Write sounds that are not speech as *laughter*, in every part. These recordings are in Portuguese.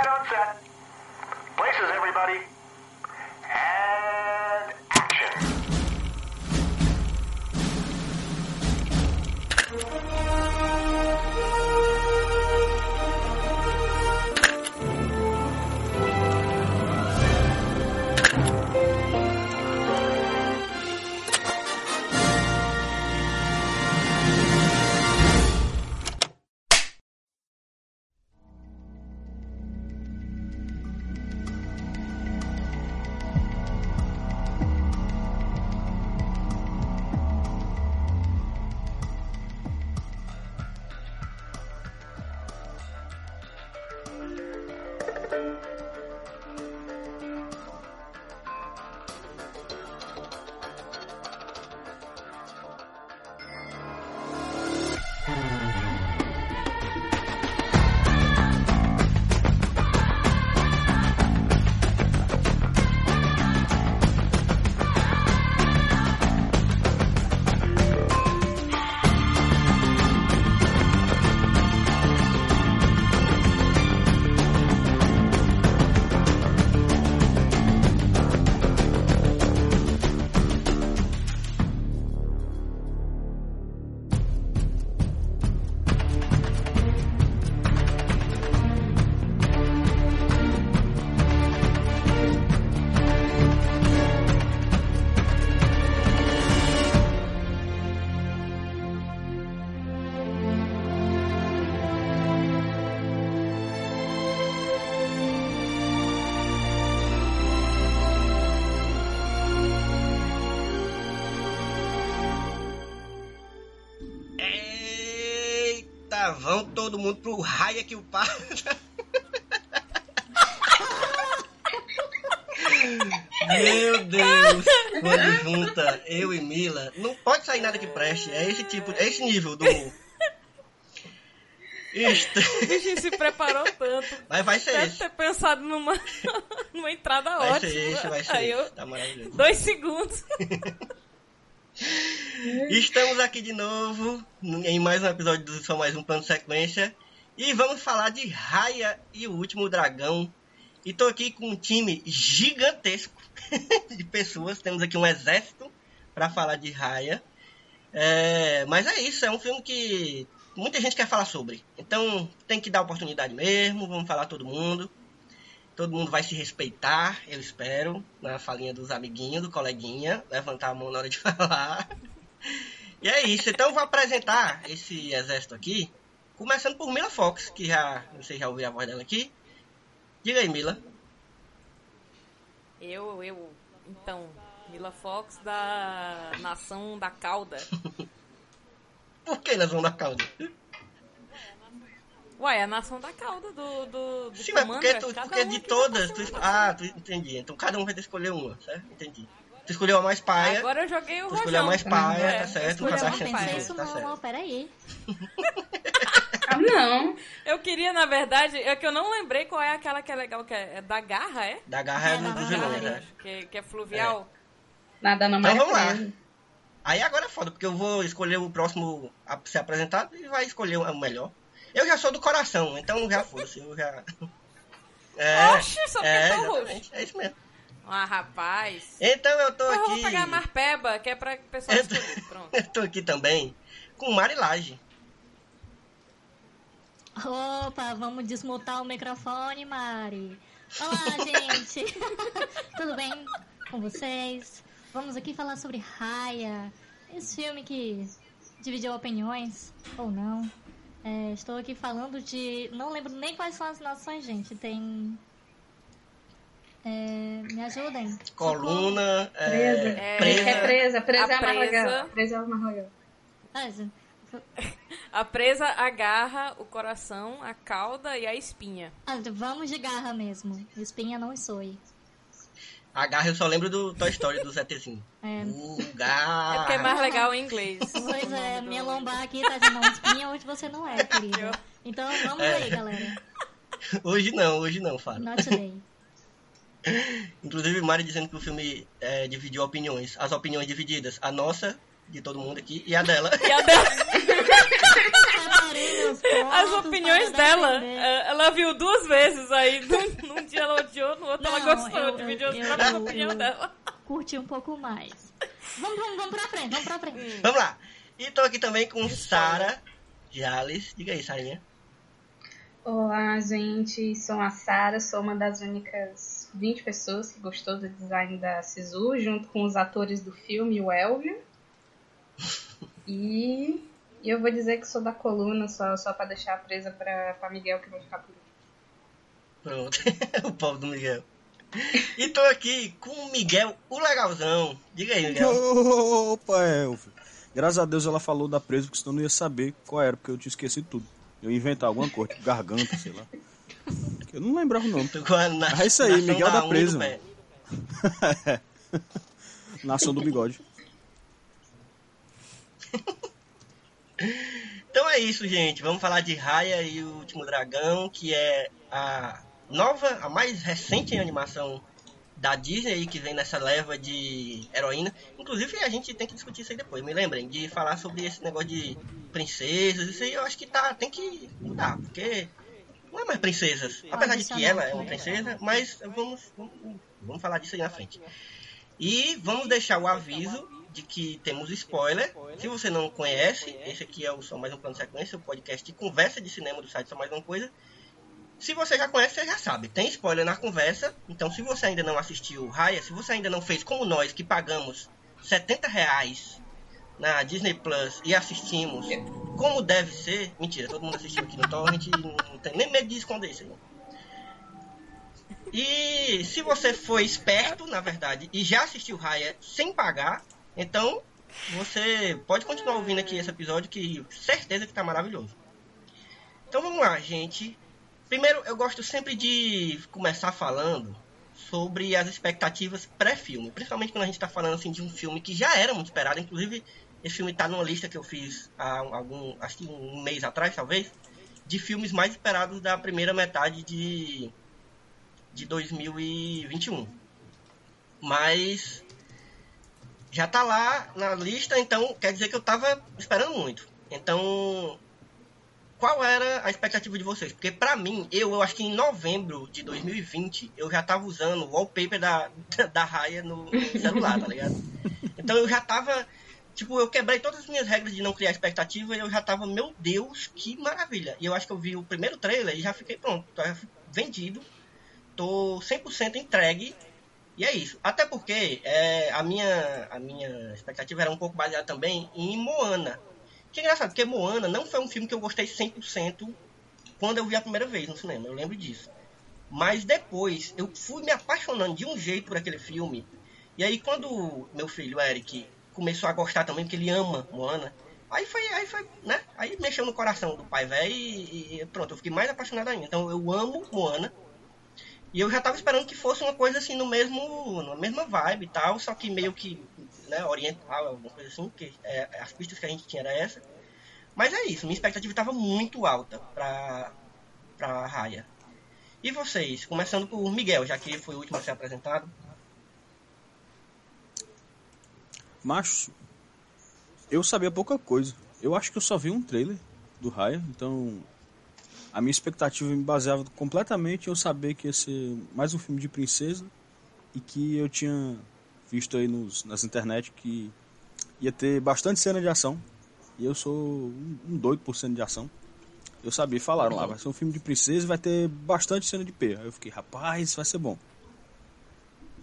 Quiet on set. Places, everybody. Meu Deus, quando junta eu e Mila, não pode sair nada que preste. É esse tipo, é esse nível do. Isto. A gente se preparou tanto. Mas vai ser Deve esse. ter pensado numa, *laughs* numa entrada Vai ótima. ser esse, vai ser Aí esse. eu, Tá maravilhoso. dois segundos. Estamos aqui de novo em mais um episódio do Só Mais Um Plano Sequência. E vamos falar de Raya e o Último Dragão. E tô aqui com um time gigantesco *laughs* de pessoas. Temos aqui um exército para falar de Raya. É, mas é isso, é um filme que muita gente quer falar sobre. Então tem que dar oportunidade mesmo, vamos falar todo mundo. Todo mundo vai se respeitar, eu espero, na falinha dos amiguinhos, do coleguinha, levantar a mão na hora de *laughs* falar. E é isso, então eu vou apresentar esse exército aqui, começando por Mila Fox, que já, vocês já ouviram a voz dela aqui. Diga aí, Mila. Eu, eu, então, Mila Fox da Nação da Cauda. *laughs* Por que vamos dar calda? Ué, é a Nação da Cauda do, do, do Sim, mas porque, Commander. tu, porque um de aqui todas. tá Tu, ah, tu entendi. Então cada um vai escolher uma, certo? Entendi. Tu escolheu a mais paia. Agora eu joguei o Tu escolheu a mais paia, É, tá certo? Não paia. isso tá não, certo. não, peraí. *laughs* Não. Eu queria, na verdade, é que eu não lembrei qual é aquela que é legal, que é, é da garra, é? Da garra é É, do- vilões, é. né? Que, que é fluvial. Nada não Então vamos lá. preso. Aí agora é foda, porque eu vou escolher o próximo a ser apresentado e vai escolher o melhor. Eu já sou do coração, então já fosse, eu já. *laughs* É, Oxi, só porque é, é tão exatamente, é isso mesmo. Ah, rapaz. Então eu tô Mas eu aqui. vou pegar a Marpeba, que é pra pessoal escolher. Pronto. *laughs* Eu tô aqui também com Marilage. Opa, vamos desmutar o microfone, Mari. Olá, *laughs* gente. *laughs* Tudo bem com vocês? Vamos aqui falar sobre Raya, esse filme que dividiu opiniões, ou não. É, estou aqui falando de... Não lembro nem quais são as nações, gente. Tem... É, me ajudem. Coluna. É, Presa. É, presa. É presa, presa é a presa. Marrogal. É a presa agarra o coração, a cauda e a espinha. ah, vamos de garra mesmo. Espinha não soe. A garra eu só lembro do Toy Story do Zetezinho. *laughs* É. É garra. porque é mais legal em inglês. Pois O é, *laughs* minha lombar aqui tá de mão espinha, hoje você não é, *laughs* querida. Então vamos É. aí, galera. Hoje não, hoje não, Fábio. Not today. Inclusive, Mari dizendo que o filme é, dividiu opiniões. As opiniões divididas. A nossa, de todo mundo aqui, e a dela. E a dela- As opiniões dela, ela viu duas vezes aí. *laughs* Num, num dia ela odiou, no outro ela Não, gostou. eu- Dividiu as eu- próprias eu- opiniões dela. Curti um pouco mais. Vamos, vamos, vamos pra frente, vamos pra frente. Vamos lá. E tô aqui também com Sara Jales. Diga aí, Sarinha. Olá, gente. Sou a Sara, sou uma das únicas 20 pessoas que gostou do design da Sisu, junto com os atores do filme o Elvio. *laughs* E eu vou dizer que sou da coluna, só, só pra deixar presa pra, pra Miguel, que vai ficar por último. Pronto. *laughs* o povo do Miguel. E tô aqui com o Miguel, o legalzão. Diga aí, Miguel. *laughs* Opa, Elvio. Graças a Deus ela falou da presa, porque senão eu não ia saber qual era, porque eu tinha esquecido tudo. Eu ia inventar alguma coisa, tipo garganta, sei lá. Eu não lembrava o nome. *laughs* Na- É isso aí, Miguel da unha presa. Nação do bigode. Então é isso, gente. Vamos falar de Raya e o Último Dragão, que é a nova, a mais recente animação da Disney aí, que vem nessa leva de heroína. Inclusive, a gente tem que discutir isso aí depois. Me lembrem de falar sobre esse negócio de princesas. Isso aí eu acho que tá, tem que mudar, porque não é mais princesas. Apesar de que ela é uma coisa. princesa, mas vamos, vamos, vamos falar disso aí na frente. E vamos deixar o aviso de que temos spoiler. Se você não conhece, esse aqui é o Só Mais Um Plano de Sequência, o podcast de conversa de cinema do site Só Mais Uma Coisa. Se você já conhece, você já sabe. Tem spoiler na conversa. Então, se você ainda não assistiu Raya, se você ainda não fez como nós, que pagamos 70 reais na Disney Plus e assistimos como deve ser. Mentira, todo mundo assistiu aqui no Torrent. Não tem nem medo de esconder isso aí. E se você foi esperto, na verdade, e já assistiu Raya sem pagar, então você pode continuar ouvindo aqui esse episódio que certeza que tá maravilhoso. Então vamos lá, gente. Primeiro, eu gosto sempre de começar falando sobre as expectativas pré-filme, principalmente quando a gente está falando assim de um filme que já era muito esperado, inclusive esse filme está numa lista que eu fiz há algum, acho que um mês atrás, talvez, de filmes mais esperados da primeira metade de de 2021. Mas já tá lá na lista, então quer dizer que eu tava esperando muito. Então, qual era a expectativa de vocês? Porque pra mim, eu, eu acho que em novembro de 2020, eu já tava usando o wallpaper da, *laughs* da Raya no, celular, tá ligado? Então eu já tava. Tipo, eu quebrei todas as minhas regras de não criar expectativa e eu já tava, meu Deus, que maravilha. E eu acho que eu vi o primeiro trailer e já fiquei pronto, já vendido, tô 100% entregue e é isso. Até porque é, a, minha, a minha expectativa era um pouco baseada também em Moana. Que é engraçado, porque Moana não foi um filme que eu gostei 100% quando eu vi a primeira vez no cinema, eu lembro disso. Mas depois eu fui me apaixonando de um jeito por aquele filme. E aí quando meu filho Eric começou a gostar também, porque ele ama Moana, aí foi, aí foi, né? Aí mexeu no coração do pai velho e, e pronto, eu fiquei mais apaixonado ainda. Então eu amo Moana. E eu já tava esperando que fosse uma coisa assim no mesmo, na mesma vibe e tal, só que meio que, né, oriental, alguma coisa assim, porque é, as pistas que a gente tinha era essa. Mas é isso, minha expectativa estava muito alta pra, pra Raya. E vocês, começando por Miguel, já que ele foi o último a ser apresentado. Macho, eu sabia pouca coisa. Eu acho que eu só vi um trailer do Raya, então a minha expectativa me baseava completamente em eu saber que ia ser mais um filme de princesa e que eu tinha visto aí nos, nas internet que ia ter bastante cena de ação. E eu sou um, um doido por cena de ação. Eu sabia, falaram lá, vai ser um filme de princesa e vai ter bastante cena de P. Aí eu fiquei, rapaz, vai ser bom.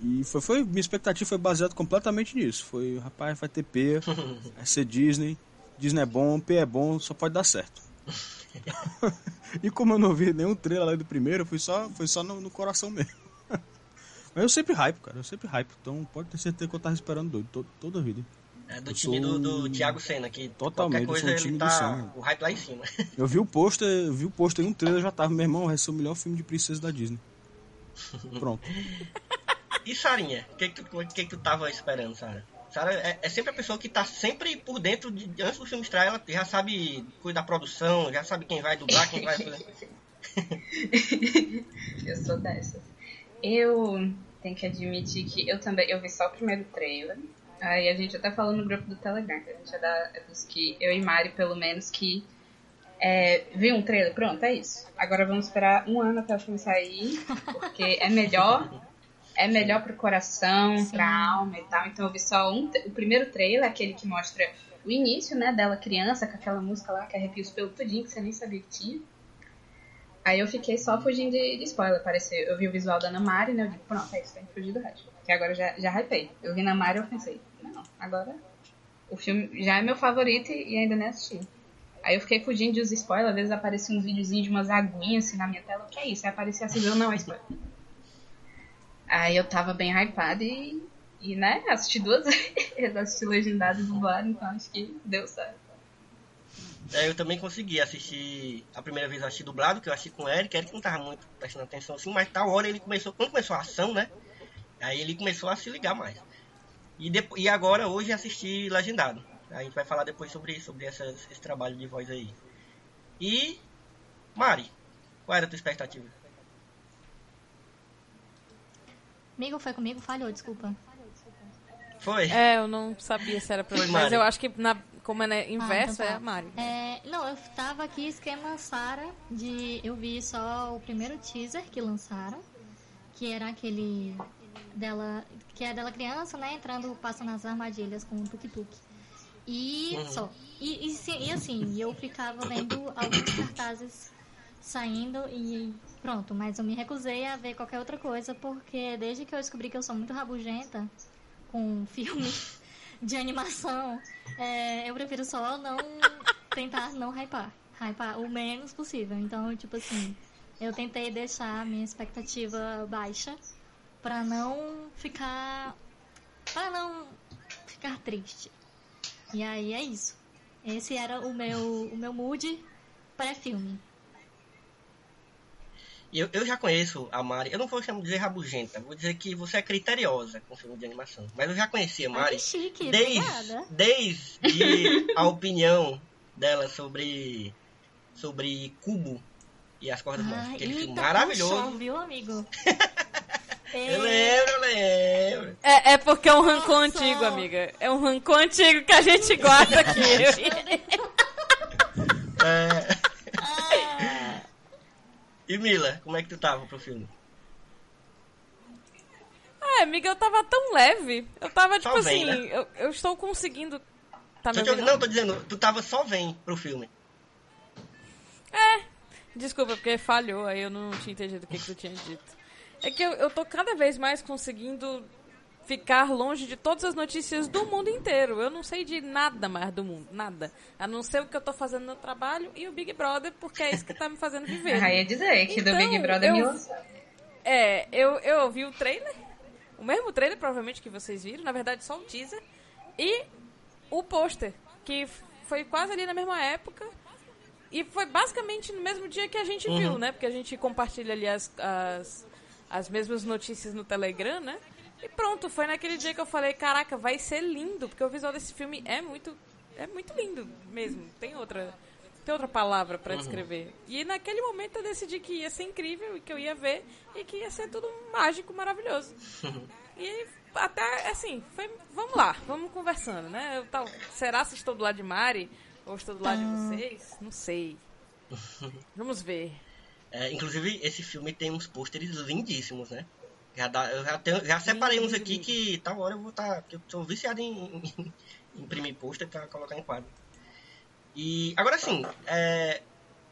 E foi, foi minha expectativa foi baseada completamente nisso. Foi, rapaz, vai ter P, *laughs* vai ser Disney, Disney é bom, P é bom, só pode dar certo. *laughs* e como eu não vi nenhum trailer lá do primeiro, foi só, foi só no, no coração mesmo. *laughs* Mas eu sempre hype, cara, eu sempre hype. Então pode ter certeza que eu tava esperando doido, to- toda a vida. É do Eu time sou do, do Thiago Senna, que Totalmente, eu qualquer sou coisa time ele do tá Senna. o hype lá em cima. *laughs* Eu vi o pôster, eu vi o pôster em um trailer, eu já tava, meu irmão, vai ser o melhor filme de princesa da Disney. Pronto. E Sarinha, o que, que, tu- o que, que tu tava esperando, Sara? Sara é, é sempre a pessoa que tá sempre por dentro, de, antes do filme estrear, ela já sabe coisa da produção, já sabe quem vai dublar, quem vai fazer. *laughs* Eu sou dessas. Eu tenho que admitir que eu também eu vi só o primeiro trailer. Aí a gente até falou no grupo do Telegram, que a gente é, da, é dos que eu e Mari, pelo menos, que É, vi um trailer, pronto, é isso. Agora vamos esperar um ano até o filme sair, porque é melhor, é melhor pro coração, Sim. pra alma e tal. Então eu vi só um, o primeiro trailer, aquele que mostra o início, né, dela criança, com aquela música lá que arrepia os pelos tudinho, que você nem sabia que tinha. Aí eu fiquei só fugindo de, de spoiler, pareceu. Eu vi o visual da Ana Mari, né, eu digo, pronto, é isso, tem que fugir do resto. Que agora já, já hypei. Eu vi na Mari e eu pensei, não, agora o filme já é meu favorito e ainda nem assisti. Aí eu fiquei fugindo de os spoilers, às vezes apareciam uns videozinhos de umas aguinhas assim na minha tela. O que é isso? Aí aparecia assim, eu não é spoiler. Aí eu tava bem hypada e, e né, assisti duas *laughs* vezes, assisti legendado e dublado, então acho que deu certo. É, eu também consegui assistir. A primeira vez eu assisti dublado, que eu assisti com o Eric. Eric não tava muito prestando atenção assim, mas tal hora ele começou. Quando começou a ação, né? Aí ele começou a se ligar mais. E, depois, e agora, hoje, assisti legendado. A gente vai falar depois sobre, sobre essas, esse trabalho de voz aí. E. Mari, qual era a tua expectativa? Amigo, foi comigo? Falhou, desculpa. Foi? É, eu não sabia se era pra Foi, mim, mas eu acho que na, como é né, inverso, Ah, então é tá. a Mari. É, não, eu tava aqui esquema Sara de. Eu vi só o primeiro teaser que lançaram, que era aquele dela. Que é dela criança, né? Entrando, passando nas armadilhas com o tuk-tuk. E Uhum. só. E, e, e assim, eu ficava vendo alguns cartazes saindo e pronto, mas eu me recusei a ver qualquer outra coisa, porque desde que eu descobri que eu sou muito rabugenta com *laughs* filme de animação, é, eu prefiro só não tentar não hypar. Hypar o menos possível. Então, tipo assim, eu tentei deixar a minha expectativa baixa pra não ficar. pra não ficar triste. E aí é isso. Esse era o meu, o meu mood pré-filme. Eu, eu já conheço a Mari. Eu não vou chamar de dizer rabugenta, vou dizer que você é criteriosa com filme de animação. Mas eu já conhecia a Ai, Mari. que chique, desde, obrigada. desde *laughs* a opinião dela sobre sobre Cubo e as cordas mágicas. Ai, Aquele filme maravilhoso. viu, amigo? *laughs* Eu lembro, eu lembro. É, é porque é um rancor Nossa. antigo, amiga. É um rancor antigo que a gente guarda aqui. *laughs* É, E Mila, como é que tu tava pro filme? É, amiga, eu tava tão leve. Eu tava, tipo assim, né? eu, eu estou conseguindo. Tá Tô te- não, tô dizendo, tu tava só vem pro filme. Desculpa, porque falhou, aí eu não tinha entendido o que, que tu tinha dito. É que eu, eu tô cada vez mais conseguindo ficar longe de todas as notícias do mundo inteiro. Eu não sei de nada mais do mundo, nada. A não ser o que eu tô fazendo no trabalho e o Big Brother, porque é isso que tá me fazendo viver. Aí ia dizer que do Então, Big Brother eu- me lançou. É, eu, eu ouvi o trailer, o mesmo trailer provavelmente que vocês viram, na verdade só o teaser, e o pôster, que foi quase ali na mesma época, e foi basicamente no mesmo dia que a gente viu, né? Porque a gente compartilha ali as, as, as mesmas notícias no Telegram, né? E pronto, foi naquele dia que eu falei, caraca, vai ser lindo, porque o visual desse filme é muito, é muito lindo mesmo, tem outra... Tem outra palavra pra descrever. E naquele momento eu decidi que ia ser incrível e que eu ia ver e que ia ser tudo mágico, maravilhoso. *laughs* e até, assim, foi, vamos lá, vamos conversando, né? Eu, tal, será se estou do lado de Mari ou estou do lado de vocês? Não sei. *laughs* Vamos ver. É, inclusive, esse filme tem uns pôsteres lindíssimos, né? Já, dá, eu já, tenho, já separei uns aqui que tal hora eu vou estar. que eu sou viciado em, em imprimir pôster pra colocar em quadro. E agora sim, é,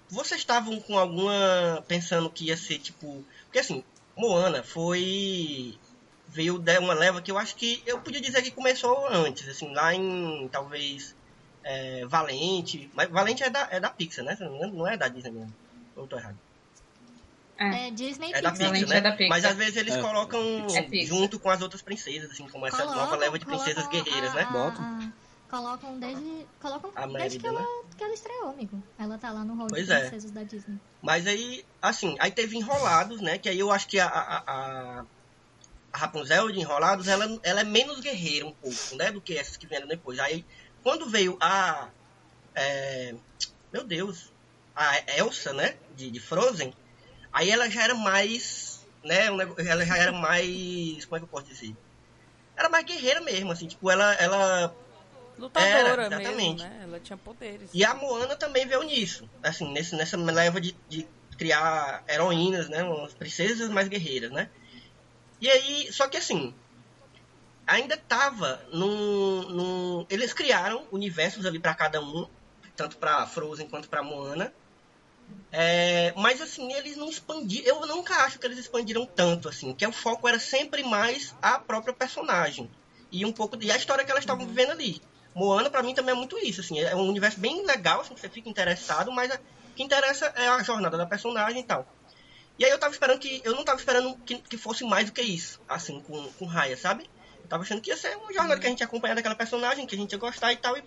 vocês estavam com alguma. pensando que ia ser tipo. Porque assim, Moana foi. veio de uma leva que eu acho que. eu podia dizer que começou antes, assim, lá em talvez. é, Valente. Mas Valente é da, é da Pixar, né? Não é da Disney mesmo. Ou tô errado. É. é Disney É da Pixar. Valente né? é da Pixar. Mas às vezes eles É. colocam É junto com as outras princesas, assim, como essa Colocam- nova leva de princesas colocam guerreiras, a- né? a- Botam. a- colocam desde. Colocam A desde que Mérida, ela, que ela estreou, amigo. Ela tá lá no hall Pois de é. princesas da Disney. Mas aí, assim, aí teve Enrolados, né? Que aí eu acho que a, a, a, a Rapunzel de Enrolados, ela, ela é menos guerreira um pouco, né? Do que essas que vieram depois. Aí, quando veio a... é, meu Deus, a Elsa, né? De, de Frozen, aí ela já era mais... Né? Ela já era mais... Como é que eu posso dizer? Era mais guerreira mesmo, assim. Tipo, ela... ela lutadora Era, mesmo, exatamente. né? Ela tinha poderes. E a Moana também veio nisso, assim, nesse, nessa leva de, de criar heroínas, né? Umas princesas mais guerreiras, né? E aí, só que assim, ainda tava num, num eles criaram universos ali para cada um, tanto para Frozen quanto para Moana. É, mas assim, eles não expandiram. Eu nunca acho que eles expandiram tanto, assim, que o foco era sempre mais a própria personagem. E um pouco. E a história que elas estavam vivendo ali. Moana, pra mim, também é muito isso, assim. É um universo bem legal, assim, que você fica interessado, mas o que interessa é a jornada da personagem e tal. E aí eu tava esperando que. Eu não tava esperando que, que fosse mais do que isso, assim, com, com Raya, sabe? Eu tava achando que ia ser uma jornada que a gente ia acompanhar daquela personagem, que a gente ia gostar e tal. E.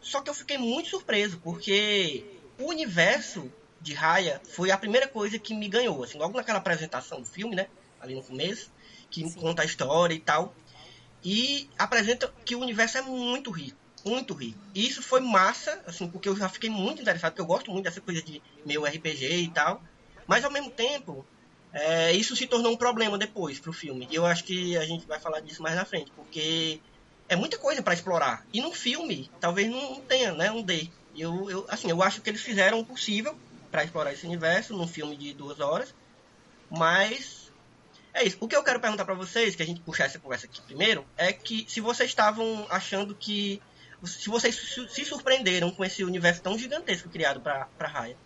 Só que eu fiquei muito surpreso, porque o universo de Raya foi a primeira coisa que me ganhou, assim, logo naquela apresentação do filme, né? Ali no começo, que conta a história e tal. E apresenta que o universo é muito rico, muito rico. E isso foi massa, assim, porque eu já fiquei muito interessado, porque eu gosto muito dessa coisa de meio RPG e tal. Mas ao mesmo tempo, é, isso se tornou um problema depois pro filme. E eu acho que a gente vai falar disso mais na frente, porque é muita coisa para explorar. E no filme, talvez não tenha, né, um D. Eu, eu, assim, eu acho que eles fizeram o possível para explorar esse universo num filme de duas horas. Mas é isso. O que eu quero perguntar para vocês, que a gente puxar essa conversa aqui primeiro, é que se vocês estavam achando que. Se vocês se surpreenderam com esse universo tão gigantesco criado para pra Raya.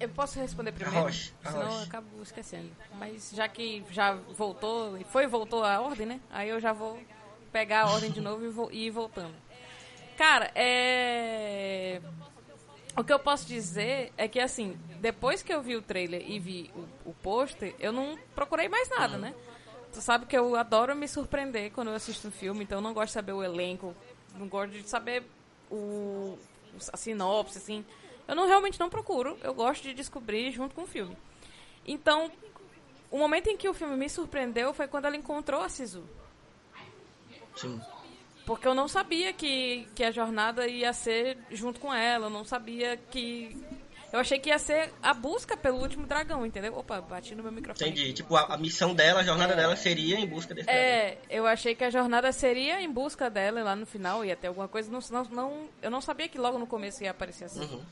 Eu posso responder primeiro? Senão eu acabo esquecendo. Mas já que já voltou, foi e voltou a ordem, né? Aí eu já vou pegar a ordem de novo e, vou, e ir voltando. Cara, é. O que eu posso dizer é que, assim, depois que eu vi o trailer e vi o, o pôster, eu não procurei mais nada, né? Tu sabe que eu adoro me surpreender quando eu assisto um filme, então eu não gosto de saber o elenco, não gosto de saber o, a sinopse, assim. Eu não realmente não procuro, eu gosto de descobrir junto com o filme. Então, o momento em que o filme me surpreendeu foi quando ela encontrou a Sisu. Sim. Porque eu não sabia que, que a jornada ia ser junto com ela, eu não sabia que. Eu achei que ia ser a busca pelo último dragão, entendeu? Opa, bati no meu microfone. Entendi. Tipo, a, a missão dela, a jornada dela seria em busca desse dragão. É, eu achei que a jornada seria em busca dela e lá no final ia ter alguma coisa. Não, não, não- eu não sabia que logo no começo ia aparecer assim. Uhum.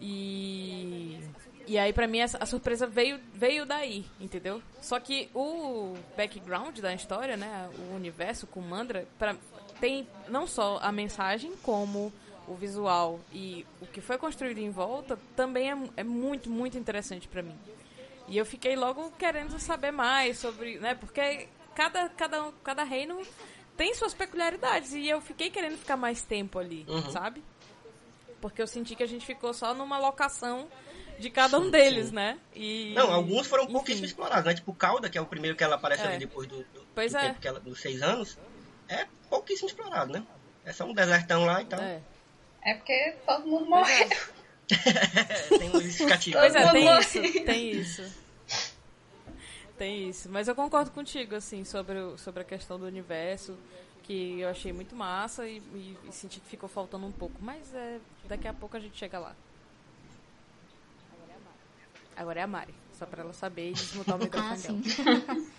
E. E aí, pra mim, a surpresa veio, veio daí, entendeu? Só que o background da história, né? O universo com Mandra, pra, tem não só a mensagem, como o visual e o que foi construído em volta, também é, é muito, muito interessante pra mim. E eu fiquei logo querendo saber mais sobre, né? Porque cada, cada, cada reino tem suas peculiaridades e eu fiquei querendo ficar mais tempo ali, Uhum. sabe? Porque eu senti que a gente ficou só numa locação de cada um deles, né? E Não, alguns foram pouquíssimo explorados, né? Tipo, Calda, que é o primeiro que ela aparece É. ali depois do, do, Pois do é. tempo que ela, dos seis anos, é pouquíssimo explorado, né? É só um desertão lá e tal. É. É porque todo mundo morreu. é. Tem um justificativo. Pois é, *laughs* tem mundo isso, tem isso. Tem isso. Mas eu concordo contigo, assim, sobre, o- sobre a questão do universo, que eu achei muito massa e, e- e senti que ficou faltando um pouco. Mas é, daqui a pouco a gente chega lá. Agora é a Mari, só pra ela saber e desmutar o *laughs* Ah, microfone sim. dela. *laughs*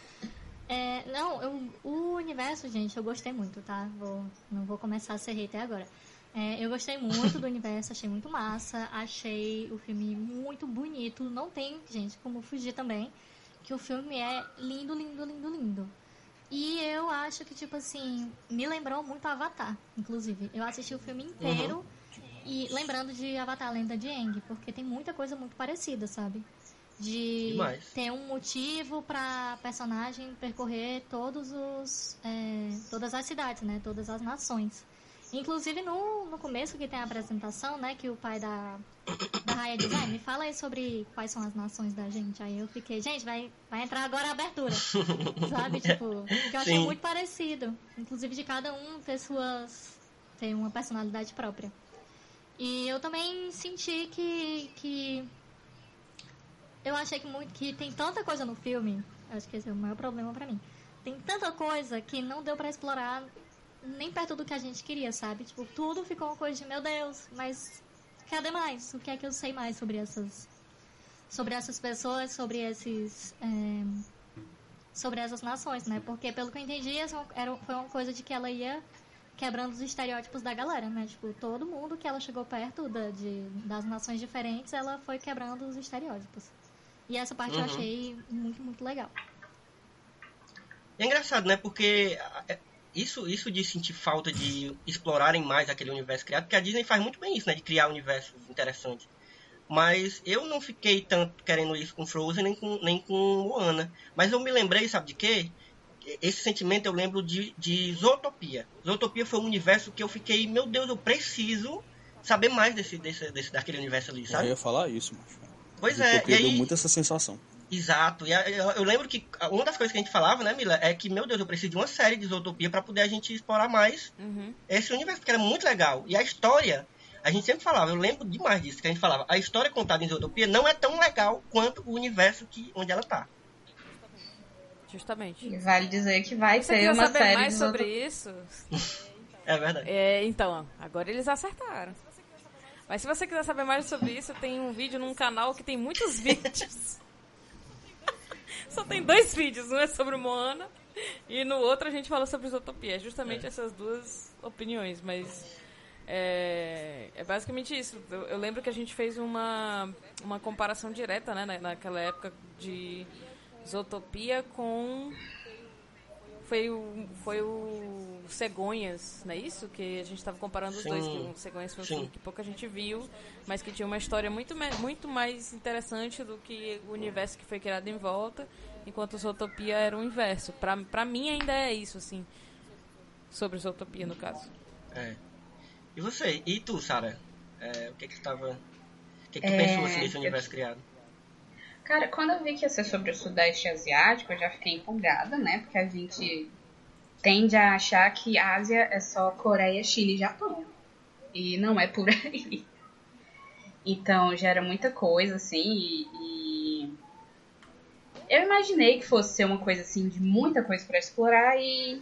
É, não, eu- o universo, gente, eu gostei muito, tá? Vou, não vou começar a ser hater agora. É, eu gostei muito do *laughs* universo, achei muito massa, achei o filme muito bonito. Não tem, gente, como fugir também, que o filme é lindo, lindo, lindo, lindo. E eu acho que, tipo assim, me lembrou muito Avatar, inclusive. Eu assisti o filme inteiro e lembrando de Avatar, Lenda de Aang, porque tem muita coisa muito parecida, sabe? De Demais. ter um motivo pra personagem percorrer todos os é, todas as cidades, né? Todas as nações. Inclusive no, no começo que tem a apresentação, né? Que o pai da, da Raya diz, "Ai, me fala aí sobre quais são as nações da gente. Aí eu fiquei, gente, vai, vai entrar agora a abertura. *laughs* Sabe? Tipo, porque eu achei Sim. muito parecido. Inclusive de cada um ter suas. ter uma personalidade própria. E eu também senti que. que eu achei que muito que tem tanta coisa no filme, acho que esse é o maior problema pra mim. Tem tanta coisa que não deu pra explorar nem perto do que a gente queria, sabe? Tipo, tudo ficou uma coisa de meu Deus, mas cadê mais? O que é que eu sei mais sobre essas sobre essas pessoas, sobre esses é, sobre essas nações, né? Porque, pelo que eu entendi, essa era, foi uma coisa de que ela ia quebrando os estereótipos da galera, né? Tipo, todo mundo que ela chegou perto da, de, das nações diferentes, ela foi quebrando os estereótipos. E essa parte eu Uhum. achei muito, muito legal. É engraçado, né? Porque é, isso, isso de sentir falta de explorarem mais aquele universo criado, porque a Disney faz muito bem isso, né? De criar universos interessantes. Mas eu não fiquei tanto querendo isso com Frozen nem com, nem com Moana. Mas eu me lembrei, sabe de quê? Esse sentimento eu lembro de, de Zootopia. Zootopia foi um universo que eu fiquei, meu Deus, eu preciso saber mais desse, desse, desse daquele universo ali, Eu sabe? ia falar isso, macho. Pois é, e deu aí, muito essa sensação. Exato. E eu, eu lembro que uma das coisas que a gente falava, né, Mila, é que, meu Deus, eu preciso de uma série de Zootopia para poder a gente explorar mais Uhum. esse universo, porque era muito legal. E a história, a gente sempre falava, eu lembro demais disso, que a gente falava, a história contada em Zootopia não é tão legal quanto o universo que, onde ela tá. Justamente. E vale dizer que vai Você ter uma saber série mais sobre isso? É verdade. É, então, agora eles acertaram. Mas se você quiser saber mais sobre isso, tem um vídeo num canal que tem muitos *laughs* vídeos. Só tem dois vídeos, um é sobre Moana e no outro a gente fala sobre Zootopia. É justamente essas duas opiniões, mas é, é basicamente isso. Eu, eu lembro que a gente fez uma, uma comparação direta, né, na- naquela época de Zootopia com foi o, foi o Cegonhas, não é isso? Que a gente estava comparando os Sim. dois. Que o Cegonhas foi um Sim. filme que pouca gente viu, mas que tinha uma história muito, muito mais interessante do que o universo que foi criado em volta, enquanto o Zootopia era o inverso. Pra, pra mim ainda é isso, assim. Sobre Zootopia, no caso. É. E você? E tu, Sara? É, o que que tu tava... O que que tu É, pensou assim, desse universo criado? Cara, quando eu vi que ia ser sobre o Sudeste Asiático, eu já fiquei empolgada, né? Porque a gente tende a achar que Ásia é só Coreia, Chile e Japão. E não é por *laughs* aí. Então já era muita coisa, assim, e, e eu imaginei que fosse ser uma coisa assim de muita coisa pra explorar e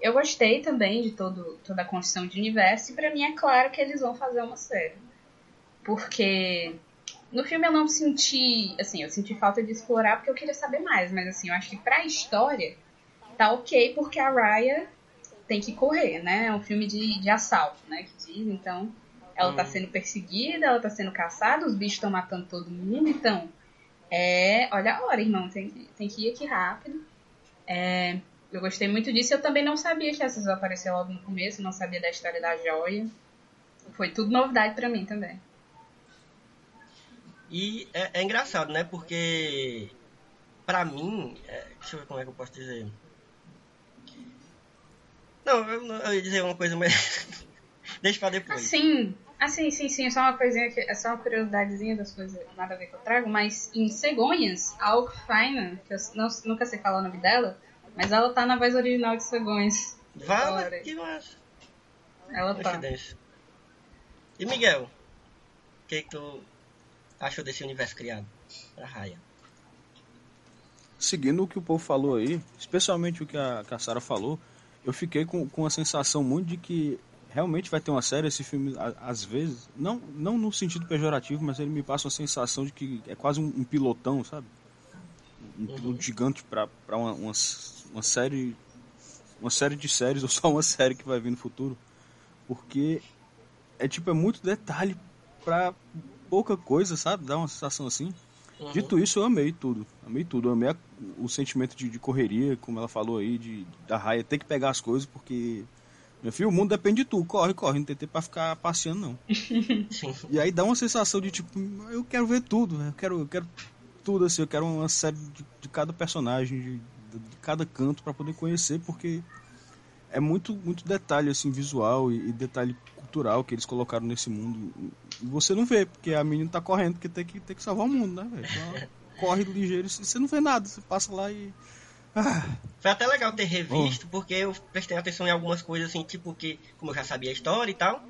eu gostei também de todo, toda a construção de universo e pra mim é claro que eles vão fazer uma série. Porque no filme eu não senti, assim, eu senti falta de explorar porque eu queria saber mais, mas assim, eu acho que pra história tá ok porque a Raya tem que correr, né? É um filme de, de assalto, né? Que diz, então ela tá Hum. sendo perseguida, ela tá sendo caçada, os bichos estão matando todo mundo, então é, olha a hora, irmão, tem, tem que ir aqui rápido. É, eu gostei muito disso, eu também não sabia que essas apareceu logo no começo, não sabia da história da joia. Foi tudo novidade pra mim também. E é, é engraçado, né? Porque pra mim, é, deixa eu ver como é que eu posso dizer. Não, eu, eu ia dizer uma coisa, mas *laughs* deixa pra depois. Assim, assim, sim, sim, só uma coisinha que é só uma curiosidadezinha das coisas, nada a ver que eu trago, mas em Cegonhas, a Alcfina, que eu não- nunca sei falar o nome dela, mas ela tá na voz original de Cegonhas. Olha. que massa. Ela tá. E Miguel, o que, que tu achou desse universo criado pra Raya? Seguindo o que o povo falou aí, especialmente o que a, que a Sarah falou, eu fiquei com, com a sensação muito de que realmente vai ter uma série. Esse filme, às vezes, não, não no sentido pejorativo, mas ele me passa uma sensação de que é quase um, um pilotão, sabe? Um piloto gigante pra uma, uma, uma série. Uma série de séries, *laughs* ou só uma série que vai vir no futuro. Porque é tipo, é muito detalhe pra pouca coisa, sabe? Dá uma sensação assim. Uhum. Dito isso, eu amei tudo. Amei tudo. Eu amei a- o sentimento de, de correria, como ela falou aí, de, da raia ter que pegar as coisas, porque. Meu filho, o mundo depende de tu. Corre, corre. Não tem tempo pra ficar passeando, não. *laughs* E aí dá uma sensação de tipo, eu quero ver tudo. Eu quero, eu quero tudo assim. Eu quero uma série de, de cada personagem, de, de cada canto pra poder conhecer, porque é muito, muito detalhe assim visual e, e detalhe cultural que eles colocaram nesse mundo. E você não vê, porque a menina tá correndo, porque tem que, tem que salvar o mundo, né, velho? Então, *laughs* corre ligeiro e você não vê nada. Você passa lá e. Ah, Foi até legal ter revisto, porque eu prestei atenção em algumas coisas assim, tipo que, como eu já sabia a história e tal,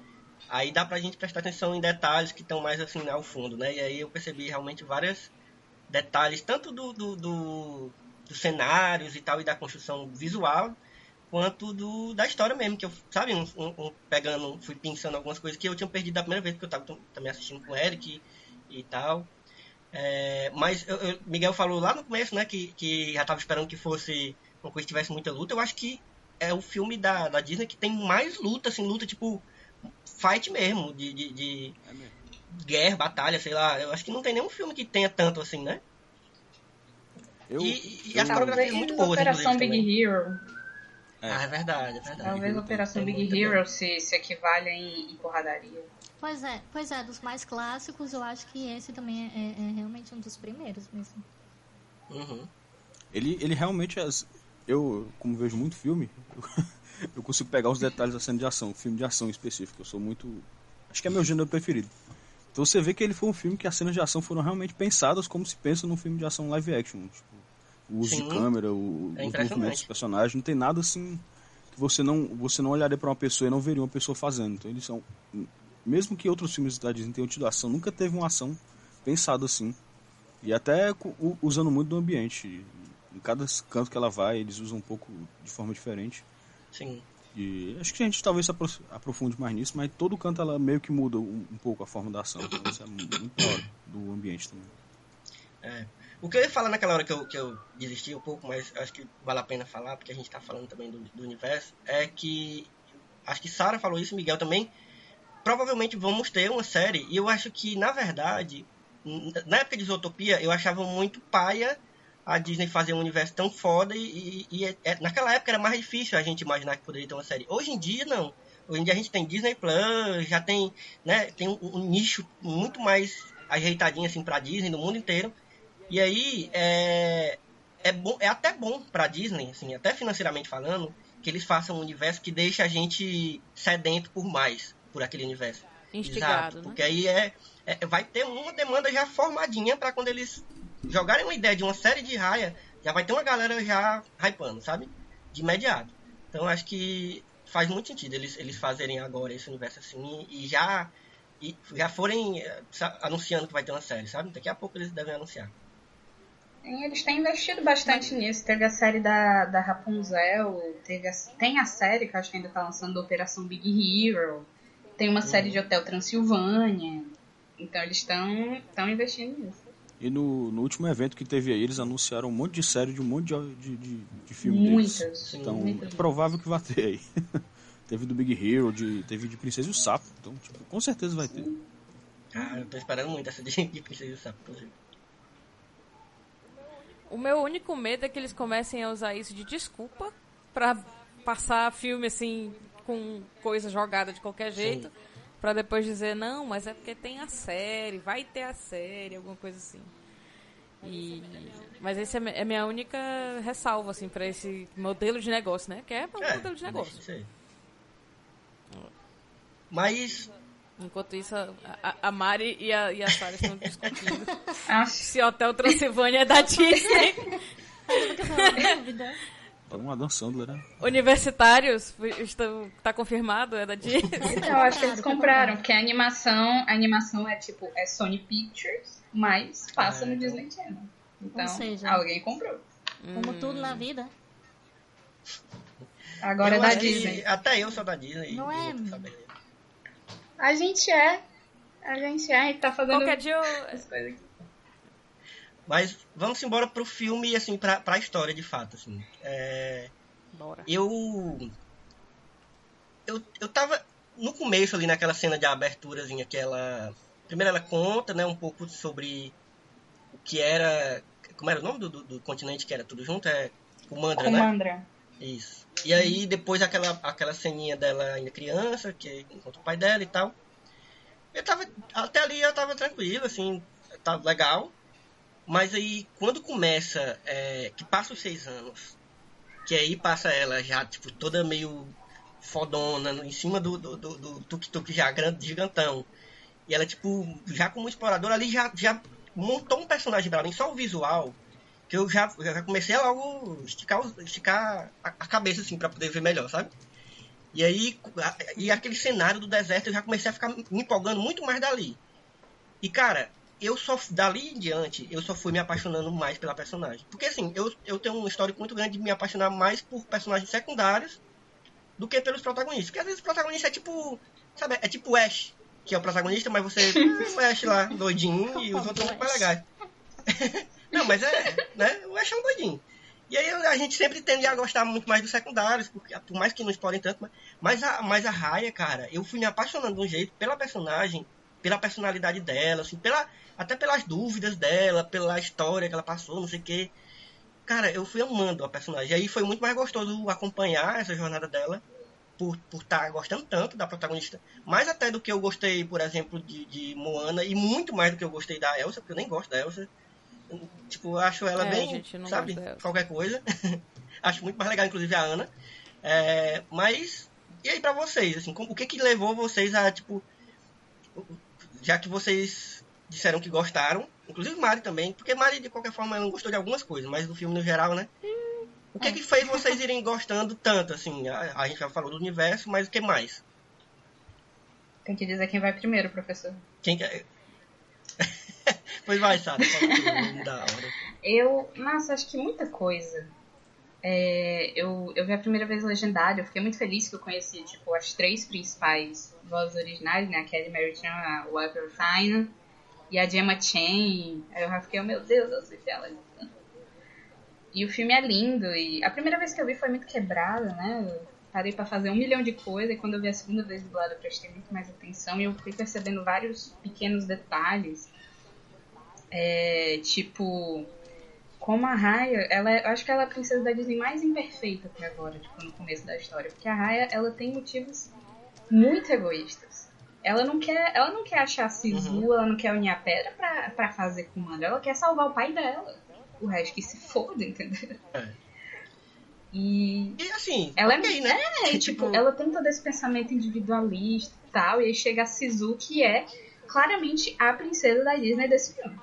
aí dá pra gente prestar atenção em detalhes que estão mais assim ao fundo, né? E aí eu percebi realmente vários detalhes, tanto do, do, do- dos cenários e tal, e da construção visual, quanto do, da história mesmo, que eu, sabe, um, um- um- pegando, fui pensando algumas coisas que eu tinha perdido da primeira vez, porque eu tava tam- também assistindo com o Eric e, e tal. É, mas eu- eu- Miguel falou lá no começo, né, que, que já tava esperando que fosse uma coisa que tivesse muita luta. Eu acho que é o filme da, da Disney que tem mais luta, assim, luta tipo fight mesmo, de, de, de É mesmo. guerra, batalha, sei lá. Eu acho que não tem nenhum filme que tenha tanto assim, né? Eu, E- e eu- as coreografias Talvez muito boas, Operação inclusive, Big Hero. É. Ah, é verdade, é verdade. Talvez Hero Operação Big Hero se, se equivale em, em porradaria. Pois é, pois é, dos mais clássicos, eu acho que esse também é, é realmente um dos primeiros mesmo. Uhum. Ele, ele realmente é. Eu, como vejo muito filme, eu, *laughs* eu consigo pegar os detalhes da cena de ação, filme de ação em específico. Eu sou muito. Acho que é meu gênero preferido. Então você vê que ele foi um filme que as cenas de ação foram realmente pensadas como se pensa num filme de ação live action. Tipo, o uso Sim. de câmera, o, É os movimentos dos personagens, não tem nada assim que você não, você não olharia pra uma pessoa e não veria uma pessoa fazendo. Então eles são. Mesmo que outros filmes da Disney tenham tido ação, nunca teve uma ação pensada assim. E até usando muito do ambiente. Em cada canto que ela vai, eles usam um pouco de forma diferente. Sim. E acho que a gente talvez se apro- aprofunde mais nisso, mas todo canto ela meio que muda um, pouco a forma da ação. Então isso é mu- muito da hora do ambiente também. É. O que eu ia falar naquela hora que eu, que eu desisti um pouco, mas acho que vale a pena falar, porque a gente tá falando também do, do universo, é que. Acho que Sara falou isso, Miguel também. Provavelmente vamos ter uma série, e eu acho que, na verdade, na época de Zootopia, eu achava muito paia a Disney fazer um universo tão foda, e, e- e é- é- naquela época era mais difícil a gente imaginar que poderia ter uma série. Hoje em dia, não. Hoje em dia a gente tem Disney Plus, já tem, né, tem um, um nicho muito mais ajeitadinho assim pra Disney no mundo inteiro. E aí é, é, bom, é até bom pra Disney, assim, até financeiramente falando, que eles façam um universo que deixa a gente sedento por mais, por aquele universo. Instigado, Exato, né? Porque aí é, é- vai ter uma demanda já formadinha pra quando eles jogarem uma ideia de uma série de raia, já vai ter uma galera já hypando, sabe? De imediato. Então acho que faz muito sentido eles, eles fazerem agora esse universo assim e já e já forem eh, anunciando que vai ter uma série, sabe? Daqui a pouco eles devem anunciar. E eles têm investido bastante nisso. Teve a série da, da Rapunzel, teve a- tem a série que eu acho que ainda tá lançando da Operação Big Hero, tem uma série de Hotel Transilvânia. Então eles estão tão investindo nisso. E no, no último evento que teve aí, eles anunciaram um monte de série de um monte de, de, de, de filme deles. Muitas. Então muitas. é provável que vai ter aí. *laughs* teve do Big Hero, de, teve de Princesa e o Sapo. Então, tipo, com certeza vai ter. Cara, eu tô esperando muito essa de, de Princesa e o Sapo, inclusive. O meu único medo é que eles comecem a usar isso de desculpa pra passar filme assim com coisa jogada de qualquer jeito, Pra depois dizer não, mas é porque tem a série, vai ter a série, alguma coisa assim. E mas esse é é minha única ressalva assim para esse modelo de negócio, né? Que é um É, modelo de negócio. Mas Enquanto isso, a, a- Mari e a, e a Sarah estão discutindo *laughs* se Hotel Transilvânia é da Disney. Uma Dan Sandler, né? Universitários, estão, tá confirmado, é da Disney. *laughs* eu acho que eles compraram, porque a animação, a animação é tipo, é Sony Pictures, mas passa Ah, no então. Disney Channel. Então, Ou seja- alguém comprou. Como tudo na vida. Agora é eu da acho que Disney. Até eu sou da Disney. Não é? A gente é. A gente é, a gente tá fazendo Qualquer dia eu, essas coisas aqui. Mas vamos embora pro filme, assim, pra, pra história de fato, assim. É, Bora. eu. Eu, eu tava no começo ali naquela cena de aberturazinha que ela. Primeiro ela conta, né, um pouco sobre o que era. Como era o nome do, do, do continente que era tudo junto? É Kumandra, né? Isso. E aí depois aquela, aquela ceninha dela ainda criança, que encontra o pai dela e tal. Eu tava. Até ali eu tava tranquilo, assim, tava legal. Mas aí quando começa, é, que passa os seis anos, que aí passa ela já, tipo, toda meio fodona, em cima do, do, do, do tuk-tuk já grande, gigantão. E ela, tipo, já como exploradora ali, já, já montou um personagem pra mim, só o visual, que eu já, já comecei a logo esticar, esticar a, a cabeça, assim, pra poder ver melhor, sabe? E aí, a- e aquele cenário do deserto, eu já comecei a ficar me empolgando muito mais dali. E, cara, eu só, dali em diante, eu só fui me apaixonando mais pela personagem. Porque, assim, eu, eu tenho um histórico muito grande de me apaixonar mais por personagens secundários do que pelos protagonistas. Porque às vezes o protagonista é tipo, sabe, é tipo o Ash, que é o protagonista, mas você *laughs* o Ash lá, doidinho, e os outros são mais legais. *laughs* Não, mas é, né? O Ash é um doidinho. E aí a gente sempre tende a gostar muito mais dos secundários, porque, por mais que não explorem tanto, mas, mas, a, mas a Raya, cara, eu fui me apaixonando de um jeito pela personagem, pela personalidade dela, assim, pela, até pelas dúvidas dela, pela história que ela passou, não sei o quê. Cara, eu fui amando a personagem. E aí foi muito mais gostoso acompanhar essa jornada dela, por estar por tá gostando tanto da protagonista. Mais até do que eu gostei, por exemplo, de, de Moana, e muito mais do que eu gostei da Elsa, porque eu nem gosto da Elsa. Tipo, eu acho ela É, bem, sabe, qualquer coisa. *laughs* acho muito mais legal, inclusive, a Ana. É, mas, e aí pra vocês, assim, como- o que que levou vocês a, tipo, já que vocês disseram que gostaram, inclusive Mari também, porque Mari, de qualquer forma, ela não gostou de algumas coisas, mas do filme no geral, né? O que que fez vocês irem gostando tanto, assim? A, a gente já falou do universo, mas o que mais? Tem que dizer quem vai primeiro, professor. Quem quer... pois vai, Sara, *laughs* da hora. Eu, nossa, acho que muita coisa. É, eu, eu vi a primeira vez legendário, eu fiquei muito feliz que eu conheci, tipo, as três principais vozes originais, né? A Kelly Mary Chan, a Walker Fine e a Gemma Chan. Aí eu já fiquei, oh, meu Deus, eu sei que ela é E o filme é lindo, e a primeira vez que eu vi foi muito quebrada, né? Eu parei pra fazer um milhão de coisas, e quando eu vi a segunda vez dublada eu prestei muito mais atenção, e eu fui percebendo vários pequenos detalhes. É, tipo, como a Raya, ela, é- eu acho que ela é a princesa da Disney mais imperfeita até agora, tipo, no começo da história. Porque a Raya, ela tem motivos muito egoístas. Ela não quer, ela não quer achar a Sisu, ela não quer unir a pedra pra, pra fazer comando. Ela quer salvar o pai dela. O resto que se foda, entendeu? É. E E assim, ela ok, *laughs* é, né? é, tipo, ela tem todo esse pensamento individualista e tal, e aí chega a Sisu, que é claramente a princesa da Disney desse filme.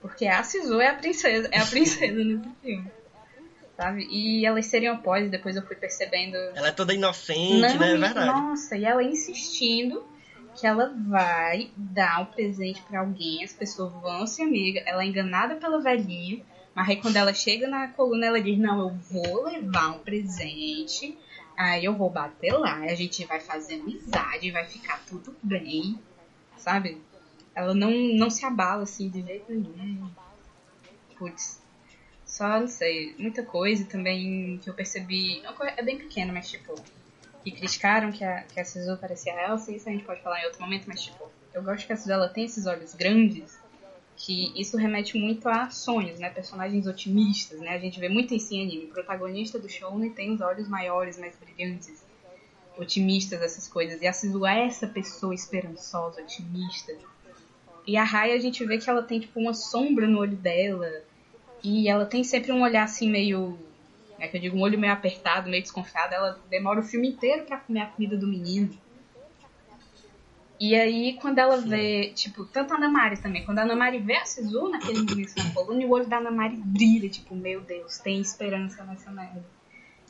Porque a Sisu é a princesa, é a princesa nesse filme. Sabe? E elas seriam após, depois eu fui percebendo. Ela é toda inocente, Não, né? É verdade. Nossa, e ela insistindo que ela vai dar um presente pra alguém, as pessoas vão ser amigas, ela é enganada pelo velhinho, mas aí quando ela chega na coluna, ela diz, não, eu vou levar um presente, aí eu vou bater lá, a gente vai fazer amizade, vai ficar tudo bem, sabe? Ela não, não se abala assim de jeito nenhum. Putz. Só, não sei, muita coisa também que eu percebi. É bem pequena, mas tipo. Que criticaram que a, que a Sisu parecia a Elsa, isso a gente pode falar em outro momento, mas tipo. Eu gosto que a Sisu ela tem esses olhos grandes, que isso remete muito a sonhos, né? Personagens otimistas, né? A gente vê muito isso em anime. O protagonista do Shonen tem os olhos maiores, mais brilhantes, otimistas, essas coisas. E a Sisu é essa pessoa esperançosa, otimista. E a Raya a gente vê que ela tem tipo uma sombra no olho dela. E ela tem sempre um olhar assim meio. É que eu digo um olho meio apertado, meio desconfiado. Ela demora o filme inteiro pra comer a comida do menino. E aí, quando ela vê, tipo, tanto a Ana Mari também, quando a Ana Mari vê a Sisu naquele momento na coluna, e o olho da Ana Mari brilha, tipo, meu Deus, tem esperança nessa merda.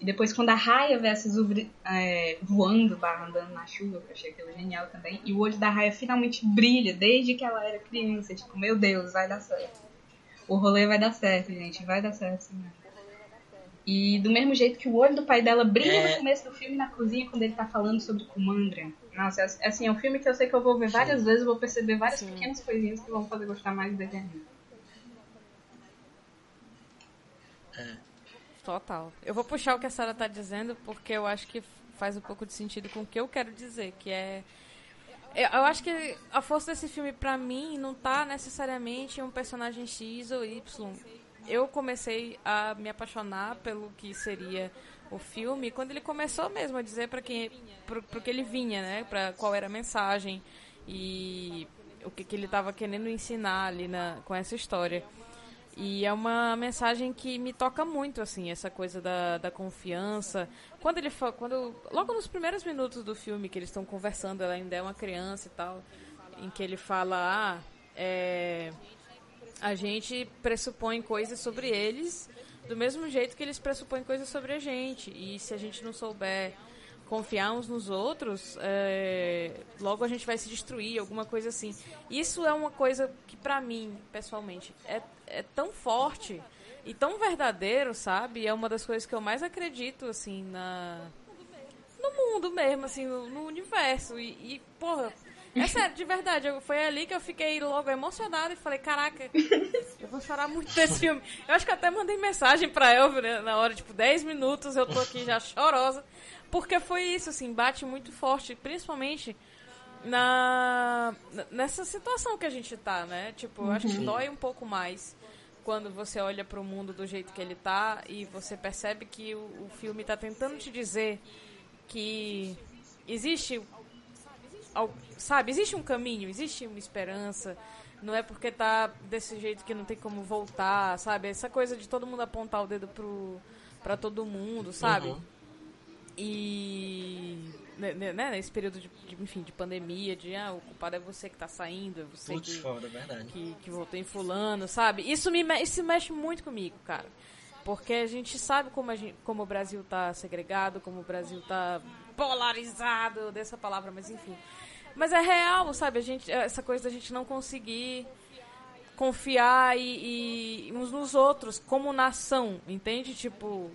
E depois, quando a Raya vê a Sisu bri- é, voando, barra andando na chuva, que eu achei aquilo genial também, e o olho da Raya finalmente brilha, desde que ela era criança, tipo, meu Deus, vai dar certo. O rolê vai dar certo, gente, vai dar certo, sim. E do mesmo jeito que o olho do pai dela brilha É. no começo do filme na cozinha quando ele tá falando sobre Kumandra. Nossa, é- assim, é um filme que eu sei que eu vou ver várias vezes, eu vou perceber várias Sim. pequenas coisinhas que vão fazer gostar mais dele ainda. Total. Eu vou puxar o que a Sarah tá dizendo, porque eu acho que faz um pouco de sentido com o que eu quero dizer, que é. Eu acho que a força desse filme, pra mim, não tá necessariamente em um personagem X ou Y. Eu comecei a me apaixonar pelo que seria o filme quando ele começou mesmo a dizer para quem pro que ele vinha, né? Para qual era a mensagem e o que, que ele estava querendo ensinar ali na, com essa história. E é uma mensagem que me toca muito, assim, essa coisa da, da confiança. Quando ele quando Logo nos primeiros minutos do filme, que eles estão conversando, ela ainda é uma criança e tal, em que ele fala, ah, é, a gente pressupõe coisas sobre eles do mesmo jeito que eles pressupõem coisas sobre a gente. E se a gente não souber confiar uns nos outros, é, logo a gente vai se destruir, alguma coisa assim. Isso é uma coisa que, pra mim, pessoalmente, é, é tão forte e tão verdadeiro, sabe? É uma das coisas que eu mais acredito, assim, na no mundo mesmo, assim, no, no universo. E, e, porra, é sério, de verdade, eu, foi ali que eu fiquei logo emocionada e falei, caraca, eu vou chorar muito desse filme. Eu acho que até mandei mensagem pra Elvio né, na hora, tipo, 10 minutos eu tô aqui já chorosa. Porque foi isso, assim, bate muito forte, principalmente na nessa situação que a gente tá, né? Tipo, eu acho que dói um pouco mais quando você olha pro mundo do jeito que ele tá e você percebe que o, o filme tá tentando te dizer que existe sabe, existe um caminho, existe uma esperança. Não é porque tá desse jeito que não tem como voltar, sabe? Essa coisa de todo mundo apontar o dedo pro para todo mundo, sabe? Uhum. E né, né, né, nesse período de, de, enfim, de pandemia, de ah, o culpado é você que tá saindo, é você Putz, que, foda, verdade. que, que votou em fulano, sabe? Isso me isso mexe muito comigo, cara. Porque a gente sabe como, a gente, como o Brasil tá segregado, como o Brasil tá polarizado, dessa palavra, mas enfim. Mas é real, sabe? A gente, essa coisa da gente não conseguir confiar e, e uns nos outros como nação, entende? Tipo,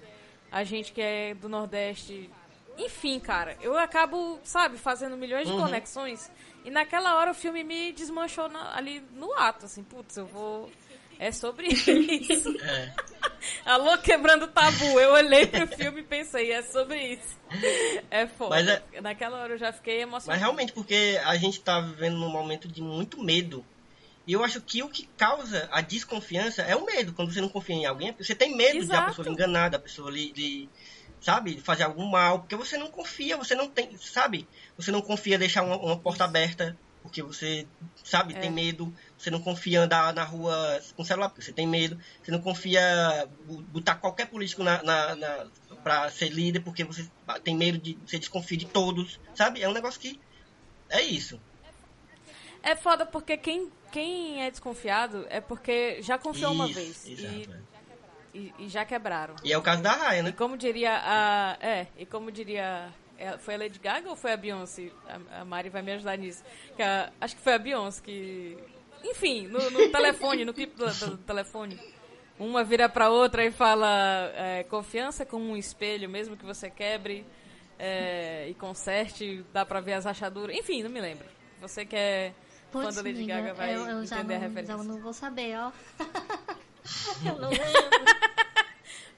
a gente que é do Nordeste. Enfim, cara, eu acabo, sabe, fazendo milhões de conexões. E naquela hora o filme me desmanchou na- ali no ato, assim, putz, eu vou. É sobre *laughs* isso. É. Alô, quebrando tabu. Eu olhei pro filme e pensei, é sobre isso. É foda. Mas é- Naquela hora eu já fiquei Mas emocionada. realmente, porque a gente tá vivendo num momento de muito medo. E eu acho que o que causa a desconfiança é o medo. Quando você não confia em alguém, você tem medo de a Exato. pessoa lhe enganar, da pessoa lhe, lhe, sabe, fazer algum mal. Porque você não confia, você não tem, sabe? Você não confia deixar uma, uma porta aberta, porque você, sabe, É. tem medo. Você não confia andar na rua com celular, porque você tem medo. Você não confia botar qualquer político na, na, na, pra ser líder, porque você tem medo de, você desconfia de todos, sabe? É um negócio que é isso. É foda porque quem, quem é desconfiado é porque já confiou uma Isso, vez. exato, e, é. E, e já quebraram. E é o caso da Raia, E né? como diria a. É, e como diria. é, Foi a Lady Gaga ou foi a Beyoncé? A, a Mari vai me ajudar nisso. Que a- acho que foi a Beyoncé que. Enfim, no, no *laughs* telefone, no clipe do, do telefone. Uma vira pra outra e fala: é, confiança é como um espelho, mesmo que você quebre é, e conserte, dá pra ver as rachaduras. Enfim, não me lembro. Você que é fã Putz, da Lady Gaga vai eu, eu já, entender a não, referência. já não vou saber, ó. *laughs* eu não lembro. *laughs*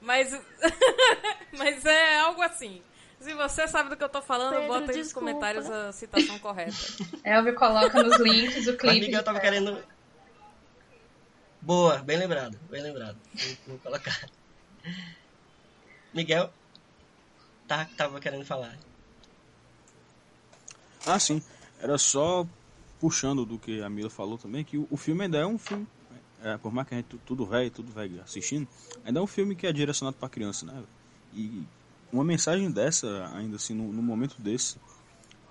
Mas, *laughs* mas é algo assim. Se você sabe do que eu tô falando, Pedro, bota aí nos comentários a citação correta. Elvio coloca nos links o clipe. Miguel tava querendo. Boa, bem lembrado, bem lembrado. Vou, vou colocar. Miguel tá, tava querendo falar. Ah, sim. Era só puxando do que a Mila falou também, que o, o filme ainda é um filme, é, por mais que a gente tu- tudo velho, tudo velho assistindo, ainda é um filme que é direcionado para criança, né? E uma mensagem dessa, ainda assim, no, momento desse,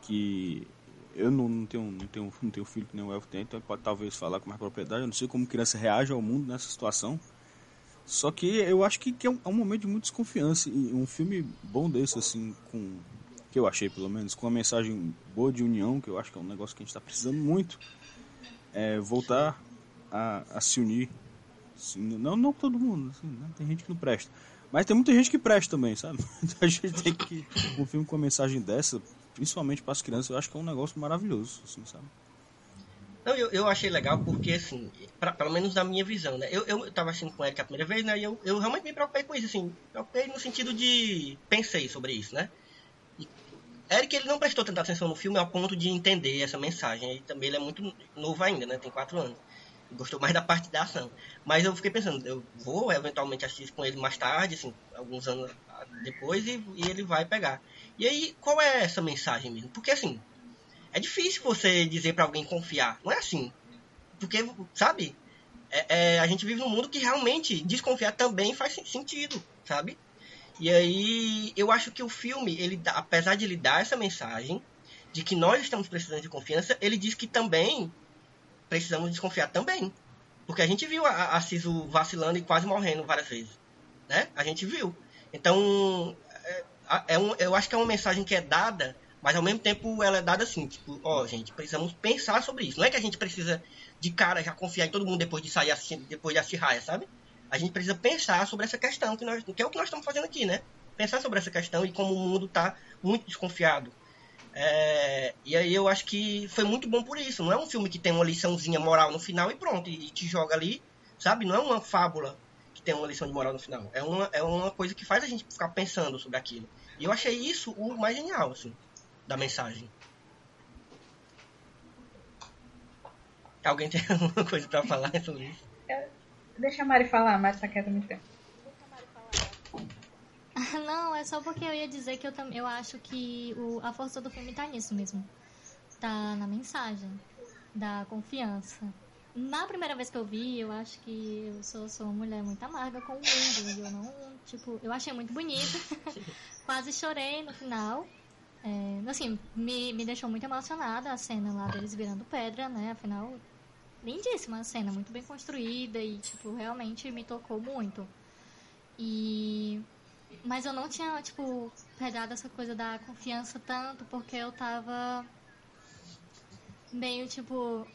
que eu não, não, tenho, não, tenho, não tenho filho que nem o Elfo tem, então ele pode talvez falar com mais propriedade, eu não sei como criança reage ao mundo nessa situação, só que eu acho que, que é, um, é um momento de muita desconfiança, e um filme bom desse, assim, com que eu achei pelo menos, com uma mensagem boa de união, que eu acho que é um negócio que a gente está precisando muito, é voltar a, a se unir. Assim, não, não todo mundo, assim, né? tem gente que não presta. Mas tem muita gente que presta também, sabe? Então *laughs* a gente tem que. Um filme com uma mensagem dessa, principalmente para as crianças, eu acho que é um negócio maravilhoso, assim, sabe? Não, eu, eu achei legal porque, assim, pra- pelo menos na minha visão, né? Eu, eu tava assistindo com Eric a primeira vez, né? E eu, eu realmente me preocupei com isso, assim. Preocupei no sentido de... Pensei sobre isso, né? E Eric, ele não prestou tanta atenção no filme ao ponto de entender essa mensagem. E também ele é muito novo ainda, né? Tem quatro anos. Gostou mais da parte da ação. Mas eu fiquei pensando, eu vou eventualmente assistir com ele mais tarde, assim, alguns anos depois, e, e ele vai pegar. E aí, qual é essa mensagem mesmo? Porque, assim, é difícil você dizer pra alguém confiar. Não é assim. Porque, sabe? É, é, a gente vive num mundo que realmente desconfiar também faz sen- sentido, sabe? E aí, eu acho que o filme, ele apesar de ele dar essa mensagem de que nós estamos precisando de confiança, ele diz que também precisamos desconfiar também. Porque a gente viu a, a Ciso vacilando e quase morrendo várias vezes. Né? A gente viu. Então, é, é um, eu acho que é uma mensagem que é dada, mas ao mesmo tempo ela é dada assim, tipo, ó, gente, precisamos pensar sobre isso. Não é que a gente precisa de cara já confiar em todo mundo depois de sair assistindo, depois de assistir Raia, sabe? A gente precisa pensar sobre essa questão, que, nós, que é o que nós estamos fazendo aqui, né? Pensar sobre essa questão e como o mundo está muito desconfiado. É, e aí eu acho que foi muito bom por isso. Não é um filme que tem uma liçãozinha moral no final e pronto, e te joga ali Sabe? Não é uma fábula que tem uma lição de moral no final. É uma, é uma coisa que faz a gente ficar pensando sobre aquilo. E eu achei isso o mais genial, assim, da mensagem. Alguém tem *laughs* alguma coisa pra falar sobre isso? Deixa a Mari falar, a Mari tá quieta muito tempo. *laughs* Não, é só porque eu ia dizer que eu, eu acho que o, a força do filme tá nisso mesmo. Tá na mensagem da confiança. Na primeira vez que eu vi, eu acho que eu sou, sou uma mulher muito amarga com o mundo. Eu não, tipo, eu achei muito bonito. *laughs* Quase chorei no final. É, assim, me, me deixou muito emocionada a cena lá deles virando pedra, né? Afinal, lindíssima a cena, muito bem construída e, tipo, realmente me tocou muito. E mas eu não tinha, tipo, pegado essa coisa da confiança tanto, porque eu tava meio, tipo,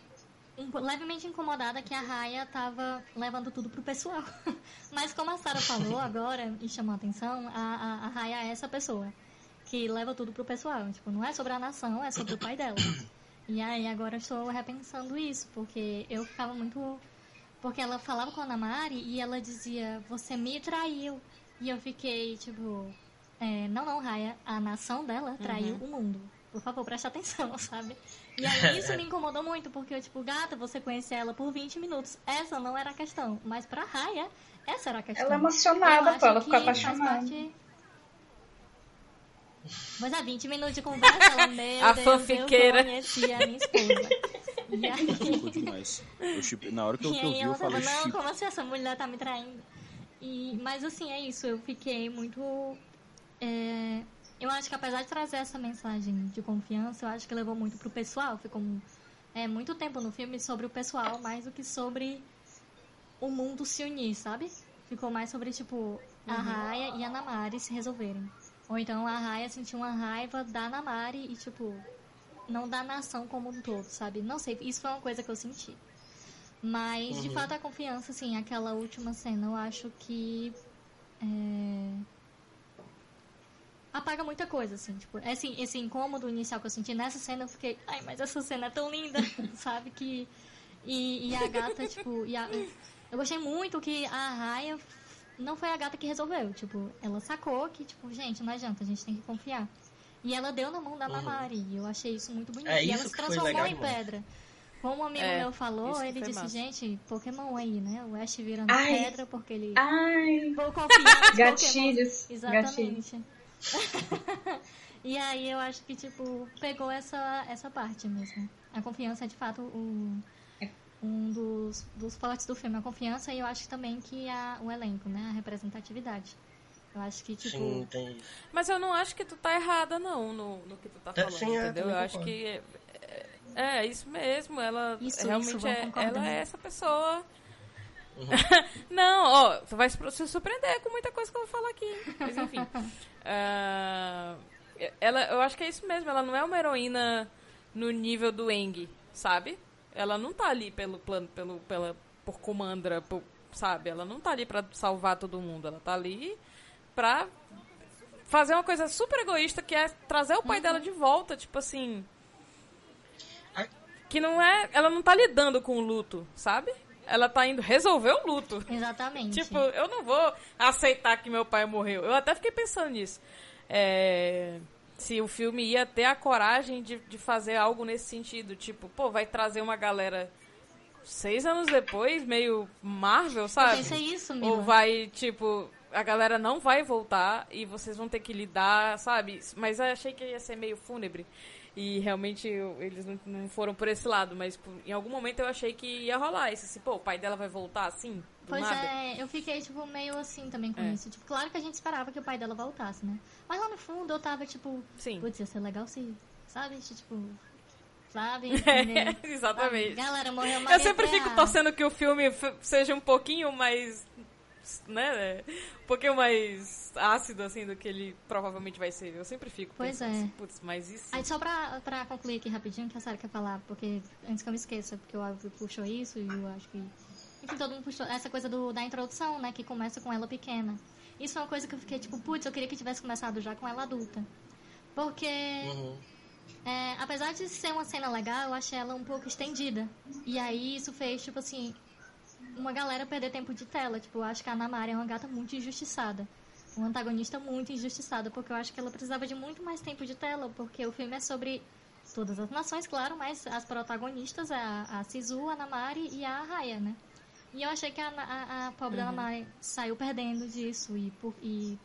po- levemente incomodada que a Raya tava levando tudo pro pessoal. *laughs* Mas como a Sarah falou *laughs* agora e chamou a atenção, a, a, a Raya é essa pessoa que leva tudo pro pessoal. Tipo, não é sobre a nação, é sobre o pai dela. E aí agora eu estou repensando isso, porque eu ficava muito. Porque ela falava com a Ana Mari e ela dizia, você me traiu. E eu fiquei, tipo, é, não, não, Raya, a nação dela traiu o mundo. Por favor, preste atenção, *laughs* sabe? E aí isso me *laughs* incomodou muito, porque eu, tipo, gata, você conhecia ela por 20 minutos. Essa não era a questão. Mas pra Raya, essa era a questão. Ela é Eu emocionada, pô, ela ficou apaixonada. parte- Mas é 20 minutos de conversa, ela, meu *laughs* A Deus, fanfiqueira. eu conheci a minha esposa. E aí... Ficou demais. Eu na hora que eu, que eu vi, ela eu falei não, como assim essa mulher tá me traindo? E, mas assim, é isso, eu fiquei muito. é, eu acho que apesar de trazer essa mensagem de confiança, eu acho que levou muito pro pessoal. Ficou é, muito tempo no filme sobre o pessoal, mais do que sobre o mundo se unir, sabe? Ficou mais sobre, tipo, a Raya e a Namari se resolverem. Ou então a Raya sentiu uma raiva da Namari e, tipo, não da nação como um todo, sabe? Não sei, isso foi uma coisa que eu senti. Mas, de fato, a confiança, assim, aquela última cena, eu acho que. é, Apaga muita coisa, assim, tipo, esse, esse incômodo inicial que eu senti nessa cena, eu fiquei, ai, mas essa cena é tão linda, *laughs* sabe? Que. E, e a gata, tipo, e a- eu gostei muito que a Raya não foi a gata que resolveu, tipo, ela sacou que, tipo, gente, não adianta, a gente tem que confiar. E ela deu na mão da Mamari, e eu achei isso muito bonito. É e ela se transformou legal em pedra. Como um amigo É, meu falou, ele disse, massa. gente, Pokémon aí, né? O Ash virando Ai. pedra porque ele... Ai, Vou confiar gatilhos. Pokémon. Gatilhos. Exatamente. *laughs* e aí eu acho que, tipo, pegou essa, essa parte mesmo. A confiança é, de fato, o, um dos, dos fortes do filme. A confiança e eu acho também que a, o elenco, né? A representatividade. Eu acho que, tipo... Sim, tem isso. Mas eu não acho que tu tá errada, não, no, no que tu tá Tá, falando, sim, é, entendeu? Eu acho que é, isso mesmo, ela Isso, isso, realmente vamos é, ela é essa pessoa. Uhum. *laughs* não, ó, tu vai se surpreender com muita coisa que eu vou falar aqui. Mas enfim. Ah, ela, eu acho que é isso mesmo, ela não é uma heroína no nível do Eng, sabe? Ela não tá ali pelo plano, pelo, pela, por comandra, por- sabe? Ela não tá ali pra salvar todo mundo, ela tá ali pra fazer uma coisa super egoísta que é trazer o pai dela de volta, tipo assim. Que não é. Ela não tá lidando com o luto, sabe? Ela tá indo resolver o luto. Exatamente. Tipo, eu não vou aceitar que meu pai morreu. Eu até fiquei pensando nisso. É, se o filme ia ter a coragem de, de fazer algo nesse sentido. Tipo, pô, vai trazer uma galera seis anos depois, meio Marvel, eu sabe? pensei isso, Mila. Ou vai, tipo, a galera não vai voltar e vocês vão ter que lidar, sabe? Mas eu achei que ia ser meio fúnebre. E realmente eu- eles não, não foram por esse lado, mas por- em algum momento eu achei que ia rolar isso. Assim, pô, o pai dela vai voltar assim? Do Pois nada? é, eu fiquei, tipo, meio assim também com É. isso. Tipo, claro que a gente esperava que o pai dela voltasse, né? Mas lá no fundo eu tava, tipo, Sim. putz, ia ser legal se, sabe? Tipo, sabe? *laughs* É, exatamente. Galera, morreu uma Eu sempre fico torcendo que o filme seja um pouquinho mais. Né? Um pouquinho mais ácido, assim, do que ele provavelmente vai ser. Eu sempre fico Pois pensando é. assim, putz, mas isso. Aí só pra, pra concluir aqui rapidinho, que a Sarah quer falar, porque antes que eu me esqueça, porque o Álvaro puxou isso e eu acho que. Enfim, todo mundo puxou essa coisa do, da introdução, né? Que começa com ela pequena. Isso é uma coisa que eu fiquei tipo, putz, eu queria que tivesse começado já com ela adulta. Porque. Uhum. É, apesar de ser uma cena legal, eu achei ela um pouco estendida. E aí isso fez, tipo assim, uma galera perder tempo de tela. Tipo, eu acho que a Ana Maria é uma gata muito injustiçada. Uma antagonista muito injustiçada, porque eu acho que ela precisava de muito mais tempo de tela, porque o filme é sobre todas as nações, claro, mas as protagonistas é a, a Sisu, a Namari e a Raya, né? E eu achei que a, a, a pobre Uhum. Ana Mari saiu perdendo disso. E por, e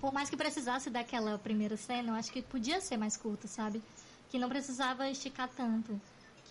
por mais que precisasse daquela primeira cena, eu acho que podia ser mais curta, sabe? Que não precisava esticar tanto.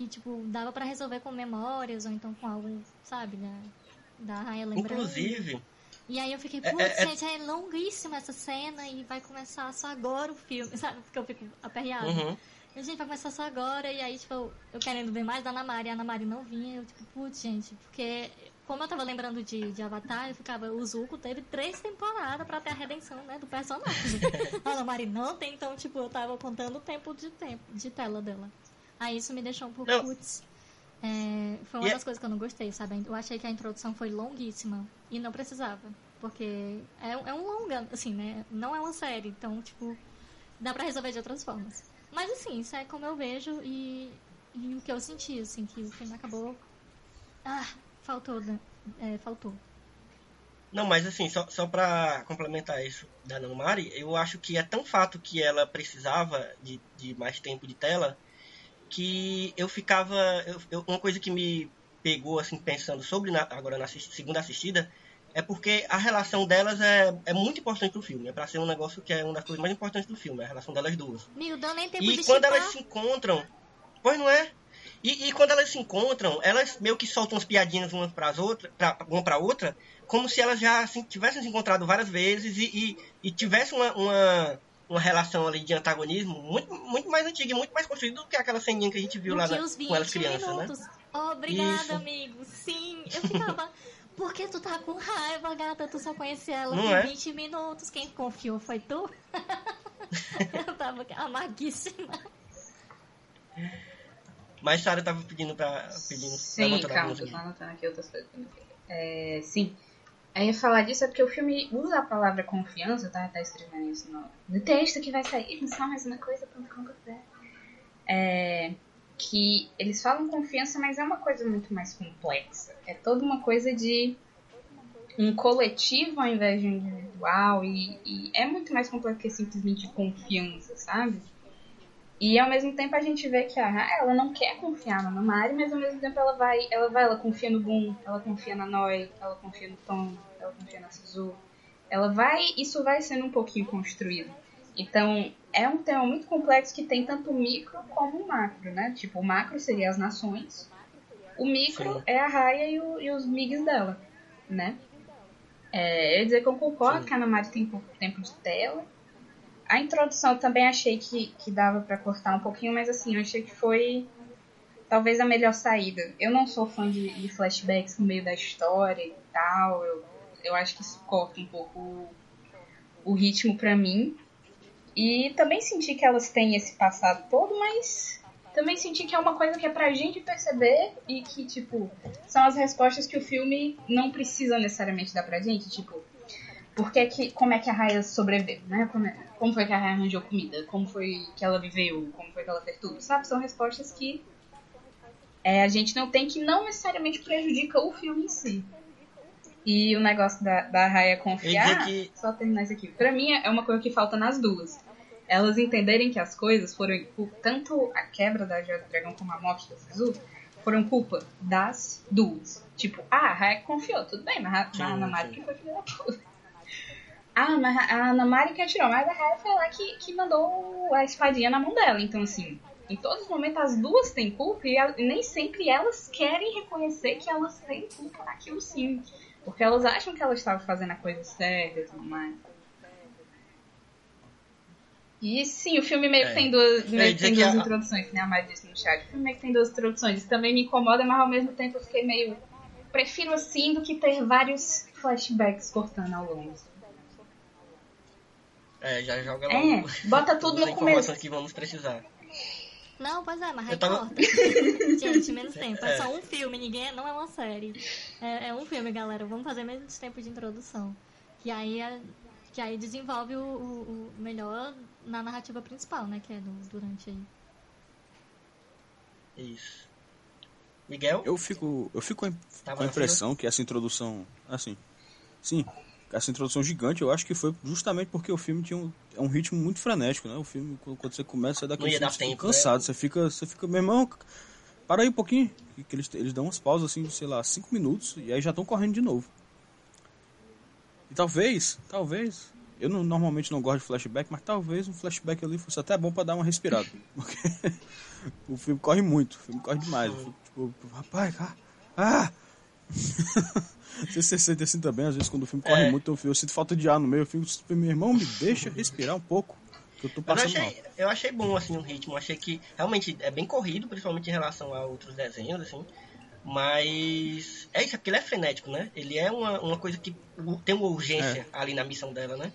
Que, tipo, dava pra resolver com memórias ou então com algo, sabe? Da, da Raya lembrando. Inclusive, E aí eu fiquei, É- putz, é- é- gente, é longuíssima essa cena e vai começar só agora o filme, *laughs* sabe? Porque eu fico aperreada. uhum. A gente vai começar só agora, e aí, tipo, eu, eu querendo ver mais da Ana Mari, a Ana Mari não vinha, eu, tipo, putz, gente, porque como eu tava lembrando de, de Avatar, eu ficava, o Zuko teve três temporadas pra ter a redenção, né, do personagem. *laughs* a Ana Mari não tem, então, tipo, eu tava contando o tempo de tempo, de tela dela. Aí isso me deixou um pouco, Não. putz. É, foi uma é- das coisas que eu não gostei, sabe? Eu achei que a introdução foi longuíssima e não precisava. Porque é, é um longa, assim, né? Não é uma série, então, tipo, dá pra resolver de outras formas. Mas assim, isso é como eu vejo e, e o que eu senti, assim, que o filme acabou. Ah, faltou, né? É, faltou. Não, mas assim, só, só pra complementar isso da Nanomari, eu acho que é tão fato que ela precisava de, de mais tempo de tela que eu ficava. eu- eu- uma coisa que me pegou, assim, pensando sobre na- agora na segunda assistida, é porque a relação delas é, é muito importante pro filme. É pra ser um negócio que é uma das coisas mais importantes do filme, é a relação delas duas. Meu, nem tempo E de quando chipar. elas se encontram, pois não é? E, e quando elas se encontram, elas meio que soltam umas piadinhas umas para outra, pra, uma para outra, como se elas já assim, tivessem se encontrado várias vezes e, e, e tivessem uma, uma, uma relação ali de antagonismo muito, muito mais antiga e muito mais construída do que aquela ceninha que a gente viu do lá na- os 20 com elas crianças, né? minutos. Obrigada, Isso. amigo. Sim, eu ficava. *laughs* Por que tu tá com raiva, gata? Tu só conhecia ela por é? 20 minutos. Quem confiou foi tu? *laughs* eu tava amarguíssima. Mas Sarah tava pedindo pra. Pedindo Sim, calma, alguns tô aqui. só anotando aqui outras coisas. É, sim. Aí falar disso é porque o filme usa a palavra confiança, tá? Tá escrevendo isso no, no texto que vai sair. Só mais uma coisa pra café. É, que eles falam confiança, mas é uma coisa muito mais complexa. É toda uma coisa de um coletivo ao invés de um individual. E, e é muito mais complexo que simplesmente confiança, sabe? E ao mesmo tempo a gente vê que a Ra, ela não quer confiar na Mari, mas ao mesmo tempo ela vai, ela vai, ela confia no Boom, ela confia na Noi, ela confia no Tom, ela confia na Suzu. Ela vai, isso vai sendo um pouquinho construído. Então, é um tema muito complexo que tem tanto o micro como o macro, né? Tipo, o macro seria as nações, o micro Sim. é a Raya e, o- e os migs dela, né? É, eu ia dizer que eu concordo Sim. que a Ana Mari tem pouco tempo de tela, a introdução também achei que, que dava pra cortar um pouquinho, mas assim, eu achei que foi talvez a melhor saída. Eu não sou fã de, de flashbacks no meio da história e tal. Eu, eu acho que isso corta um pouco o, o ritmo pra mim. E também senti que elas têm esse passado todo, mas também senti que é uma coisa que é pra gente perceber e que, tipo, são as respostas que o filme não precisa necessariamente dar pra gente. Tipo, por que que, como é que a Raya sobreviveu, né? Como, é- como foi que a Raya arranjou comida? Como foi que ela viveu? Como foi que ela fez tudo? Sabe? São respostas que é, a gente não tem que não necessariamente prejudica o filme em si. E o negócio da, da Raya confiar, que- só terminar isso aqui. Pra mim é uma coisa que falta nas duas. Elas entenderem que as coisas foram, tanto a quebra da Joia do Dragão como a morte da Sisu, foram culpa das duas. Tipo, ah, a Raya confiou, tudo bem, mas a, Ana que foi filha da puta. Ah, mas a Ana Mari que atirou, mas a Raya foi lá que, que mandou a espadinha na mão dela. Então, assim, em todos os momentos as duas têm culpa e nem sempre elas querem reconhecer que elas têm culpa naquilo sim. Porque elas acham que elas estavam fazendo a coisa certa e tudo mais. E sim, o filme meio que É. tem duas, meio que dizer tem que duas a- introduções, que nem a Mari disse no chat. O filme meio que tem duas introduções. Isso também me incomoda, mas ao mesmo tempo eu fiquei meio. Prefiro assim do que ter vários flashbacks cortando ao longo. É, já joga lá É, bota tudo no informações começo. que vamos precisar. Não, pois é, mas Eu tava- recorta. *laughs* Gente, menos tempo. É É. só um filme, ninguém, não é uma série. É, é um filme, galera. Vamos fazer menos tempo de introdução. Que aí, é- que aí desenvolve o, o- o melhor na narrativa principal, né? Que é do, durante aí. Isso. Miguel? Eu fico, eu fico com a- na impressão que essa introdução, assim, sim, essa introdução gigante, eu acho que foi justamente porque o filme tinha um, é um ritmo muito frenético, né? O filme, quando você começa, é você fica tempo, cansado, né? você fica, você fica, meu irmão, para aí um pouquinho, que eles, eles dão umas pausas, assim, de, sei lá, cinco minutos, e aí já estão correndo de novo. E talvez, talvez, eu não- normalmente não gosto de flashback, mas talvez um flashback ali fosse até bom pra dar uma respirada. *laughs* Porque o filme corre muito, o filme corre demais. Fico, tipo, rapaz, cara. Ah! *laughs* Você se sente assim também, às vezes quando o filme corre É. muito, eu, eu sinto falta de ar no meio, eu fico, meu irmão, me deixa respirar um pouco, que eu tô Mas eu passando mal. achei, eu achei bom, assim, o ritmo. Achei que realmente é bem corrido, principalmente em relação a outros desenhos, assim. Mas é isso, porque ele é frenético, né? Ele é uma, uma coisa que tem uma urgência É. ali na missão dela, né?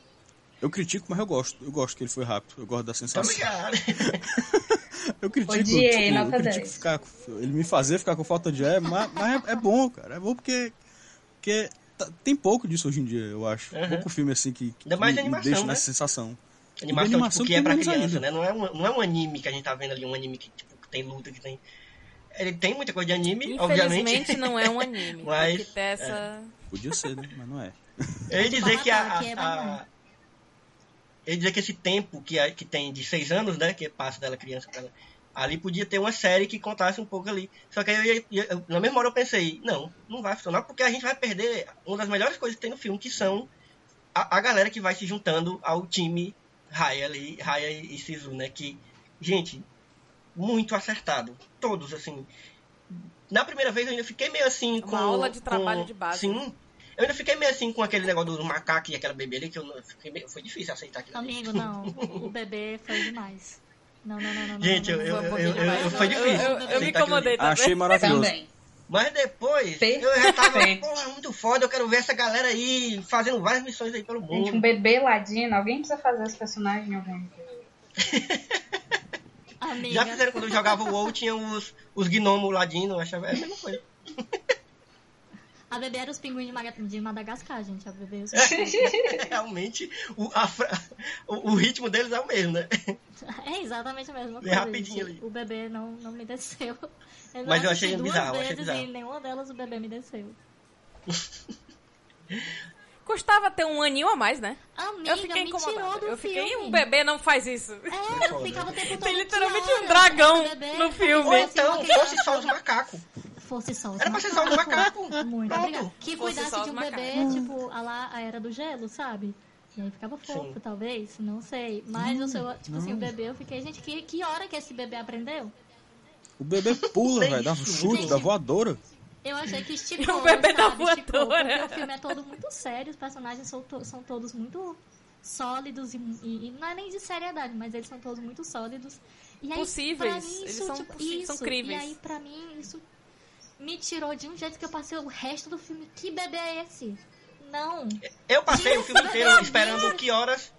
Eu critico, mas eu gosto. Eu gosto que ele foi rápido, eu gosto da sensação. ligado? *laughs* Eu critico, Odiei, tipo, nota eu critico 10. ficar, ele me fazer ficar com falta de ar, mas, mas é, é bom, cara. É bom porque, porque tá- tem pouco disso hoje em dia, eu acho. Uhum. Pouco filme assim que, que Ainda mais me, animação, me deixa né? nessa sensação. Animação, animação tipo, que é pra criança, ainda. né? Não é, um, não é um anime que a gente tá vendo ali, um anime que, tipo, que tem luta, que tem... Ele tem muita coisa de anime, obviamente. Infelizmente não é um anime. *laughs* Mas, tem essa... Podia ser, né? Mas não é. *laughs* Eu ia dizer que a... É a-. Eu ia dizer que esse tempo que, a- que tem de seis anos, né? Que passa dela criança pra ela, ali podia ter uma série que contasse um pouco ali. Só que aí eu eu- na mesma hora eu pensei, não, não vai funcionar, porque a gente vai perder uma das melhores coisas que tem no filme, que são a, a galera que vai se juntando ao time Raya ali, Raya e, Sisu, né? Que, gente, muito acertado. Todos, assim. Na primeira vez eu ainda fiquei meio assim Uma com. aula de com- trabalho de base, Sim. Eu ainda fiquei meio assim com aquele negócio do macaco e aquela bebê ali, que eu não- fiquei meio- foi difícil aceitar aquilo. ali. Amigo, não. O bebê foi demais. Não, não, não, não. não, Gente, não, eu, não, eu, foi difícil. Eu, eu, eu me ali. incomodei também. Achei maravilhoso. Também. Mas depois, eu já tava, porra, muito foda, eu quero ver essa galera aí fazendo várias missões aí pelo Gente, um mundo. bebê ladino. Alguém precisa fazer esse personagem em algum *laughs* Já fizeram quando eu jogava o WoW, tinha os, os gnomos ladinos, eu achava é a mesma coisa. *laughs* a bebê era os pinguins de, Maga- de Madagascar, gente. A bebê os pinguins. *laughs* Realmente, o, a o, o ritmo deles é o mesmo, né? *laughs* É exatamente a mesma Bem coisa. rapidinho gente. ali. O bebê não, não me desceu. *laughs* Eu Mas eu achei duas bizarro, achei vezes bizarro. e nenhuma delas o bebê me desceu. Custava ter um aninho a mais, né? Amiga, Eu fiquei incomodada. Eu fiquei, filme. um bebê não faz isso. É, eu ficava o tempo todo. Tem literalmente "Que um dragão esse bebê?" no filme. Ou então, fosse só os macacos. Fosse só os Era pra ser só os macacos. Muito Pronto. obrigada. Que Fosse cuidasse de um bebê, tipo, a lá a era do gelo, sabe? E aí ficava fofo, Sim. talvez, não sei. Mas o seu, tipo assim, o bebê, eu fiquei, gente, que, que hora que esse bebê aprendeu? O bebê pula, velho, dá um chute, gente. dá voadora. Eu achei que *laughs* esticou, O bebê da sabe? Esticou, voadora. porque o filme é todo muito sério, os personagens são, to- são todos muito sólidos e, e- e não é nem de seriedade, mas eles são todos muito sólidos. E aí, Possíveis, mim, eles isso, são tipo, possi- isso, são críveis. E aí, pra mim, isso me tirou de um jeito que eu passei o resto do filme. Que bebê é esse? Não. Eu passei o filme inteiro esperando que horas,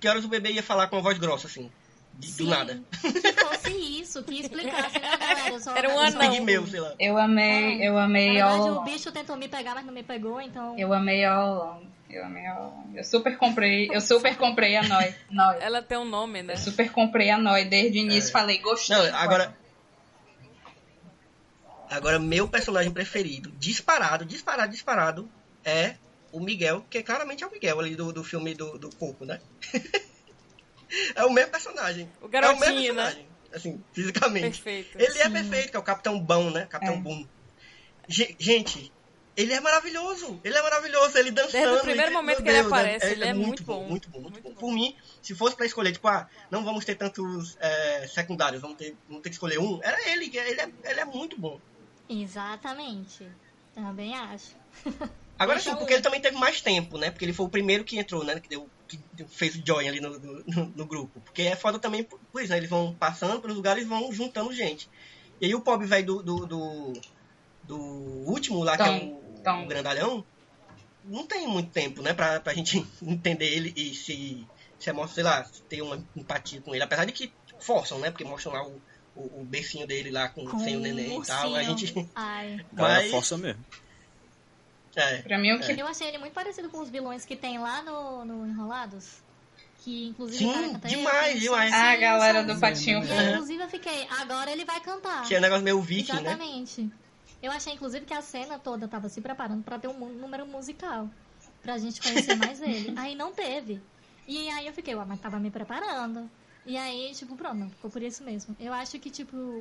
que horas o bebê ia falar com a voz grossa, assim. de- do nada. Que fosse isso, que explicasse, galera. Eu só Era um eu anão. Meu, sei lá. Eu amei, eu Na amei verdade, all o bicho tentou me pegar, mas não me pegou, então. Eu amei all along. Eu amei all along. Eu super comprei, eu super comprei a Noi. Noi. Ela tem um nome, né? Eu super comprei a Noi desde o início, É. falei, gostei. Não, agora. Agora, meu personagem preferido, disparado, disparado, disparado, é o Miguel, que claramente é o Miguel ali do, do filme do, do Coco, né? *laughs* é o mesmo personagem. O é o garotinho, mesmo né? personagem, Assim, fisicamente. Perfeito. Ele é perfeito, que é o Capitão Bão, né? Capitão É. Boom. Ge- Gente, ele é maravilhoso. Ele é maravilhoso. Ele dançando. Desde o primeiro momento que ele Deus, é- aparece, é, ele é muito bom. Muito bom, muito, Muito bom. bom. Por mim, se fosse pra escolher, tipo, ah, não vamos ter tantos é, secundários, vamos ter, vamos ter que escolher um, era ele, ele é, ele é muito bom. Exatamente. Também acho. *laughs* Agora sim, porque ele também teve mais tempo, né? Porque ele foi o primeiro que entrou, né? Que, deu, que fez o join ali no, no, no grupo. Porque é foda também, por por isso, né? Eles vão passando pelos lugares e vão juntando gente. E aí o pobre velho do, do, do, do último lá, que é Tom, o, Tom. o grandalhão, não tem muito tempo, né? Pra, pra gente *laughs* entender ele e se, se mostra, sei lá, ter uma empatia com ele. Apesar de que forçam, né? Porque mostram lá o, o, o becinho dele lá com, Com sem o neném um e tal. A ursinho. gente. *laughs* Ai. Galera Mas- força mesmo. É. Pra mim, o que Eu achei ele muito parecido com os vilões que tem lá no, no Enrolados. Que inclusive Sim, canta demais, eu, demais. Ah, a galera do patinho É. aí, inclusive eu fiquei, agora ele vai cantar. Que é um negócio meio viking, né? Exatamente. Eu achei, inclusive, que a cena toda tava se preparando pra ter um número musical. Pra gente conhecer *laughs* mais ele. Aí não teve. E aí eu fiquei, ué, mas tava me preparando. E aí, tipo, pronto, ficou por isso mesmo. Eu acho que, tipo,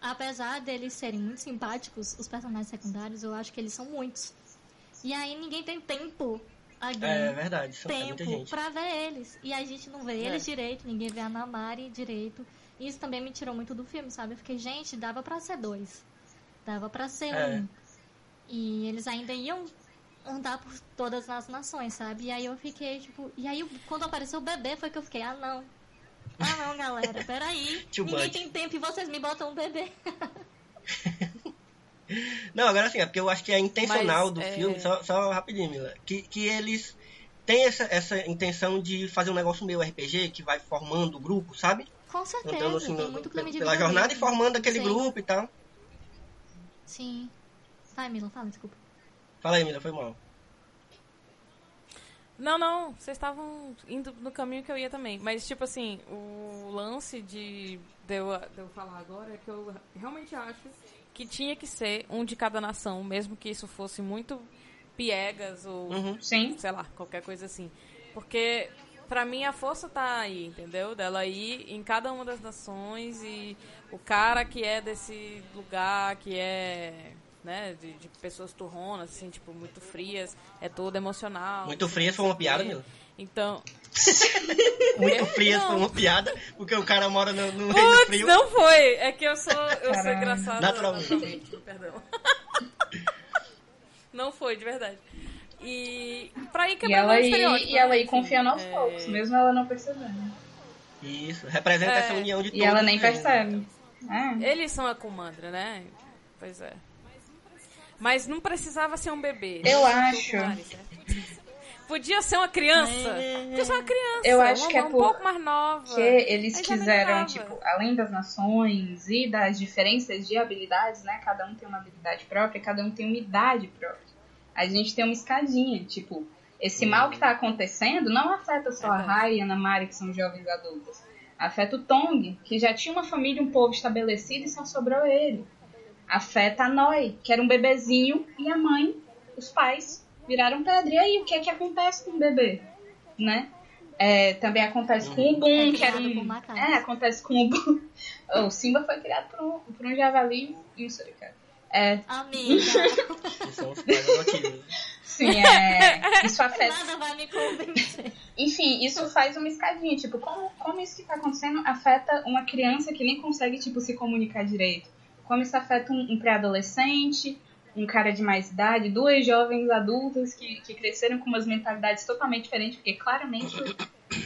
apesar deles serem muito simpáticos, os personagens secundários, eu acho que eles são muitos. E aí ninguém tem tempo. Alguém É verdade, são é tempo gente. pra ver eles. E a gente não vê É. eles direito, ninguém vê a Namari direito. E isso também me tirou muito do filme, sabe? Eu fiquei, gente, dava pra ser dois. Dava pra ser É. um. E eles ainda iam andar por todas as nações, sabe? E aí eu fiquei, tipo. E aí quando apareceu o bebê foi que eu fiquei, ah não. Galera, peraí. *laughs* Ninguém much. tem tempo e vocês me botam um bebê. *laughs* Não, agora assim, é porque eu acho que é intencional Mas, do é- filme, só, só rapidinho, Mila, que, que eles têm essa, essa intenção de fazer um negócio meio RPG, que vai formando o grupo, sabe? Com certeza, Andando assim tem no- muito clima de pela jornada e formando aquele Sim, grupo e tal. Sim. Vai, Mila, fala, desculpa. Fala aí, Mila, foi mal. Não, não, vocês estavam indo no caminho que eu ia também. Mas, tipo assim, o lance de, de, eu, de eu falar agora é que eu realmente acho que tinha que ser um de cada nação, mesmo que isso fosse muito piegas ou, Uhum. Sim. sei lá, qualquer coisa assim. Porque, pra mim, a força tá aí, entendeu? Dela ir em cada uma das nações e o cara que é desse lugar, que é, né, de, de pessoas turronas, assim, tipo, muito frias, é todo emocional. Muito frias foi uma quê. piada, Mila. Então, *laughs* Muito *laughs* frias Não. foi uma piada, porque o cara mora no, no Putz, frio. não foi. É que eu sou, eu sou engraçada. Naturalmente. naturalmente, Perdão. *laughs* Não foi, de verdade. E pra ir E quebrando ela o estereótipo. e ela aí né? confiando aos É, poucos, mesmo ela não percebendo. Isso, representa É. essa união de todos. E ela nem reinos. percebe. É. Eles são a comandra, né? Pois é. Mas não precisava ser um bebê. Eu acho. certo? Podia ser uma criança. Podia ser uma criança. Eu acho uma, que é um por- pouco mais nova. Porque eles Aí quiseram, tipo, além das nações e das diferenças de habilidades, né? Cada um tem uma habilidade própria, cada um tem uma idade própria. A gente tem uma escadinha, tipo, esse mal que tá acontecendo não afeta só a. Rai e a Ana Mari, que são jovens adultas. Afeta o Tong, que já tinha uma família, um povo estabelecido e só sobrou ele. Afeta a Noi, que era um bebezinho, e a mãe, os pais, viraram pedra. E aí, o que é que acontece com o bebê? Né? É, também acontece com o Boom, É que era um. É, acontece com o Boom. *laughs* O Simba foi criado por um, por um javali e um suricata. É, Amiga, sim, é. Isso *laughs* afeta. nada vai me convencer. Enfim, isso faz uma escadinha. Tipo, como, como isso que tá acontecendo afeta uma criança que nem consegue, tipo, se comunicar direito? Como isso afeta um, um pré-adolescente, um cara de mais idade, duas jovens adultas que, que cresceram com umas mentalidades totalmente diferentes, porque claramente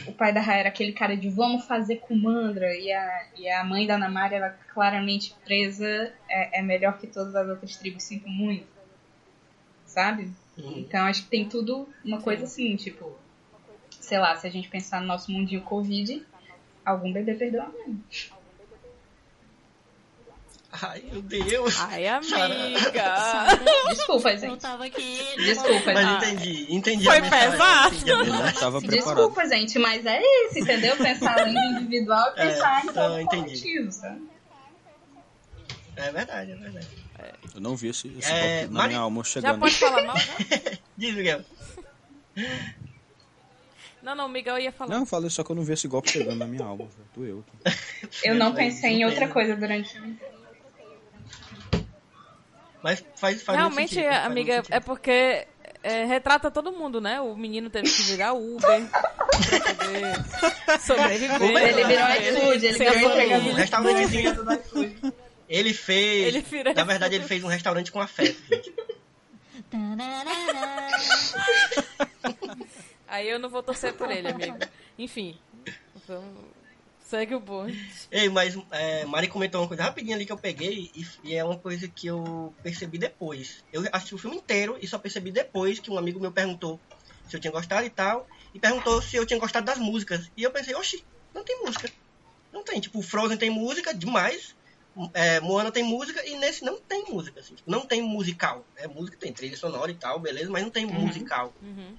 o pai da Raya era aquele cara de vamos fazer comandra, e a, e a mãe da Namari, ela claramente presa, é, é melhor que todas as outras tribos, sinto muito. Sabe? Uhum. Então acho que tem tudo uma coisa assim, tipo, sei lá, se a gente pensar no nosso mundinho Covid, algum bebê perdeu a mãe. Ai, meu Deus. Ai, amiga. Desculpa, Eu gente. tava aqui. Desculpa, Mas gente. entendi, entendi Foi pesado. entendi a Eu mensagem. não estava preparado. Desculpa, gente, mas é isso, entendeu? Pensar além do individual e É, pensar em todo entendi. coletivo, sabe? É verdade, é verdade. Eu não vi esse, esse É, golpe na Mari- minha alma Já chegando. pode falar mal, já? *laughs* Diz, Miguel. Não, não, Miguel ia falar. Não, eu falei só que eu não vi esse golpe chegando na minha alma. Doeu. aqui. Eu não pensei em outra surpresa. coisa durante o. Mas faz, faz Realmente, sentido, faz amiga, é porque é, retrata todo mundo, né? O menino teve que virar Uber *laughs* pra poder sobreviver. Uber, Ele virou iFood, ele a virou. Um restaurantezinho. Ele fez. Ele vira- Na verdade, ele fez um restaurante com afeto, gente. Tararara. Aí eu não vou torcer por ele, amigo. Enfim, vamos... segue o bonde. Ei, mas é, Mari comentou uma coisa rapidinho ali que eu peguei e, e é uma coisa que eu percebi depois. Eu assisti o filme inteiro e só percebi depois que um amigo meu perguntou se eu tinha gostado e tal. E perguntou se eu tinha gostado das músicas. E eu pensei, oxi, não tem música. Não tem. Tipo, Frozen tem música demais. É, Moana tem música e nesse não tem música. Assim, tipo, não tem musical. É música, tem trilha sonora e tal, beleza, mas não tem musical. Uhum.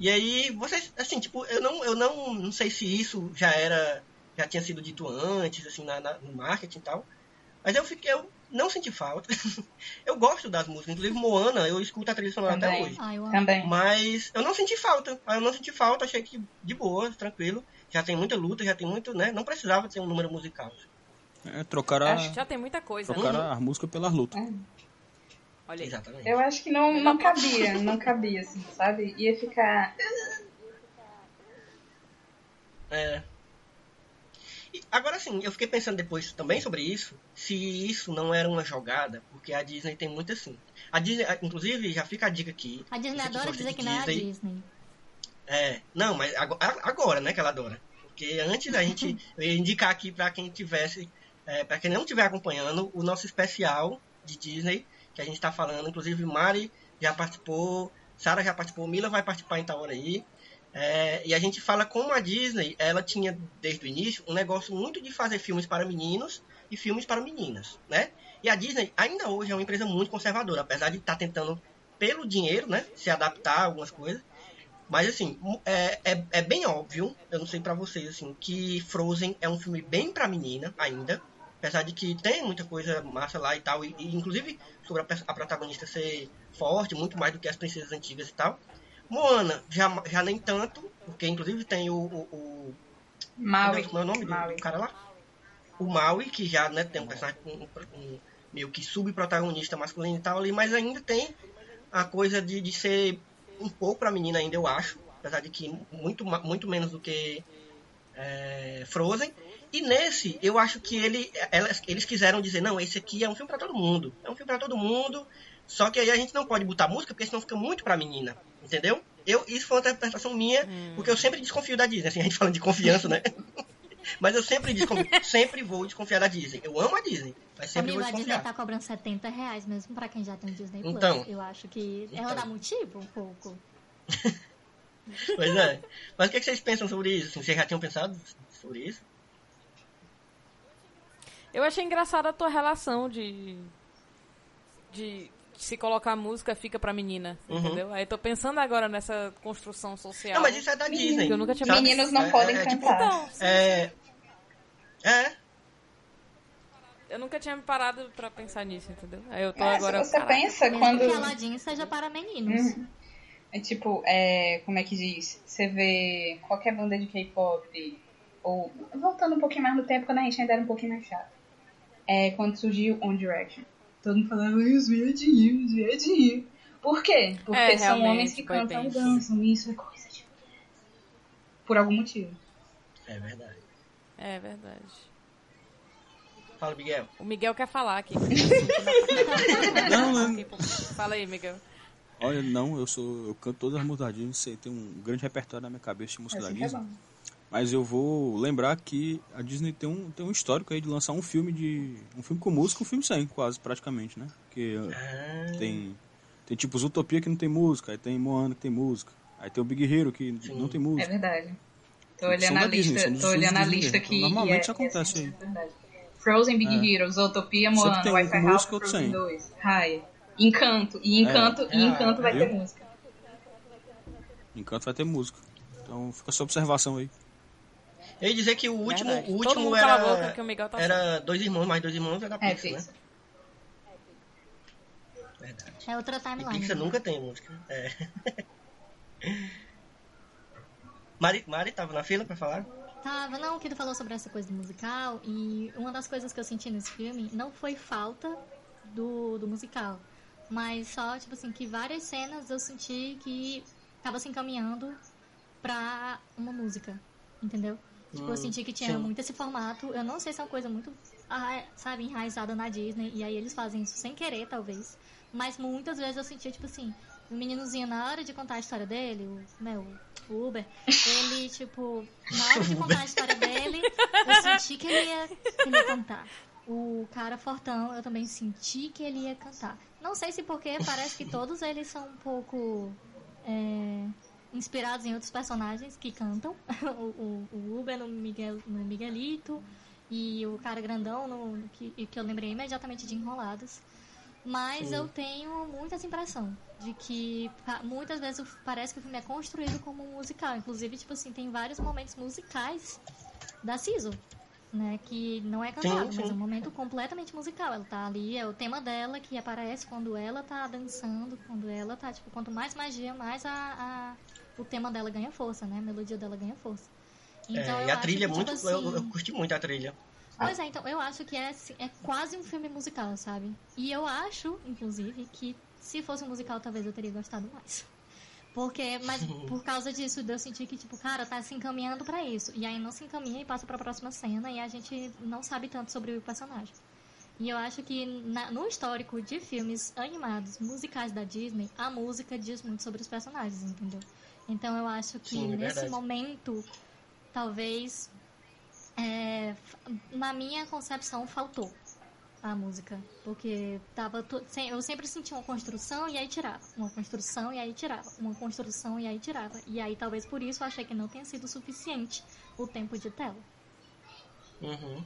E aí, vocês, assim, tipo, eu não, eu não, não sei se isso já era, já tinha sido dito antes, assim, na, na- no marketing e tal. Mas eu fiquei, eu não senti falta. *laughs* eu gosto das músicas, inclusive Moana, eu escuto a trilha sonora até Também. hoje. Ah, eu. Também. Mas eu não senti falta. Eu não senti falta, achei que de boa, tranquilo. Já tem muita luta, já tem muito, né? Não precisava ter um número musical. É, trocar a, Acho Já tem muita coisa. trocar a música pela luta. Olha aí. Exatamente. Eu acho que não, não cabia, não cabia, assim, sabe? Ia ficar. É. Agora sim, eu fiquei pensando depois também sobre isso, se isso não era uma jogada, porque a Disney tem muito assim. A Disney, inclusive, já fica a dica aqui. A Disney adora dizer que não é a Disney. É, não, mas agora, né, que ela adora. Porque antes da gente *laughs* eu ia indicar aqui pra quem tivesse, é, para quem não estiver acompanhando, o nosso especial de Disney, que a gente tá falando, inclusive Mari já participou, Sara já participou, Mila vai participar em tal hora aí. É, e a gente fala como a Disney, ela tinha desde o início um negócio muito de fazer filmes para meninos e filmes para meninas, né? E a Disney ainda hoje é uma empresa muito conservadora, apesar de estar tentando pelo dinheiro, né, se adaptar a algumas coisas. Mas assim, é, é, é bem óbvio, eu não sei pra vocês, assim, que Frozen é um filme bem pra menina ainda. Apesar de que tem muita coisa massa lá e tal, e, e inclusive sobre a, a protagonista ser forte, muito mais do que as princesas antigas e tal. Moana já, já nem tanto, porque inclusive tem o. o, o Maui. como é o nome Maui. do cara lá? O Maui, que já né, tem um personagem um, um- meio que subprotagonista masculino e tal ali, mas ainda tem a coisa de, de ser um pouco pra menina ainda, eu acho. Apesar de que muito, muito menos do que é, Frozen. E nesse, eu acho que ele, elas, eles quiseram dizer, não, esse aqui é um filme pra todo mundo. É um filme pra todo mundo. Só que aí a gente não pode botar música, porque senão fica muito pra menina. Entendeu? Eu, isso foi uma interpretação minha, porque eu sempre desconfio da Disney. Assim, a gente falando de confiança, né? *laughs* Mas eu sempre desconfio, sempre vou desconfiar da Disney. Eu amo a Disney, mas sempre Amigo, vou a Disney desconfiar. tá cobrando 70 reais mesmo pra quem já tem o Disney Plus. Então. Eu acho que ela Então. dá motivo um pouco. *laughs* Pois é. Mas o que que vocês pensam sobre isso? Assim, vocês já tinham pensado sobre isso? Eu achei engraçada a tua relação de. de se colocar música fica pra menina, Uhum. entendeu? Aí eu tô pensando agora nessa construção social. Não, mas isso é da Disney. Que eu nunca tinha sabe? Meninos não É- podem é, tipo, cantar. Então, sim, É. É. eu nunca tinha me parado pra pensar nisso, entendeu? Aí eu tô É, agora. se você pensa Mesmo quando. que Aladdin seja para meninos. Uhum. É tipo, é, como é que diz? Você vê qualquer banda de K-pop, ou voltando um pouquinho mais no tempo, quando a gente ainda era um pouquinho mais chato. É quando surgiu One Direction. Todo mundo falava, "Ai, os viadinhos, os viadinhos. Por quê? Porque É, são homens que cantam e dançam, e isso é coisa de. Por algum motivo. É verdade. É verdade. Fala, Miguel. O Miguel quer falar aqui. *laughs* Não, não. Fala aí, Miguel. Olha, não, eu sou. Eu canto todas as músicas sei, tem um grande repertório na minha cabeça de música Assim é Disney. Mas eu vou lembrar que a Disney tem um, tem um histórico aí de lançar um filme de. um filme com música, um filme sem, quase, praticamente, né? Porque Ah, tem. Tem tipo Zootopia que não tem música, aí tem Moana que tem música. Aí tem o Big Hero que não tem É música. verdade. Tô olhando a Disney, lista, dos tô olhando a lista Disney. aqui. Normalmente e é, isso acontece é, aí. é verdade. Frozen, Big Hero, Zootopia, Sempre Moana, tem Wi-Fi House, Frozen sem. 2, Raya. Encanto, e Encanto, e É. Encanto vai ter música. Encanto vai ter música. Então fica essa observação aí. Eu ia dizer que o último, Verdade. o último era, que o Miguel tá era dois irmãos, mais dois irmãos era É, Pixar, né? Verdade. É outra E timeline. Pixar né? nunca tem música. É. *laughs* Mari, Mari tava na fila pra falar? Tava, não, que tu falou sobre essa coisa do musical e uma das coisas que eu senti nesse filme não foi falta do, do musical, mas só, tipo assim, que várias cenas eu senti que tava se encaminhando pra uma música, entendeu? Tipo, eu Hum, senti que tinha sim. muito esse formato, eu não sei se é uma coisa muito, ah, sabe, enraizada na Disney, e aí eles fazem isso sem querer, talvez, mas muitas vezes eu sentia, tipo assim, o meninozinho, na hora de contar a história dele, o, né, o Uber, ele, *laughs* tipo, na hora de contar a história dele, eu senti que ele ia, que ele ia cantar. O cara fortão, eu também senti que ele ia cantar. Não sei se porque parece que todos eles são um pouco é, inspirados em outros personagens que cantam. *laughs* o, o, o Uber no, Miguel, no Miguelito e o cara grandão no, que, que eu lembrei imediatamente de Enrolados. Mas eu tenho muita essa impressão de que muitas vezes parece que o filme é construído como um musical. Inclusive, tipo assim, tem vários momentos musicais da Siso. né? Que não é cantado, Sim, mas sim. é um momento completamente musical. Ela tá ali, é o tema dela que aparece quando ela tá dançando, quando ela tá, tipo, quanto mais magia, mais a- o tema dela ganha força, né? A melodia dela ganha força. Então, É, e a trilha é que, muito. tipo eu, assim, eu curti muito a trilha. Pois é, então eu acho que é, assim, é quase um filme musical, sabe? E eu acho, inclusive, que se fosse um musical, talvez eu teria gostado mais. Porque, mas *laughs* por causa disso, eu senti que, tipo, cara, tá se encaminhando pra isso. E aí não se encaminha e passa pra próxima cena e a gente não sabe tanto sobre o personagem. E eu acho que na- no histórico de filmes animados, musicais da Disney, a música diz muito sobre os personagens, entendeu? Então eu acho que Sim, é nesse verdade. momento, talvez, é, na minha concepção, faltou a música. Porque tava sem- eu sempre senti uma construção e aí tirava. Uma construção e aí tirava. Uma construção e aí tirava. E aí talvez por isso eu achei que não tenha sido suficiente o tempo de tela. Uhum.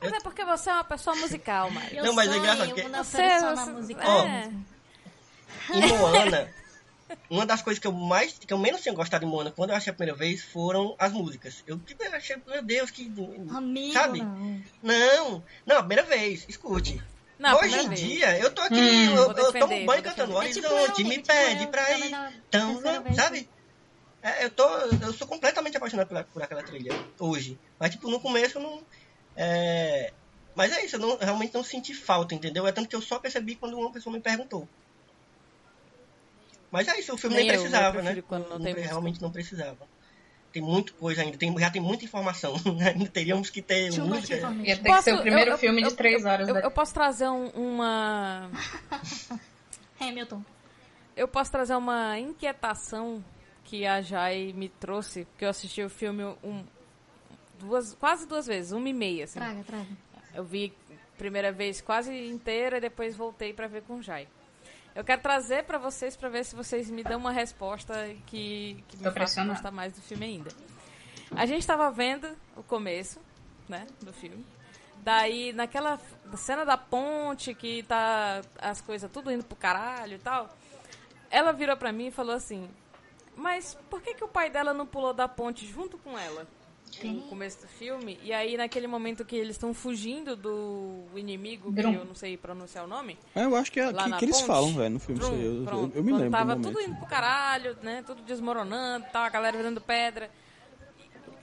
Mas é porque você é uma pessoa musical, Mari. Eu Não, mas é sou engraçado eu que- na Você- persona você- musical. é. Em Moana, uma das coisas que eu mais, que eu menos tinha gostado em Moana quando eu achei a primeira vez foram as músicas. Eu tipo, achei, meu Deus, que. Amigo, Sabe? não. Não, não, a primeira vez, escute. Não, Hoje em vez. dia, eu tô aqui, Hum, eu, vou eu defender, tomo banho cantando defender. É tipo Horizonte, eu, me tipo pede eu, pra ir. Então, sabe? É, eu, tô, eu sou completamente apaixonado por, por aquela trilha hoje. Mas, tipo, no começo eu não. É... Mas é isso, eu não, realmente não senti falta, entendeu? É tanto que eu só percebi quando uma pessoa me perguntou. Mas é isso, o filme nem, Nem eu, eu precisava, né? quando não tem música. realmente não precisava. Tem muita coisa ainda, tem, já tem muita informação. *laughs* ainda teríamos que ter música. information. Ia ter que ser o primeiro eu- filme eu- de três horas Eu, da eu posso trazer um- uma. *laughs* Hamilton. Eu posso trazer uma inquietação que a Jai me trouxe, porque eu assisti o filme um, duas, quase duas vezes, uma e meia. Assim. Traga, traga. Eu vi primeira vez quase inteira e depois voltei pra ver com o Jai. Eu quero trazer pra vocês pra ver se vocês me dão uma resposta que, que me faça gostar mais do filme ainda. A gente tava vendo o começo, né, do filme. Daí, naquela cena da ponte que tá as coisas tudo indo pro caralho e tal, ela virou pra mim e falou assim: Mas por que, que o pai dela não pulou da ponte junto com ela? No começo do filme. E aí, naquele momento que eles estão fugindo do inimigo, que Drum. eu não sei pronunciar o nome. É, eu acho que é Lá que, na que eles ponte. falam, velho, no filme. Drum, eu, eu, eu me lembro tava do tudo indo pro caralho, né? Tudo desmoronando, tal, a galera virando pedra.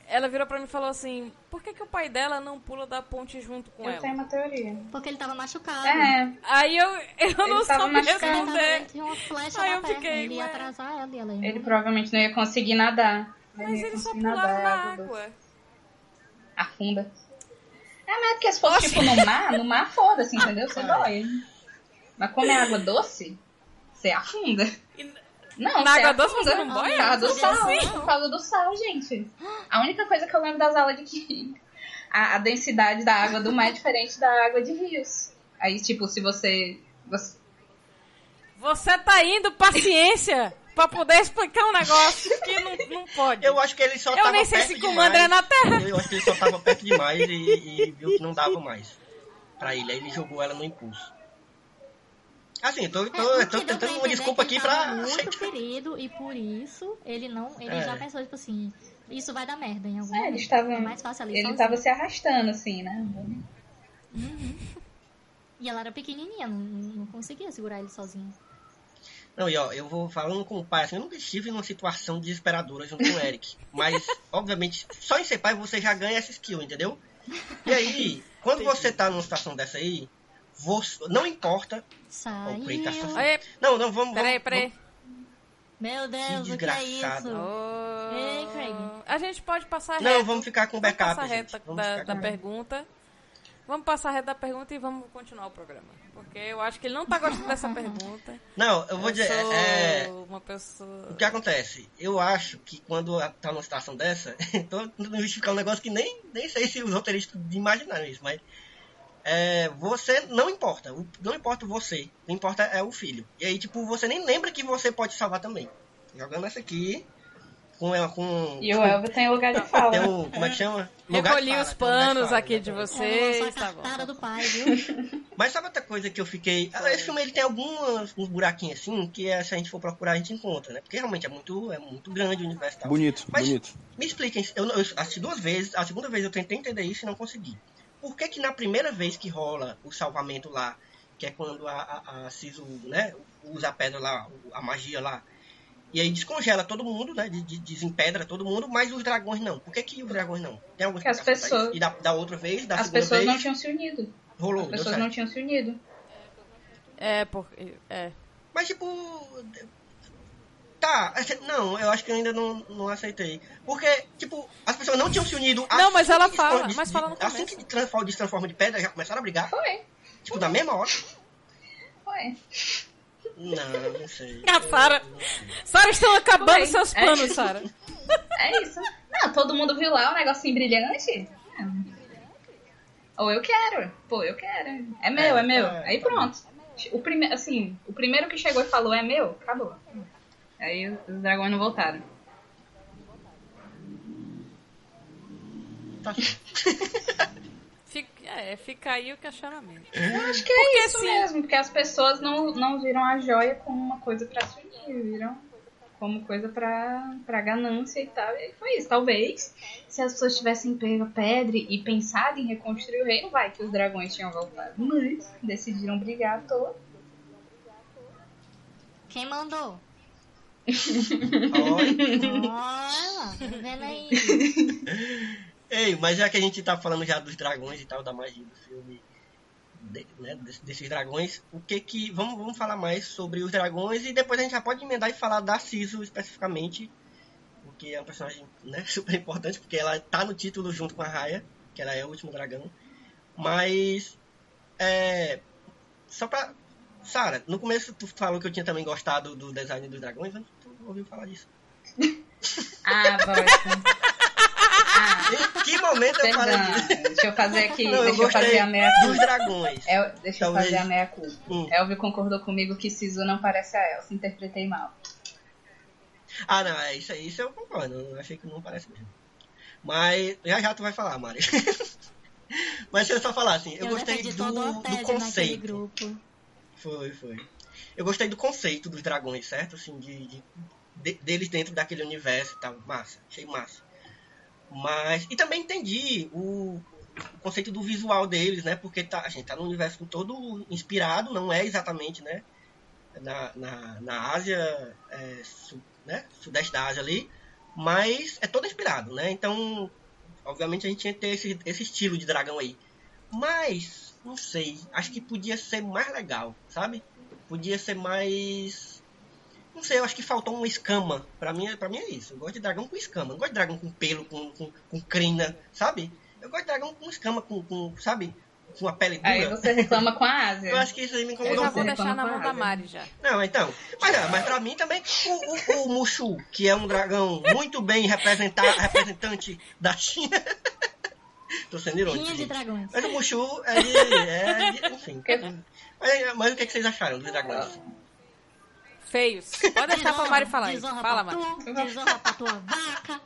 Ela virou pra mim e falou assim: Por que, que o pai dela não pula da ponte junto com Eu ela? tenho uma teoria. Porque ele tava machucado. É, Aí eu, eu não tava sabia. Ele, tava, ele responder. tinha uma flecha Aí na eu perna. fiquei, ele ia atrasar ela e ela ia. ele provavelmente não ia conseguir nadar. Mas eles só conseguir pularam na água água. Afunda. É, mas é porque se fosse tipo no mar, no mar foda-se, *laughs* entendeu? Você dói. Mas como é água doce, você afunda. Não, Na água doce você não boia? Por causa do Assim? sal, por causa do sal, gente. A única coisa que eu lembro das aulas de química, a, a densidade da água do mar é diferente da água de rios. Aí, tipo, se você... você Você tá indo paciência pra poder explicar um negócio que não, pode. Eu acho que ele só Eu tava nem sei perto se comando demais. é na Terra. Eu acho que ele só tava perto demais e, e viu que não dava mais pra ele. Aí ele jogou ela no impulso. Assim, eu tô, tô, É, eu tô tentando pra uma desculpa é aqui pra muito ferido e por isso ele não. Ele É. já pensou, tipo assim, isso vai dar merda em algum É, momento. ele estava, É mais fácil ali ele sozinho. tava se arrastando, assim, né? E ela era pequenininha, não, não conseguia segurar ele sozinha. Não, e ó, eu vou falando com o pai, assim, eu nunca estive numa situação desesperadora junto com o Eric. Mas, *laughs* obviamente, só em ser pai você já ganha essa skill, entendeu? E aí, *laughs* quando você tá numa situação dessa aí, você, não importa. Saiu. O tá sofrendo. Aí, Não, não, vamos. peraí, vamos- peraí. Meu Deus, Que o que é desgraçado. isso? Ô, Ei, Craig. A gente pode passar Não, reto. vamos ficar com Vamos backup, passar Vamos da, da pergunta. Vamos passar reto da pergunta e vamos continuar o programa. Porque eu acho que ele não tá gostando dessa pergunta. *laughs* Não, eu vou dizer. sou É, uma pessoa... o que acontece? Eu acho que quando tá numa situação dessa, *laughs* tô tentando justificar um negócio que nem, nem sei se os roteiristas imaginaram isso, mas. é, você não importa. Não importa você. O que importa é o filho. E aí, tipo, você nem lembra que você pode salvar também. Jogando essa aqui. Com ela com. E o Elvio tem lugar de fala. Tem um, como é que chama? Lugar de Recolhi fala, os panos fala, aqui de exatamente. vocês. Tá bom. do pai, viu? *laughs* Mas sabe outra coisa que eu fiquei. Esse filme ele tem alguns uns buraquinhos assim que é, se a gente for procurar a gente encontra, né? Porque realmente é muito, é muito grande o universo tal. Bonito, Mas bonito. me expliquem, eu, eu assisti duas vezes, a segunda vez eu tentei entender isso e não consegui. Por que que na primeira vez que rola o salvamento lá, que é quando a, a, a Sisu, né, usa a pedra lá, a magia lá, e aí descongela todo mundo, né, de, de- desempedra todo mundo, mas os dragões não. Por que que os dragões não? Tem alguma Porque as pessoas- E da, da outra vez, da As segunda pessoas vez, não tinham se unido. rolou, As pessoas não tinham se unido. É, porque. É. Mas tipo. Tá, não, eu acho que eu ainda não, não aceitei. Porque, tipo, as pessoas não tinham se unido. Não, mas ela que fala, de- mas fala no Assim começo. que transforma, destransforma de pedra, já começaram a brigar. Foi, Tipo, na mesma hora. foi. Não, não sei. A *laughs* Sara. Sara, estão acabando Foi. seus É. panos, Sara. *laughs* É isso. Não, todo mundo viu lá o negocinho brilhante. É. Ou eu quero. Pô, eu quero. É meu, é, É, meu. é, Aí tá pronto. O primeiro, assim, o primeiro que chegou e falou é meu, acabou. Aí os dragões não voltaram. Tá. *laughs* Fica, é, fica aí o questionamento. Eu acho que é Porque, isso assim- mesmo, porque as pessoas não, não viram a joia como uma coisa pra se unir, viram como coisa pra, pra ganância e tal. E foi isso. Talvez, se as pessoas tivessem pego a pedra e pensado em reconstruir o reino, vai que os dragões tinham voltado. Mas decidiram brigar à toa. Quem mandou? *laughs* Olha. Olha, tá vendo aí? *laughs* Ei, mas já que a gente tá falando já dos dragões e tal, da magia do filme, de- né, desse- desses dragões, o que que. Vamos, vamos falar mais sobre os dragões e depois a gente já pode emendar e falar da Sisu especificamente, porque é um personagem né, *laughs* super importante, porque ela tá no título junto com a Raya, que ela é o último dragão. Mas. É. Só pra. Sara, no começo tu falou que eu tinha também gostado do design dos dragões, mas tu ouviu falar disso. *laughs* Ah, bosta. Ah, Em que momento eu falei? Deixa eu fazer aqui, Não, eu deixa eu gostei fazer a meia dos dragões. El, deixa Talvez. eu fazer a meia culpa. Hum. Elvio concordou comigo que Sisu não parece a Elsa. Interpretei mal. Ah, não, é isso aí, isso eu concordo. Eu achei que não parece mesmo. Mas já já tu vai falar, Mari. *laughs* Mas deixa eu só falar assim, eu, gostei defendi do, do conceito. grupo. Foi, foi. Eu gostei do conceito dos dragões, certo? Assim, de, de- de- deles dentro daquele universo e tal. Massa, achei massa. Mas. E também entendi o, o conceito do visual deles, né? Porque tá, a gente tá num universo todo inspirado, não é exatamente, né? Na, na, na Ásia, é, su- né? Sudeste da Ásia ali. Mas é todo inspirado, né? Então, obviamente a gente tinha que ter esse, esse estilo de dragão aí. Mas, não sei, acho que podia ser mais legal, sabe? Podia ser mais. Não sei, eu acho que faltou uma escama. Pra mim, pra mim é isso. Eu gosto de dragão com escama. Não gosto de dragão com pelo, com, com, com crina, sabe? Eu gosto de dragão com escama, com, com sabe? Com a pele dura. Aí você reclama com a Ásia. Eu acho que isso aí me Eu incomodou já um vou deixar na mão da Mari já. Não, então. Mas, ah, mas pra mim também, o, o, o Mushu, que é um dragão muito bem representar, representante da China. *laughs* Tô sendo irônico. De dragões. Mas o Mushu é de. É enfim. *laughs* Mas, mas o que, é que vocês acharam dos dragões? Feios. Pode deixar pra Mari falar isso. Fala, Mari. desonra pra tua vaca.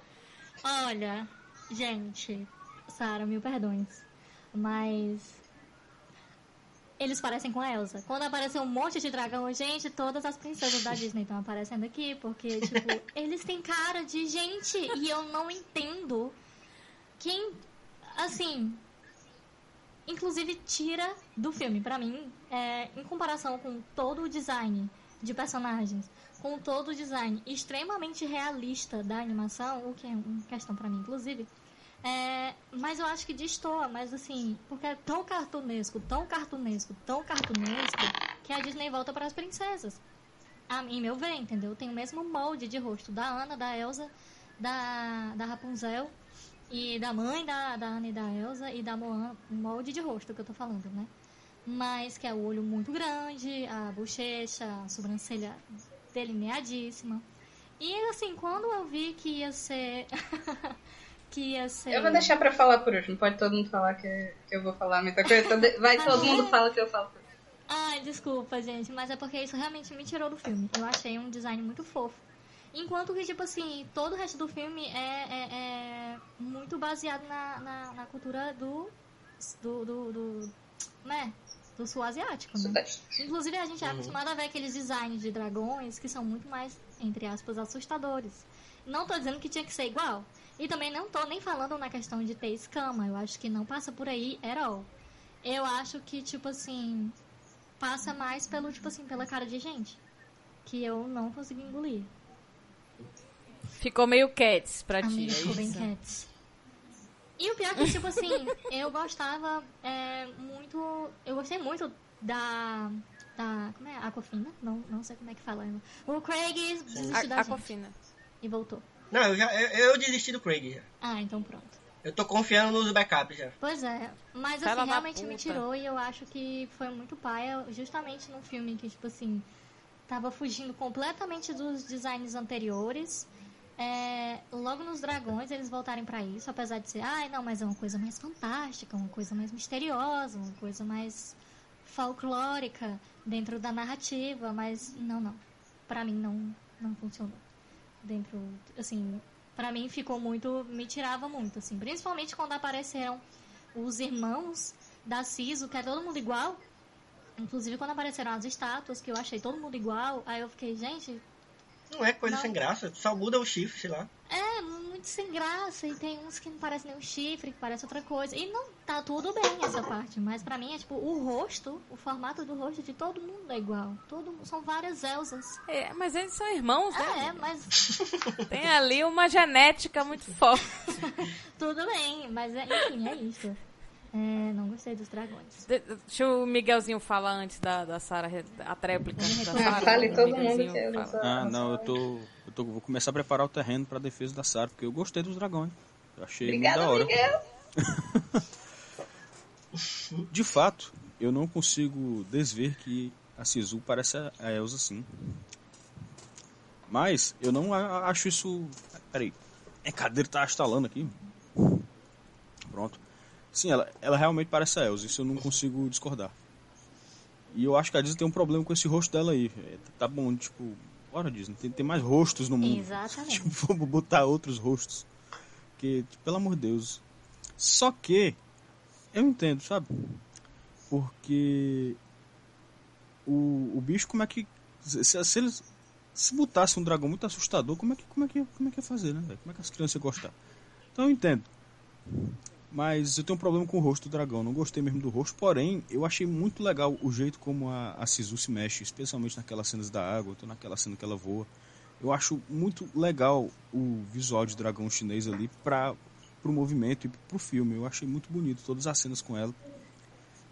Olha, gente, Sara, mil perdões, mas eles parecem com a Elsa. Quando apareceu um monte de dragão, gente, todas as princesas da Disney estão aparecendo aqui, porque, tipo, *laughs* eles têm cara de gente e eu não entendo quem, assim, inclusive tira do filme, pra mim, é, em comparação com todo o design de personagens, com todo o design extremamente realista da animação, o que é uma questão pra mim, inclusive. É, mas eu acho que destoa, mas assim, porque é tão cartunesco, tão cartunesco, tão cartunesco, que a Disney volta para as princesas. A em meu ver, entendeu? Tem o mesmo molde de rosto da Ana, da Elsa, da, da Rapunzel e da mãe da, da Ana e da Elsa e da Moana, molde de rosto que eu tô falando, né? Mas que é o olho muito grande, a bochecha, a sobrancelha delineadíssima. E assim, quando eu vi que ia ser. *laughs* que ia ser. Eu vou deixar pra falar por último. Pode todo mundo falar que, que eu vou falar muita coisa. Então Vai, *laughs* todo mundo fala que eu falo. por último. Ai, desculpa, gente, mas é porque isso realmente me tirou do filme. Eu achei um design muito fofo. Enquanto que, tipo assim, todo o resto do filme é, é, é muito baseado na, na, na cultura do. do. do. do né? Do sul asiático, né? Sudeste. Inclusive, a gente é acostumado a ver aqueles designs de dragões que são muito mais, entre aspas, assustadores. Não tô dizendo que tinha que ser igual. E também não tô nem falando na questão de ter escama. Eu acho que não passa por aí at all. Eu acho que, tipo assim, passa mais pelo, tipo assim, pela cara de gente. Que eu não consegui engolir. Ficou meio cats pra ti, Amiga, é ficou bem isso? cats. E o pior é que, tipo assim, eu gostava é, muito. Eu gostei muito da. Da. Como é? Aquafina? Não, não sei como é que fala. O Craig desistiu da A, a gente cofina. e voltou. Não, eu, já, eu, eu desisti do Craig já. Ah, então pronto. Eu tô confiando nos backups já. Pois é, mas Fela assim, realmente me tirou e eu acho que foi muito paia, justamente num filme que, tipo assim, tava fugindo completamente dos designs anteriores. É, logo nos dragões eles voltarem pra isso, apesar de ser, ai não, mas é uma coisa mais fantástica, uma coisa mais misteriosa, uma coisa mais folclórica dentro da narrativa, mas não, não. Pra mim não, não funcionou. Dentro, assim, pra mim ficou muito, me tirava muito, assim, principalmente quando apareceram os irmãos da Ciso, que é todo mundo igual. Inclusive quando apareceram as estátuas, que eu achei todo mundo igual, aí eu fiquei, gente, Não é coisa Não. sem graça, só muda o chifre, sei lá. é muito sem graça, e tem uns que não parecem nem um chifre, que parece outra coisa. E não tá tudo bem essa parte, mas pra mim é tipo, o rosto, o formato do rosto de todo mundo é igual. Todo, são várias Elsas. É, mas eles são irmãos, né? É, mas *laughs* Tem ali uma genética muito forte. *laughs* tudo bem, mas é, enfim, é isso. É, não gostei dos dragões. De- Deixa o Miguelzinho falar antes da, da Sara, a tréplica da Ah, Sara. fale todo mundo. Ah, não, eu tô, eu tô. Vou começar a preparar o terreno pra defesa da Sarah, porque eu gostei dos dragões. Eu achei muito Obrigada, da hora. Miguel. *laughs* De fato, eu não consigo desver que a Sisu parece a a Elsa sim. Mas eu não a- acho isso. Peraí. É cadeira tá estalando aqui. Pronto. Sim, ela, ela realmente parece a Elsa, isso eu não consigo discordar. E eu acho que a Disney tem um problema com esse rosto dela aí. É, Tá bom, tipo, bora Disney, tem, tem mais rostos no mundo. Exatamente. *laughs* Tipo, vamos botar outros rostos. Porque, tipo, pelo amor de Deus. Só que, eu entendo, sabe? Porque o, o bicho, como é que. Se, se eles. Se botasse um dragão muito assustador, como é que, como é que, como é que ia fazer, né? Como é que as crianças iam gostar? Então eu entendo. Mas eu tenho um problema com o rosto do dragão. Não gostei mesmo do rosto. Porém, eu achei muito legal o jeito como a, a Sisu se mexe, especialmente naquelas cenas da água, naquela cena que ela voa. Eu acho muito legal o visual de dragão chinês ali para pro movimento e pro filme. Eu achei muito bonito todas as cenas com ela.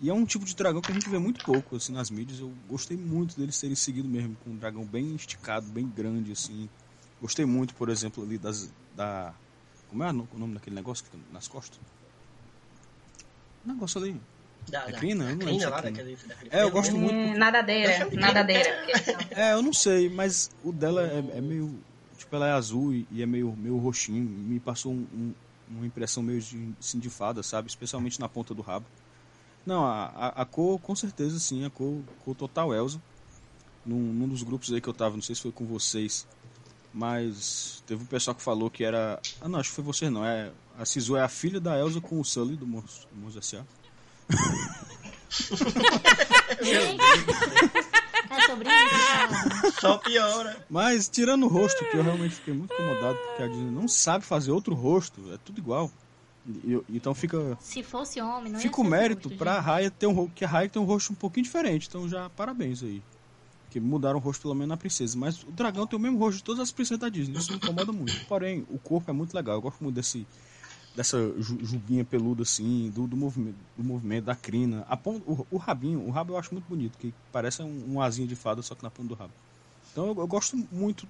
E é um tipo de dragão que a gente vê muito pouco assim nas mídias. Eu gostei muito deles terem seguido mesmo com um dragão bem esticado, bem grande assim. Gostei muito, por exemplo, ali das da como é o nome daquele negócio que tem nas costas? O negócio ali. Da, É da, crina? Eu da não crina é lá, crina. daquele, daquele É, eu gosto né? muito. Hum, nadadeira, nadadeira. É, eu não sei, mas o dela é, é meio. Tipo, ela é azul e, e é meio, meio roxinho. Me passou um- um- uma impressão meio de, assim, de fada, sabe? Especialmente na ponta do rabo. Não, a, a, a cor, com certeza sim, a cor, cor total Elsa. Num, num dos grupos aí que eu tava, não sei se foi com vocês, mas teve um pessoal que falou que era. Ah, não, acho que foi você não. É, a Sisu é a filha da Elsa com o Sully do Monstros S.A. *laughs* É sobre isso, cara. Só piora. Mas tirando o rosto, que eu realmente fiquei muito incomodado, porque a Disney não sabe fazer outro rosto, é tudo igual. E- então fica, Se fosse homem, não fica o mérito rosto, pra gente. Raya ter um que a Raya tem um rosto um pouquinho diferente, então já parabéns aí. Que mudaram o rosto pelo menos na princesa, mas o dragão tem o mesmo rosto de todas as princesas da Disney, isso me incomoda muito. Porém, o corpo é muito legal, eu gosto muito desse dessa ju- jubinha peluda assim, do, do movimento, do movimento da crina, a pon- o, o rabinho, o rabo eu acho muito bonito, que parece um, um asinho de fada só que na ponta do rabo. Então eu, eu gosto muito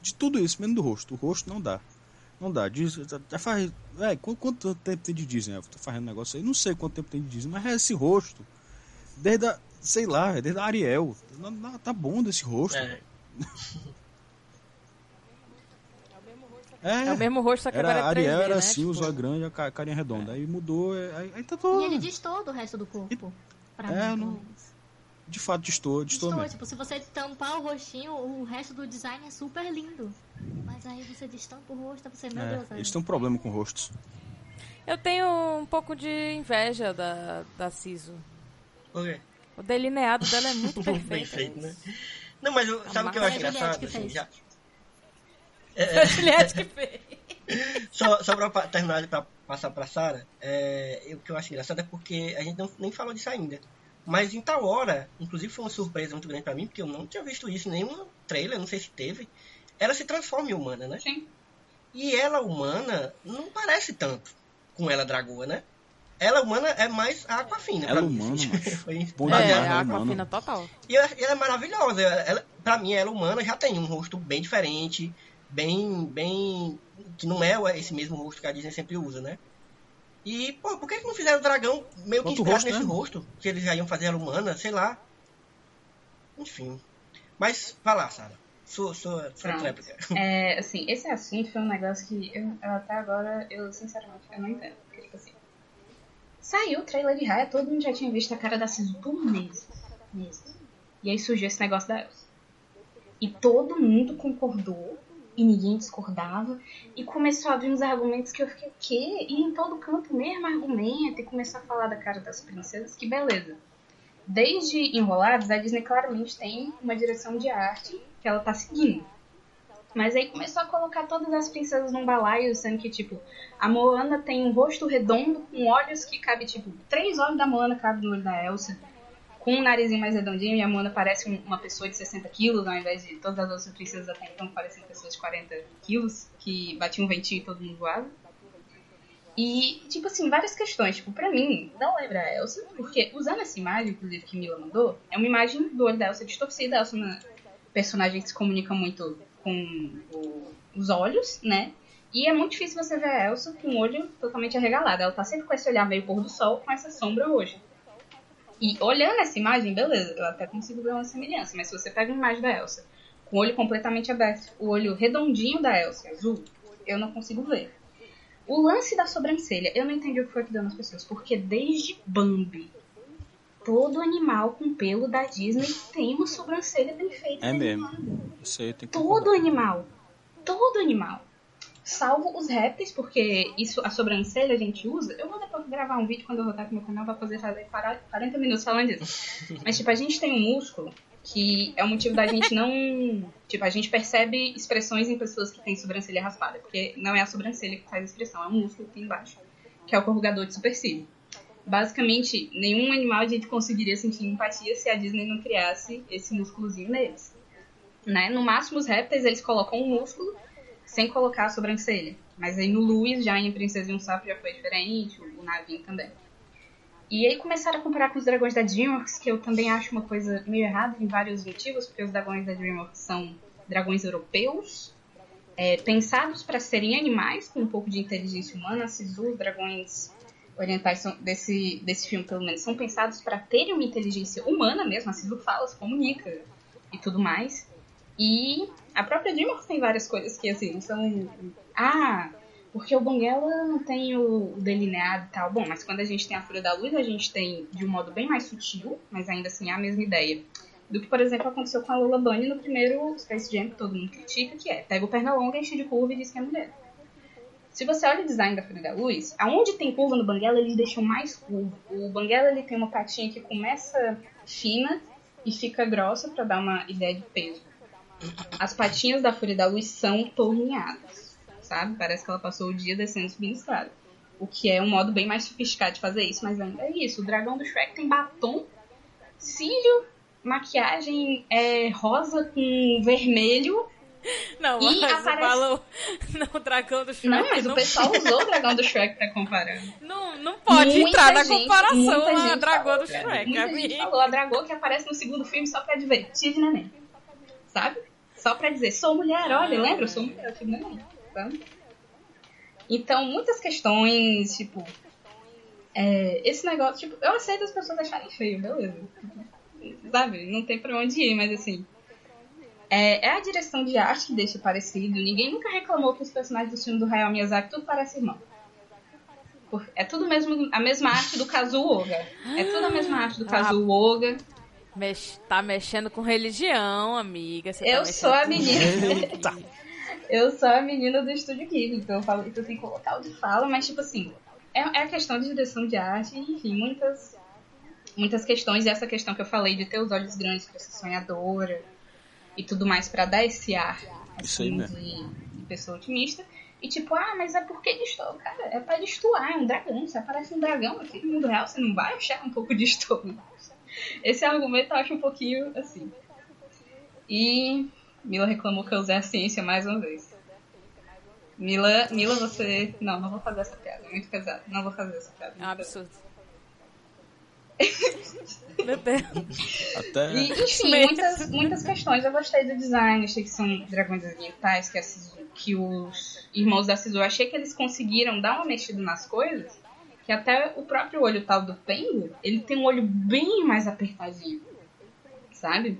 de tudo isso, menos do rosto. O rosto não dá. Não dá. Diz, já, faz. É, quanto, quanto tempo tem de Disney? Eu tô fazendo negócio aí. Não sei quanto tempo tem de Disney, mas é esse rosto. Desde a. Sei lá, é desde a Ariel. Não- não- Tá bom desse rosto. É. É o mesmo rosto, só que Era, agora a é 3D, Ariel era né? assim, Tipo, o zóio grande, a ca- carinha redonda. Aí mudou, é- aí, aí tá E todo. ele diz todo o resto do corpo. Pra É, mim, não-. De fato, Estou, mesmo. tipo, se você tampar o rostinho, o resto do design é super lindo. Mas aí você destampa o rosto, você, meu É, Deus, eles têm um problema com rostos. Eu tenho um pouco de inveja da, da Siso. Por quê? O delineado dela é muito *laughs* Bem perfeito. feito, né? Não, mas eu- sabe o que eu acho engraçado? que Assim, já, *laughs* a Juliette que fez. *laughs* só, só pra pa- terminar pra passar pra Sara, é, o que eu acho engraçado é porque a gente não, nem falou disso ainda. Mas em tal hora, inclusive foi uma surpresa muito grande pra mim, porque eu não tinha visto isso em nenhum trailer, não sei se teve. Ela se transforma em humana, né? Sim. E ela humana não parece tanto com ela dragoa, né? Ela humana é mais a Aquafina. Ela mim, humana, *laughs* macho. Bom É, demais, a ela humana. Aquafina total. E ela, e ela é maravilhosa. Ela, pra mim, ela humana já tem um rosto bem diferente, bem, bem. que não é esse mesmo rosto que a Disney sempre usa, né? E, pô, por que que não fizeram o dragão meio que inspirado rosto, nesse né? rosto? Que eles já iam fazer ela humana, sei lá. Enfim. Mas, vai lá, Sara. Sua, sua, sua Pronto. réplica. É, assim, esse assunto foi um negócio que eu até agora, eu sinceramente, eu não entendo. Saiu o trailer de Raya, todo mundo já tinha visto a cara da Sisu por meses. E aí surgiu esse negócio da Elsa. E todo mundo concordou, e ninguém discordava, e começou a vir uns argumentos que eu fiquei, o quê? E em todo canto mesmo argumento, e começou a falar da cara das princesas, que beleza. Desde Enrolados, a Disney claramente tem uma direção de arte que ela tá seguindo. Mas aí começou a colocar todas as princesas num balaio, sendo que, tipo, a Moana tem um rosto redondo com olhos que cabe, tipo, três olhos da Moana cabe no olho da Elsa, com um narizinho mais redondinho, e a Moana parece um- uma pessoa de 60 quilos, ao invés de todas as outras princesas até então parecendo pessoas de 40 quilos, que batiam um ventinho e todo mundo voava. E, tipo assim, várias questões. Tipo, pra mim, não lembra a Elsa, porque usando essa imagem, inclusive, que Mila mandou, é uma imagem do olho da Elsa distorcida. A Elsa é uma personagem que se comunica muito com o- os olhos, né? E é muito difícil você ver a Elsa com o olho totalmente arregalado. Ela tá sempre com esse olhar meio pôr do sol, com essa sombra roxa. E olhando essa imagem, beleza, eu até consigo ver uma semelhança. Mas se você pega uma imagem da Elsa com o olho completamente aberto, o olho redondinho da Elsa, azul, eu não consigo ver. O lance da sobrancelha, eu não entendi o que foi que deu nas pessoas, porque desde Bambi, todo animal com pelo da Disney tem uma sobrancelha bem feita. É mesmo. Isso aí tem que Todo animal. Todo animal. Salvo os répteis, porque isso, a sobrancelha a gente usa. Eu vou depois gravar um vídeo quando eu voltar pro meu canal pra poder fazer 40 minutos falando disso. Mas, tipo, a gente tem um músculo que é o motivo da gente não. *laughs* Tipo, a gente percebe expressões em pessoas que têm sobrancelha raspada. Porque não é a sobrancelha que faz a expressão, é o músculo que tem embaixo. Que é o corrugador de supercílio. Basicamente, nenhum animal a gente conseguiria sentir empatia se a Disney não criasse esse músculozinho neles. Né? No máximo, os répteis eles colocam um músculo sem colocar a sobrancelha. Mas aí no Louis, já em Princesa e um Sapo, já foi diferente, o, o Navin também. E aí começaram a comparar com os dragões da DreamWorks, que eu também acho uma coisa meio errada em vários motivos, porque os dragões da DreamWorks são dragões europeus, é, pensados para serem animais, com um pouco de inteligência humana. Sisu, os dragões orientais são, desse, desse filme, pelo menos, são pensados para terem uma inteligência humana mesmo. A Sisu fala, se comunica e tudo mais. E a própria DreamWorks tem várias coisas que, assim, são... Ah, porque o Banguela não tem o delineado e tal. Bom, mas quando a gente tem a Fúria da Luz, a gente tem de um modo bem mais sutil, mas ainda assim é a mesma ideia. Do que, por exemplo, aconteceu com a Lola Bunny no primeiro Space Jam, que todo mundo critica, que é pega o perna longa, enche de curva e diz que é mulher. Se você olha o design da Fúria da Luz, aonde tem curva no Banguela, eles deixam mais curva. O Banguela ele tem uma patinha que começa fina e fica grossa para dar uma ideia de peso. As patinhas da Fúria da Luz são torneadas, sabe? Parece que ela passou o dia descendo e subindo. O que é um modo bem mais sofisticado de fazer isso, mas ainda é isso. O dragão do Shrek tem batom, cílio, maquiagem é, rosa com vermelho. *laughs* Não, E mas aparece- o. *laughs* Não, o dragão do Shrek. Não, mas o não, pessoal usou o dragão do *laughs* Shrek pra comparar. não, não pode Muita entrar na gente- comparação a dragão do. Shrek, Muita gente falou a dragão que aparece no segundo filme só pra dizer, tive neném. Sabe? Só pra dizer, sou mulher, olha, lembra? Eu sou mulher, eu tive neném. Sabe? Então, muitas questões, tipo. é, esse negócio, tipo, eu aceito as pessoas acharem feio, beleza. Sabe? Não tem pra onde ir, mas assim. É, é a direção de arte que deixa parecido. Ninguém nunca reclamou que os personagens do filme do Hayao Miyazaki tudo parece irmão. É tudo mesmo a mesma arte do Kazuo Oga. É tudo a mesma arte do Kazuo Oga. Mex- tá mexendo com religião, amiga. Tá Eu sou a menina. *laughs* Eu sou a menina do Estúdio Geek, então eu falo que eu tenho que colocar o de fala, mas tipo assim, é, é a questão de direção de arte, enfim, muitas, muitas questões, e essa questão que eu falei de ter os olhos grandes pra ser sonhadora e tudo mais pra dar esse ar Isso aí assim, de, de pessoa otimista. E tipo, ah, mas é porque destoa, cara, é pra destoar, é um dragão. Se aparece um dragão aqui no mundo real, você não vai achar um pouco de estouro. Esse argumento eu acho um pouquinho assim. E Mila reclamou que eu usei a ciência mais uma vez. Mila, Mila, você. Não, não vou fazer essa piada, é muito pesado. Não vou fazer essa piada. É um absurdo. *laughs* Meu Deus. Até. E, enfim, muitas, muitas questões. Eu gostei do design, achei que são dragões orientais, que, Sisu- que os irmãos da Sisu, achei que eles conseguiram dar uma mexida nas coisas, que até o próprio olho tal do Pengo, ele tem um olho bem mais apertadinho, sabe?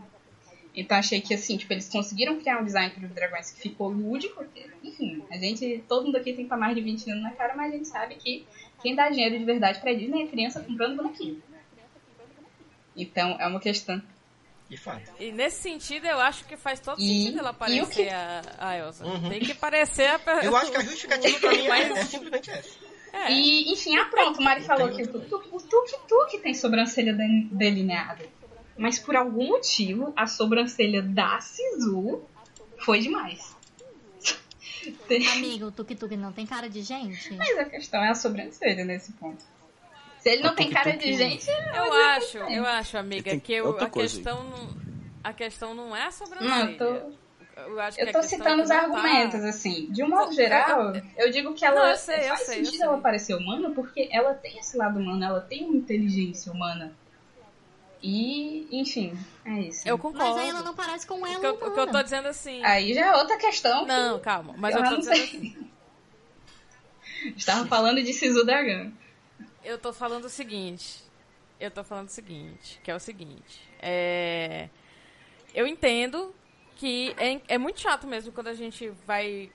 Então achei que assim, tipo, eles conseguiram criar um design para os dragões que ficou lúdico, porque, enfim, a gente, todo mundo aqui tem pra mais de 20 anos na cara, mas a gente sabe que quem dá dinheiro de verdade pra Disney é criança comprando bonequinho. Então é uma questão De fato. E nesse sentido, eu acho que faz todo E- sentido ela e parecer que- a, a Elsa. Uhum. Tem que parecer a Eu acho que a justificativa pra mim é, Mas- é simplesmente essa. É. E, enfim, ah, pronto, o Mari falou que o Tuk- o Tuk-Tuk tem sobrancelha de- delineada. Mas por algum motivo, a sobrancelha da Sisu foi demais. Tem- Amigo, o Tuk Tuk não tem cara de gente? Mas a questão é a sobrancelha nesse ponto. Se ele não O tem cara de gente, Eu acho, eu acho, amiga, que eu- a questão não, a questão não é a não, sobrancelha. eu tô, Eu acho que eu tô citando é os tá- argumentos, assim. De um modo Eu- geral, eu digo que ela Não, eu sei, eu faz sei, eu sentido sei. ela parecer humana porque ela tem esse lado humano, ela tem uma inteligência humana. E, enfim, é isso. Eu Mas concordo. aí ela não parece com O ela que, eu, o que eu tô humana. dizendo assim. Aí já é outra questão. que Não, calma, mas eu, eu tô não dizendo sei. assim. *laughs* Estava falando de Sisu Dragão. Eu tô falando o seguinte. Eu tô falando o seguinte, que é o seguinte. É, eu entendo que é, é muito chato mesmo quando a gente vai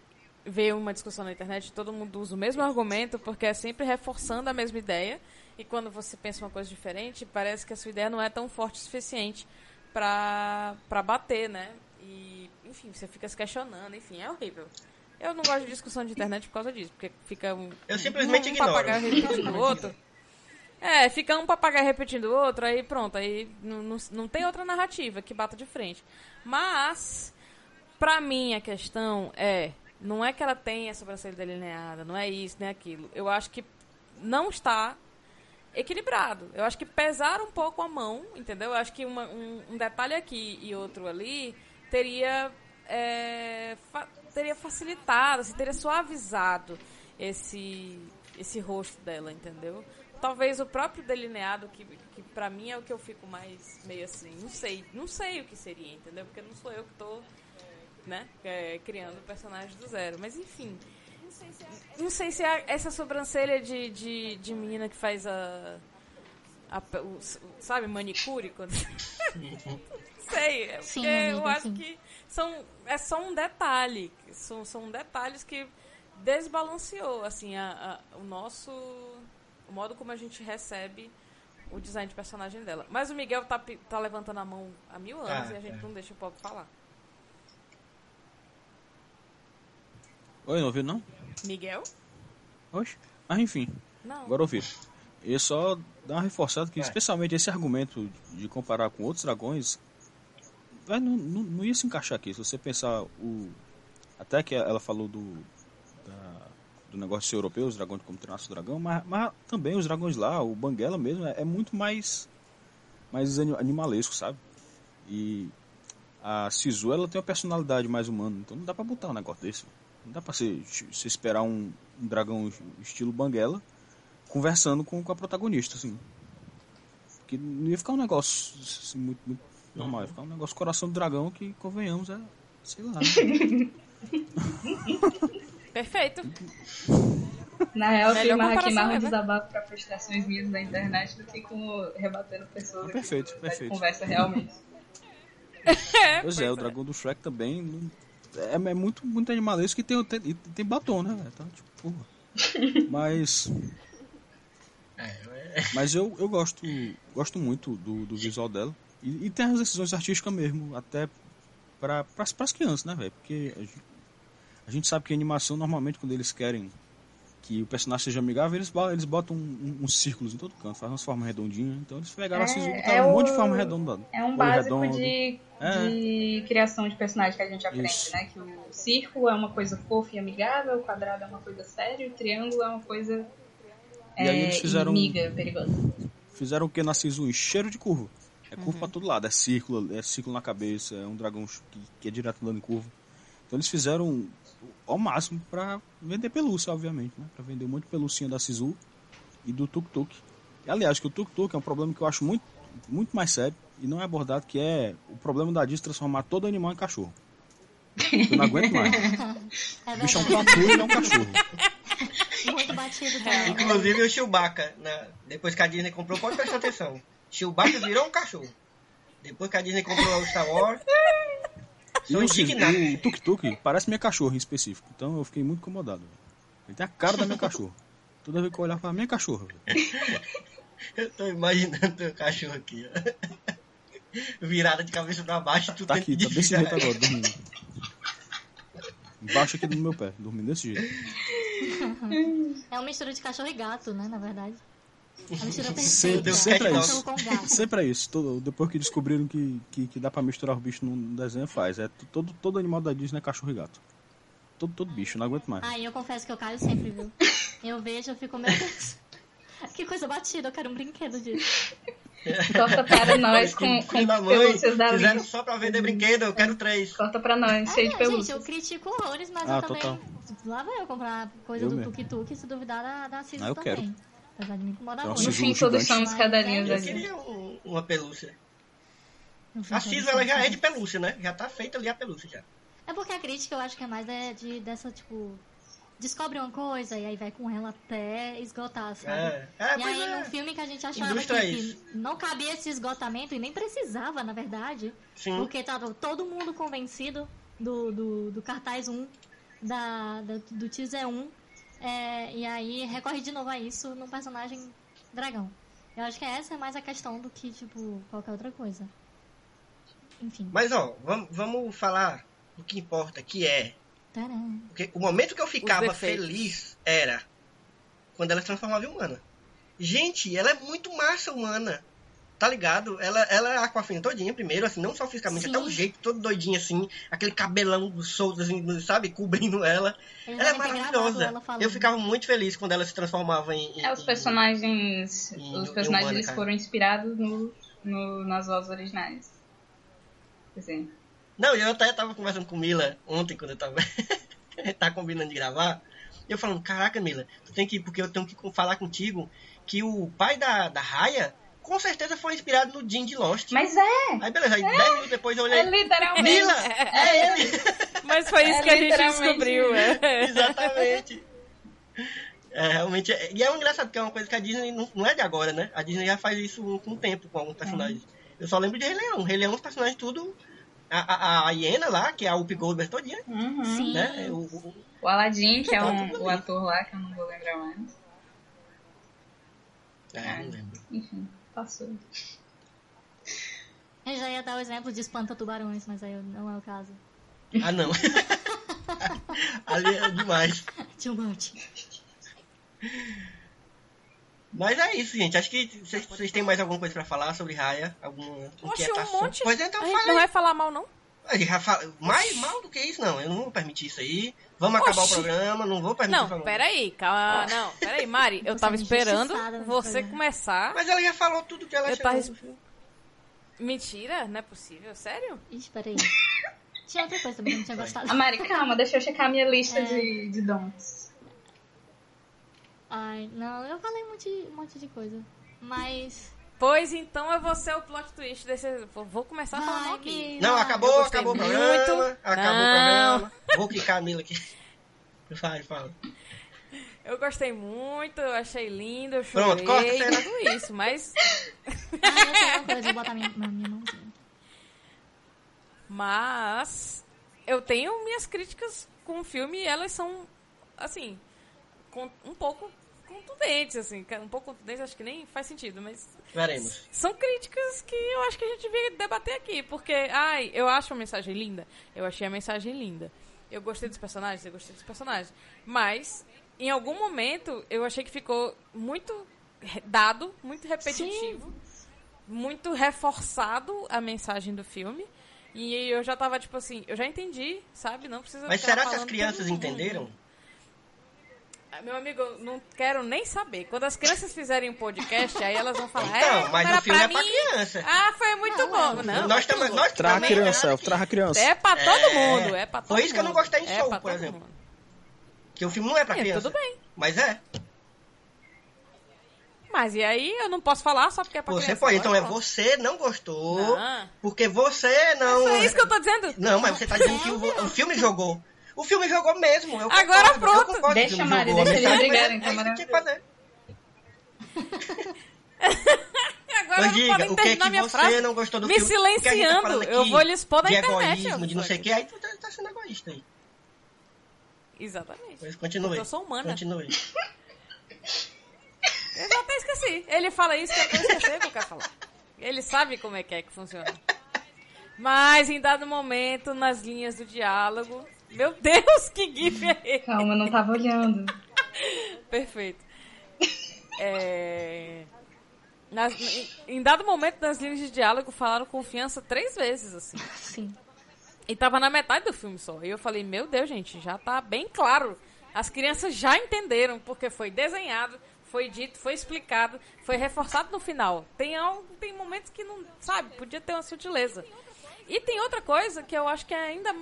ver uma discussão na internet, todo mundo usa o mesmo argumento, porque é sempre reforçando a mesma ideia. E quando você pensa uma coisa diferente, parece que a sua ideia não é tão forte o suficiente pra bater, né? E, enfim, você fica se questionando, enfim, é horrível. Eu não gosto de discussão de internet por causa disso, porque fica um, Eu simplesmente um papagaio repetindo o outro. É, fica um papagaio repetindo o outro, aí pronto, aí não, não, não tem outra narrativa que bata de frente. Mas, pra mim, a questão é, não é que ela tenha a sobrancelha delineada, não é isso, nem aquilo. Eu acho que não está equilibrado. Eu acho que pesaram um pouco a mão, entendeu? Eu acho que uma- um, um detalhe aqui e outro ali teria, é, teria facilitado, assim, teria suavizado esse, esse rosto dela, entendeu? Talvez o próprio delineado, que, que pra mim é o que eu fico mais meio assim, não sei, não sei o que seria, entendeu? Porque não sou eu que tô, né, é, criando o personagem do zero. Mas enfim, não sei se é essa sobrancelha de, de, de menina que faz a. a o- sabe, manicure? Quando... *laughs* sei, é Sim, porque eu amiga, acho sim. que são, é só um detalhe. São, são detalhes que desbalanceou assim, a, a- o nosso. O modo como a gente recebe o design de personagem dela. Mas o Miguel tá, tá levantando a mão há mil anos Ah, e a gente é. não deixa o povo falar. Oi, não ouviu não? Miguel? Oxe. Mas enfim, Não. agora ouvi. E só dar uma reforçada que, Vai. especialmente esse argumento de comparar com outros dragões, não, não, não ia se encaixar aqui. Se você pensar o. Até que ela falou do. da- do negócio de ser europeu, os dragões como treinar o dragão, mas, mas também os dragões lá, o Banguela mesmo, é, é muito mais. mais ani- animalesco, sabe? E a Sisu ela tem uma personalidade mais humana, então não dá pra botar um negócio desse. Não dá pra você, você esperar um, um dragão estilo Banguela conversando com, com a protagonista, assim. Porque não ia ficar um negócio assim, muito, muito normal, ia ficar um negócio coração do dragão que, convenhamos, é, sei lá. né? *laughs* Perfeito. Na real, eu aqui comparação, mais um é, né? desabafo pra frustrações minhas na internet do que com rebatendo pessoas aqui Perfeito, perfeito. conversa realmente. É, *laughs* Pois é, o dragão do Shrek também é, é muito, muito animalesco e tem, tem, tem batom, né, velho? Então, tipo, porra. Mas, *laughs* É, é. mas eu, eu gosto, gosto muito do, do visual dela. E, e tem as decisões artísticas mesmo, até para as crianças, né, velho? Porque a gente, a gente sabe que a animação, normalmente, quando eles querem que o personagem seja amigável, eles, eles botam um, um, uns círculos em todo canto, fazem umas formas redondinhas. Então eles pegaram É, a Sisu e é botaram um monte de forma redonda. É um básico redondo. de, É. de criação de personagem que a gente aprende, Isso. né? Que o círculo é uma coisa fofa e amigável, o quadrado é uma coisa séria, o triângulo é uma coisa E aí é, eles fizeram- inimiga, perigosa. Fizeram o que na Sisu? Cheiro de curva. É curva pra todo lado, é círculo, é círculo na cabeça, é um dragão que, que é direto andando em curva. Então eles fizeram ao máximo pra vender pelúcia, obviamente, né? Pra vender um monte de pelucinha da Sisu e do Tuk Tuk. E, aliás, que o Tuk Tuk é um problema que eu acho muito, muito mais sério e não é abordado, que é o problema da Disney transformar todo animal em cachorro. Eu não aguento mais. *laughs* É O bicho é um tatu e é um cachorro. Muito batido também. Inclusive o Chewbacca, né? depois que a Disney comprou, pode prestar atenção. Chewbacca virou um cachorro. Depois que a Disney comprou o Star Wars, sou indignado. o Tuk Tuk parece minha cachorra em específico. Então eu fiquei muito incomodado. velho. Ele tem a cara da minha cachorra. Toda vez que eu olhar pra minha cachorra. velho. *laughs* Eu tô imaginando teu cachorro aqui, ó. Virada de cabeça pra baixo, tu Tá aqui, tá desse jeito agora, dormindo. Embaixo aqui do meu pé, dormindo desse jeito. É uma mistura de cachorro e gato, né? Na verdade. É mistura Sempre, perfeita. sempre é isso. com. Sempre é isso. Todo- depois que descobriram que, que, que dá pra misturar os bichos num desenho, faz. É, todo, todo animal da Disney é cachorro e gato. Todo, todo bicho, não aguento mais. Ai, eu confesso que eu caio sempre, viu? Eu vejo, eu fico, meu Deus. *laughs* Que coisa batida, eu quero um brinquedo disso. Corta para nós com, Filho com da mãe, pelúcias da fizeram só pra vender brinquedo, eu quero três. Corta pra nós, cheio de É, gente, pelúcias. eu critico horrores, mas Ah, eu também. total. Lá vai eu comprar coisa Eu do. Tuk Tuk, se duvidar da, da Cis Ah, eu também. quero. Apesar de me incomodar Então, muito. No fim, todos somos Eu queria um- uma pelúcia. A todos Cis, ela já é de pelúcia, né? Já tá feita ali a pelúcia já. É porque a crítica eu acho que é mais é de, dessa, tipo. Descobre uma coisa e aí vai com ela até esgotar, sabe? É, é e aí, é. num filme que a gente achava que, é que não cabia esse esgotamento e nem precisava, na verdade. Sim. Porque tava todo mundo convencido do, do, do cartaz 1, da, da- do teaser 1. É, e aí recorre de novo a isso num personagem dragão. Eu acho que essa é mais a questão do que, tipo, qualquer outra coisa. Enfim. Mas ó, vamos, vamos falar do que importa, que é. Tcharam. Porque o momento que eu ficava feliz era quando ela se transformava em humana. Gente, ela é muito massa humana. Tá ligado? Ela, ela é aquafina todinha, primeiro, assim, não só fisicamente, Sim. até o jeito, todo doidinho assim, aquele cabelão solto, assim, sabe, cobrindo ela. Ela é maravilhosa. ela. Eu ficava muito feliz quando ela se transformava em. em- É, os personagens. em- os personagens humana, cara. foram inspirados no, no- nas vozes originais. Assim. Não, eu até tava conversando com Mila ontem, quando eu tava. *laughs* tá combinando de gravar. E eu falando, caraca, Mila, tu tem que. Porque eu tenho que falar contigo que o pai da, da Raya com certeza foi inspirado no Jim de Lost. Mas é! Aí beleza, aí 10 minutos depois eu olhei. É literalmente. Mila! É ele! *laughs* Mas foi isso É que a gente descobriu. É. *laughs* Exatamente. É, realmente. é- E é um engraçado, porque é uma coisa que a Disney não, não é de agora, né? A Disney já faz isso com o tempo, com alguns personagens. Eu só lembro de Rei Leão. Rei Leão, os personagens tudo. A, a, a hiena lá, que é a Whoopi Goldberg todinha, Uhum. Sim. né? O, o- O Aladdin, que é um, o ator lá, que eu não vou lembrar mais. É, não lembro. Enfim, passou. Eu já ia dar o exemplo de espanta-tubarões, mas aí não é o caso. Ah, não. *laughs* Ali é demais. Too much. Mas é isso, gente. Acho que vocês, têm mais alguma coisa pra falar sobre Raya? Alguma Oxe, inquietação? um monte. Pois então, A gente não fala. vai falar mal, não? A gente já fala- Mais mal do que isso, não. Eu não vou permitir isso aí. Vamos acabar o Oxi. programa, não vou permitir Não, falar. peraí, calma. Não, peraí, Mari. Eu tava esperando você programa. começar. Mas ela já falou tudo que ela Eu achou. tava. Mentira? Não é possível? Sério? Ixi, peraí. Tinha outra coisa também não tinha gostado. A Mari, calma, deixa eu checar a minha lista É. de, de dons. Ai, não, eu falei um monte, um monte de coisa. Mas. Pois então eu vou ser o plot twist desse. Vou- começar a falar mal Ai, aqui. Não, acabou, acabou o muito. programa. Acabou Não. o programa. Vou quicar a Mila aqui. *laughs* Fala, fala. Eu gostei muito, eu achei lindo, eu Pronto, chorei, corta a cena. tudo isso, mas. *laughs* Ah, eu sei uma coisa, vou botar minha, minha mãozinha. Mas. Eu tenho minhas críticas com o filme e elas são, assim. com- um pouco contundentes, assim. Um pouco contundentes, acho que nem faz sentido, mas Veremos. são críticas que eu acho que a gente devia debater aqui, porque, ai, eu acho a mensagem linda, eu achei a mensagem linda. Eu gostei dos personagens, eu gostei dos personagens. Mas, em algum momento, eu achei que ficou muito dado, muito repetitivo, muito reforçado a mensagem do filme. E eu já tava, tipo assim, eu já entendi, sabe? Não precisa Mas será que as crianças entenderam? Ah, Meu amigo, não quero nem saber. Quando as crianças fizerem um podcast, aí elas vão falar. Então, é, mas não era o filme pra é pra mim. criança. Ah, foi muito bom. Não, nós também, nós Traga também criança, Elfo, traga criança. É pra todo É, mundo, é pra todo foi isso que eu não mundo. gostei em É Soul, por todo exemplo. mundo. Que o filme não é pra É, criança. tudo bem. Mas é. Mas e aí eu não posso falar só porque é pra Você criança. pode. Então é você não gostou. Ah. Porque você não. É isso que eu tô dizendo. Não, mas você tá dizendo que o, o filme jogou. O filme jogou mesmo. Eu Agora concordo, pronto. Eu concordo Deixa Mari, deixa eles brigarem, é então, fazer. *laughs* Agora Mas não diga, podem o que terminar que minha você frase. não gostou do Me filme? A gente tá silenciando. falando eu vou lhe expor na de internet. egoísmo, de não sei o que, aí tu tá, tá sendo egoísta aí. Exatamente. Mas continue. Eu sou humana. Continue. *laughs* Eu já até esqueci. Ele fala isso que eu até esqueci o que eu quero falar. Ele sabe como é que é que funciona. Mas em dado momento, nas linhas do diálogo. Meu Deus, que gif é esse? Calma, eu não tava olhando. *laughs* Perfeito. É... nas- em, dado momento, nas linhas de diálogo, falaram confiança três vezes, assim. Sim. E tava na metade do filme só. E eu falei, meu Deus, gente, já tá bem claro. As crianças já entenderam, porque foi desenhado, foi dito, foi explicado, foi reforçado no final. Tem, algo, tem momentos que não, sabe, podia ter uma sutileza. E tem outra coisa que eu acho que é ainda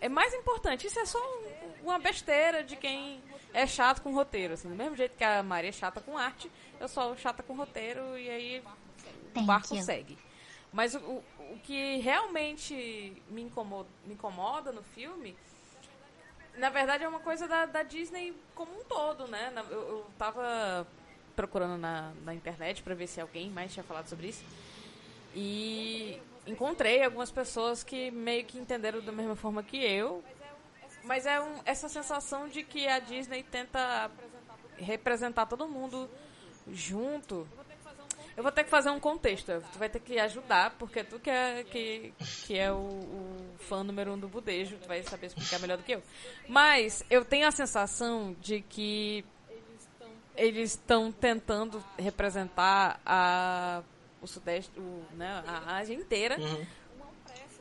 é mais importante. Isso é só um- uma besteira de quem é chato com roteiro. Assim, do mesmo jeito que a Maria é chata com arte, eu sou chata com roteiro e aí o barco you. segue. Mas o, o, o que realmente me incomoda, me incomoda no filme, na verdade, é uma coisa da, da Disney como um todo, né? Eu, eu tava procurando na, na internet pra ver se alguém mais tinha falado sobre isso. E encontrei algumas pessoas que meio que entenderam da mesma forma que eu. Mas é um- essa sensação de que a Disney tenta representar todo mundo junto. Eu vou ter que fazer um contexto. Tu vai ter que ajudar, porque tu que é, que, que é o, o fã número um do Budejo, tu vai saber explicar melhor do que eu. Mas eu tenho a sensação de que eles estão tentando representar a, o Sudeste, o, né, a Ásia inteira Uhum.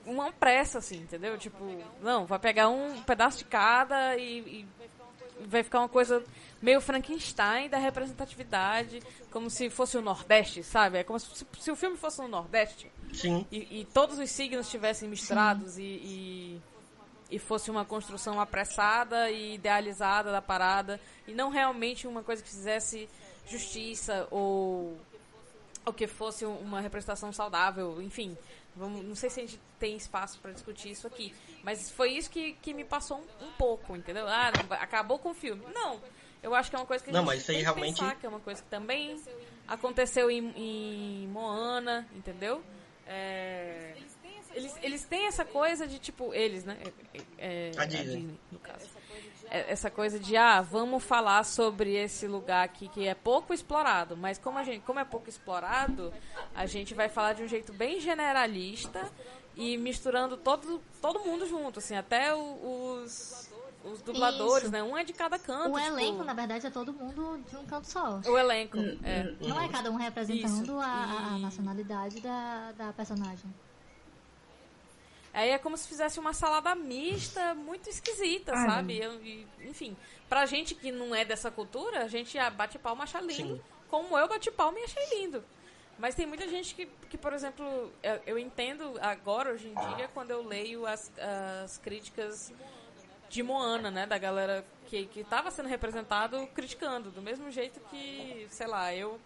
uma pressa, assim, entendeu? Tipo, não, vai pegar um pedaço de cada e, e vai ficar uma coisa meio Frankenstein da representatividade, como se fosse o Nordeste, sabe? É como se, se o filme fosse no Nordeste Sim. e, e todos os signos estivessem misturados e, e, e fosse uma construção apressada e idealizada da parada e não realmente uma coisa que fizesse justiça ou ou que fosse um- uma representação saudável, enfim. Vamos, não sei se a gente tem espaço para discutir isso aqui, mas foi isso que, que me passou um, um pouco, entendeu? Ah, não, acabou com o filme. Não, eu acho que é uma coisa que a Não, gente mas isso aí tem realmente- que pensar, que é uma coisa que também aconteceu em, em Moana, entendeu? É, eles, eles têm essa coisa de, tipo, eles, né? É, é, A Disney. no caso. É, Essa coisa de, ah, vamos falar sobre esse lugar aqui que é pouco explorado. Mas como, a gente, como é pouco explorado, a gente vai falar de um jeito bem generalista e misturando todo, todo mundo junto, assim, até os, os dubladores, Isso. né? Um é de cada canto. O tipo, elenco, na verdade, é todo mundo de um canto só. O elenco, é. Não é cada um representando a, a- nacionalidade da, da personagem. Aí é como se fizesse uma salada mista muito esquisita, Ah, sabe? Eu- e, enfim, pra gente que não é dessa cultura, a gente bate palma e acha lindo, Sim. como eu bati palma e achei lindo. Mas tem muita gente que, que por exemplo, eu, eu entendo agora, hoje em dia, quando eu leio as, as críticas de Moana, né? Da galera que, que tava sendo representado criticando. Do mesmo jeito que, sei lá, eu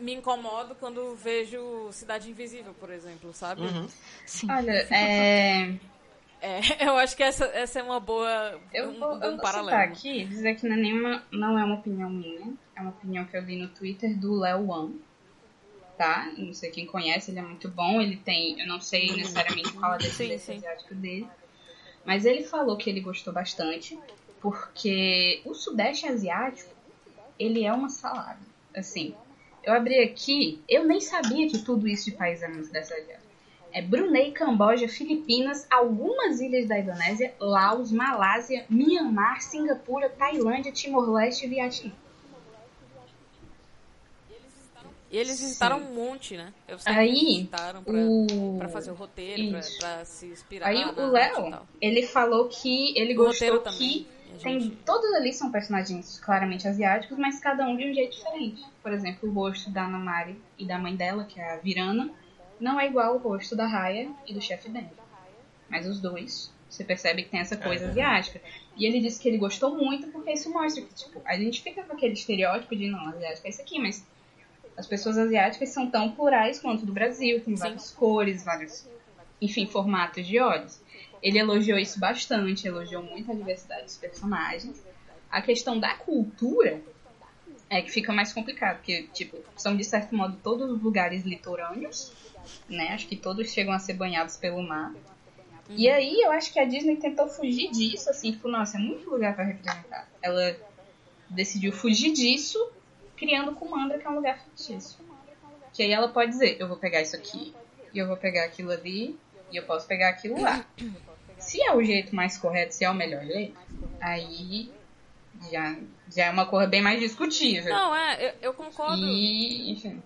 me incomodo quando vejo Cidade Invisível, por exemplo, sabe? Uhum. Sim. Olha, é. *laughs* É, eu acho que essa, essa é uma boa. Eu um, vou, um eu vou citar aqui, dizer que não é, nenhuma, não é uma opinião minha, é uma opinião que eu li no Twitter do Léo Wan, tá? Não sei quem conhece, ele é muito bom, ele tem, eu não sei necessariamente qual é a Sim, descendência sim. asiática dele, mas ele falou que ele gostou bastante, porque o Sudeste Asiático ele é uma salada. Assim, eu abri aqui, eu nem sabia que tudo isso de país era dessa aliada. É Brunei, Camboja, Filipinas, algumas ilhas da Indonésia, Laos, Malásia, Mianmar, Singapura, Tailândia, Timor-Leste e Vietnã. E eles visitaram um monte, né? Eu sei Aí, que eles visitaram pra, o- pra fazer o roteiro, pra, pra se inspirar. Aí o Léo, ele falou que ele O gostou que também. Tem todos ali são personagens claramente asiáticos, mas cada um de um jeito diferente. Por exemplo, o rosto da Ana Mari e da mãe dela, que é a Virana, não é igual ao rosto da Raya e do chefe dela. Mas os dois, você percebe que tem essa coisa É. asiática. E ele disse que ele gostou muito porque isso mostra que, tipo, a gente fica com aquele estereótipo de não, asiático é isso aqui, mas as pessoas asiáticas são tão plurais quanto do Brasil, tem Sim. várias cores, vários, enfim, formatos de olhos. Ele elogiou isso bastante, elogiou muito a diversidade dos personagens. A questão da cultura é que fica mais complicado, porque, tipo, são de certo modo todos os lugares litorâneos, né? Acho que todos chegam a ser banhados pelo mar. E aí eu acho que a Disney tentou fugir disso, assim, tipo, nossa, é muito lugar pra representar. Ela decidiu fugir disso, criando Kumandra, que é um lugar fictício. Que aí ela pode dizer, eu vou pegar isso aqui, e eu vou pegar aquilo ali, e eu posso pegar aquilo lá. Se é o jeito mais correto, se é o melhor jeito, aí já, já é uma coisa bem mais discutível. Não, é, eu, eu concordo. E, enfim.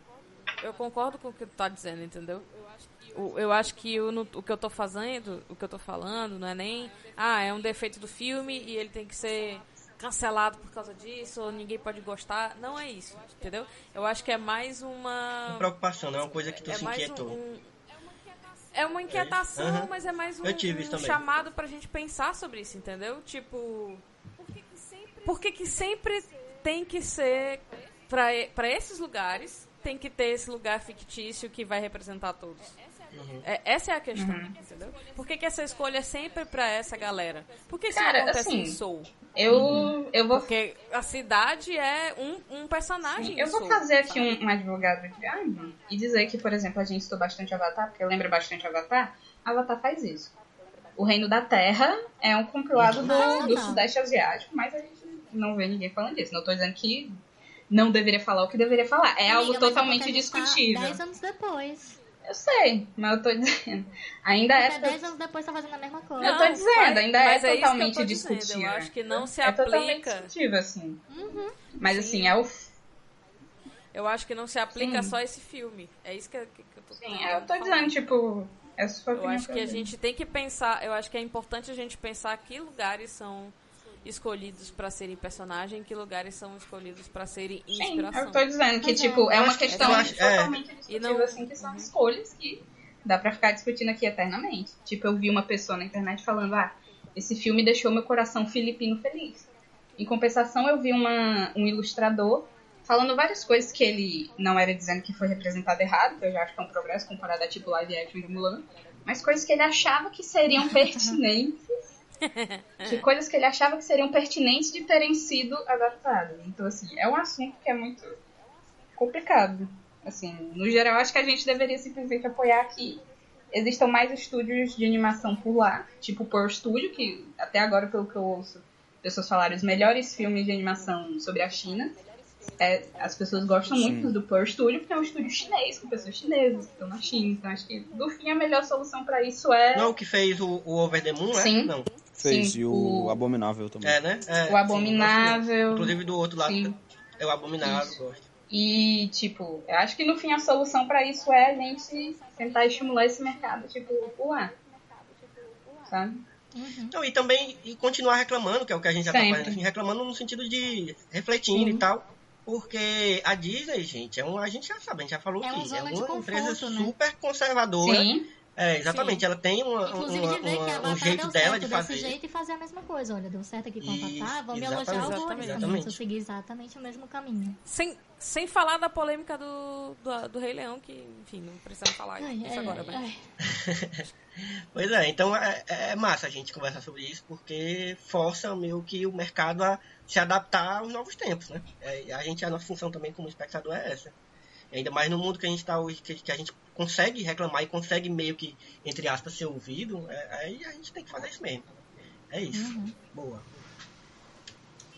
Eu concordo com o que tu tá dizendo, entendeu? O- Eu acho que o, no- o que eu tô fazendo, o que eu tô falando, não é nem. Ah, é um defeito do filme e ele tem que ser cancelado por causa disso, ou ninguém pode gostar. Não é isso, entendeu? Eu acho que é mais uma. Uma preocupação, não é uma coisa que tu é se mais inquietou. um, um- é uma inquietação, Aham. mas é mais um, um chamado pra gente pensar sobre isso, entendeu? Tipo, por que que sempre tem que ser pra, pra esses lugares tem que ter esse lugar fictício que vai representar todos? Uhum. É, essa é a questão, entendeu? Por que, que essa escolha é sempre pra essa galera? Por que isso Cara, não acontece assim, em Soul? Eu, eu vou Porque a cidade é um, um personagem Eu em vou fazer aqui um, um advogado de diabo e dizer que, por exemplo, a gente estudou bastante Avatar, porque lembra bastante Avatar. Avatar faz isso. O Reino da Terra é um compilado do, Não, do não. Sudeste Asiático, mas a gente não vê ninguém falando disso. Não tô dizendo que não deveria falar o que deveria falar. É algo Amiga, mas totalmente discutível. Dez anos depois. Eu sei, mas eu tô dizendo. Ainda Até é. dez anos depois tá fazendo a mesma coisa. Eu tô dizendo, ainda é mas isso que eu totalmente discutível. Eu acho que não se é totalmente aplica. discutível, assim. Uhum. Mas assim, é o. Eu acho que não se aplica Sim. só esse filme. É isso que, que, que eu tô Sim, eu tô dizendo, tipo. Essa foi a Eu acho que a eu gente tem que pensar, eu acho que é importante a gente pensar que lugares são escolhidos pra serem personagem, que lugares são escolhidos pra serem Sim, inspiração. eu tô dizendo que, é. tipo, é uma questão é. totalmente E discutível, não- assim, que são escolhas que dá pra ficar discutindo aqui eternamente. Tipo, eu vi uma pessoa na internet falando, ah, esse filme deixou meu coração filipino feliz. Em compensação, eu vi uma, um ilustrador falando várias coisas que ele não era dizendo que foi representado errado, que eu já acho que é um progresso comparado a, tipo, live action de Mulan, mas coisas que ele achava que seriam *laughs* pertinentes *laughs* de coisas que ele achava que seriam pertinentes de terem sido adaptadas. Então, assim, é um assunto que é muito complicado. Assim, no geral, acho que a gente deveria simplesmente apoiar que existam mais estúdios de animação por lá, tipo o Pearl Studio, que até agora, pelo que eu ouço, pessoas falaram os melhores filmes de animação sobre a China. É, as pessoas gostam Sim. muito do Pearl Studio, porque é um estúdio chinês, com pessoas chinesas que estão na China. Então, acho que, no fim, a melhor solução pra isso é... Não, o que fez o, o Over the Moon, né? Sim. Não. Fez, Sim, e o, o- Abominável também. É, né? É, O sim, Abominável. Inclusive do outro lado. Sim. É o Abominável, Isso. gosto. E, tipo, eu acho que no fim a solução pra isso é a gente tentar estimular esse mercado, tipo, lá. Sabe? Não, e também e continuar reclamando, que é o que a gente já tá Sempre. fazendo, assim, reclamando no sentido de refletindo Sim. e tal. Porque a Disney, gente, é um, a gente já sabe, a gente já falou É que é uma empresa conforto, né? super conservadora. Sim. É, exatamente, ela tem uma, Inclusive uma- de ver que uma- a um jeito deu dela certo de desse fazer. jeito e fazer a mesma coisa. Olha, deu certo aqui Avatar, vamos exatamente. elogiar horrores também. Exatamente. Vamos seguir exatamente o mesmo caminho. Sem, sem falar da polêmica do, do, do Rei Leão, que, enfim, não precisamos falar Ai, isso ai, agora, mas... *laughs* Pois é, então é, é massa a gente conversar sobre isso, porque força meio que o mercado a se adaptar aos novos tempos, né? É, a gente, a nossa função também como espectador é essa. Ainda mais no mundo que a gente está hoje, que, que a gente consegue reclamar e consegue meio que, entre aspas, ser ouvido, é, aí a gente tem que fazer isso mesmo. É isso. Uhum. Boa.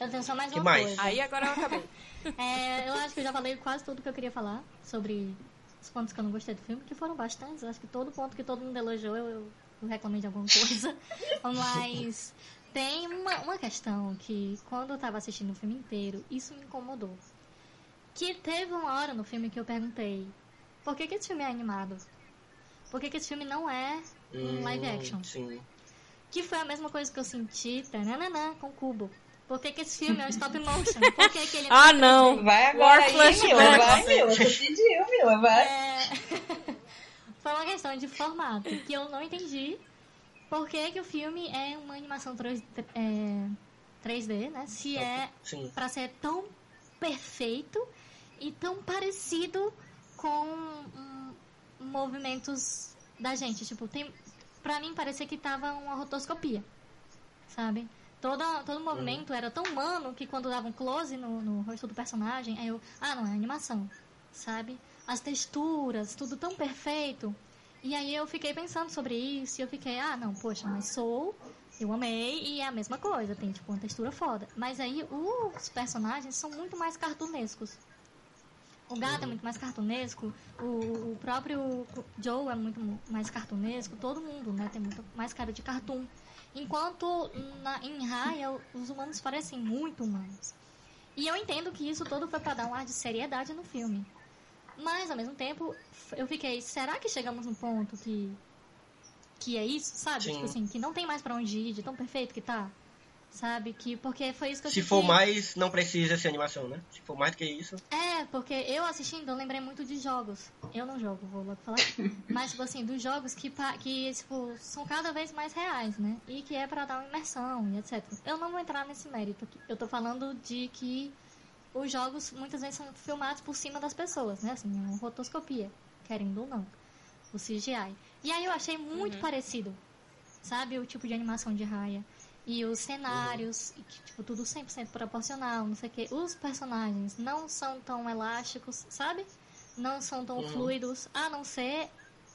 Eu tenho só mais Que uma mais? coisa. Aí agora eu acabei. *laughs* É, eu acho que eu já falei quase tudo que eu queria falar sobre os pontos que eu não gostei do filme, que foram bastantes. Eu acho que todo ponto que todo mundo elogiou, eu, eu, eu reclamei de alguma coisa. *laughs* Mas tem uma, uma questão que, quando eu tava assistindo o filme inteiro, isso me incomodou. Que teve uma hora no filme que eu perguntei: por que, que esse filme é animado? Por que, que esse filme não é um live Hum, action? Sim. Que foi a mesma coisa que eu senti tananana, com o Cubo. Por que, que esse filme é um stop motion? Por que, que ele *laughs* Ah, é não. Vai agora aí. Mila. Vai, Mila. Você pediu, Mila. Vai. É... *laughs* Foi uma questão de formato, que eu não entendi por que, que o filme é uma animação 3, é, 3D, né? Se é Sim. pra ser tão perfeito e tão parecido com hum, movimentos da gente. Tipo, tem, pra mim parecia que tava uma rotoscopia, sabe? Toda, todo movimento era tão humano que quando dava um close no, no rosto do personagem, aí eu, ah, não, é animação, sabe? As texturas, tudo tão perfeito. E aí eu fiquei pensando sobre isso e eu fiquei, ah, não, poxa, mas Soul, eu amei e é a mesma coisa, tem tipo uma textura foda. Mas aí os personagens são muito mais cartunescos. O gato é muito mais cartunesco, o, o próprio Joe é muito mais cartunesco, todo mundo, né, tem muito mais cara de cartoon. Enquanto na, em Raya os humanos parecem muito humanos. E eu entendo que isso todo foi pra dar um ar de seriedade no filme. Mas, ao mesmo tempo, eu fiquei, será que chegamos num ponto que. que é isso, sabe? Sim. Tipo assim, que não tem mais pra onde ir, de tão perfeito que tá. Sabe? Que, porque foi isso que eu Se senti. for mais, não precisa ser animação, né? Se for mais do que isso. É, porque eu assistindo, eu lembrei muito de jogos. Eu não jogo, vou logo falar. *laughs* Mas, tipo assim, dos jogos que, pa- que tipo, são cada vez mais reais, né? E que é pra dar uma imersão e etc. Eu não vou entrar nesse mérito aqui. Eu tô falando de que os jogos muitas vezes são filmados por cima das pessoas, né? Assim, é uma rotoscopia, querendo ou não. O CGI. E aí eu achei muito parecido, sabe? O tipo de animação de raia. E os cenários, e que, tipo, tudo 100% proporcional, não sei o quê. Os personagens não são tão elásticos, sabe? Não são tão fluidos, a não ser...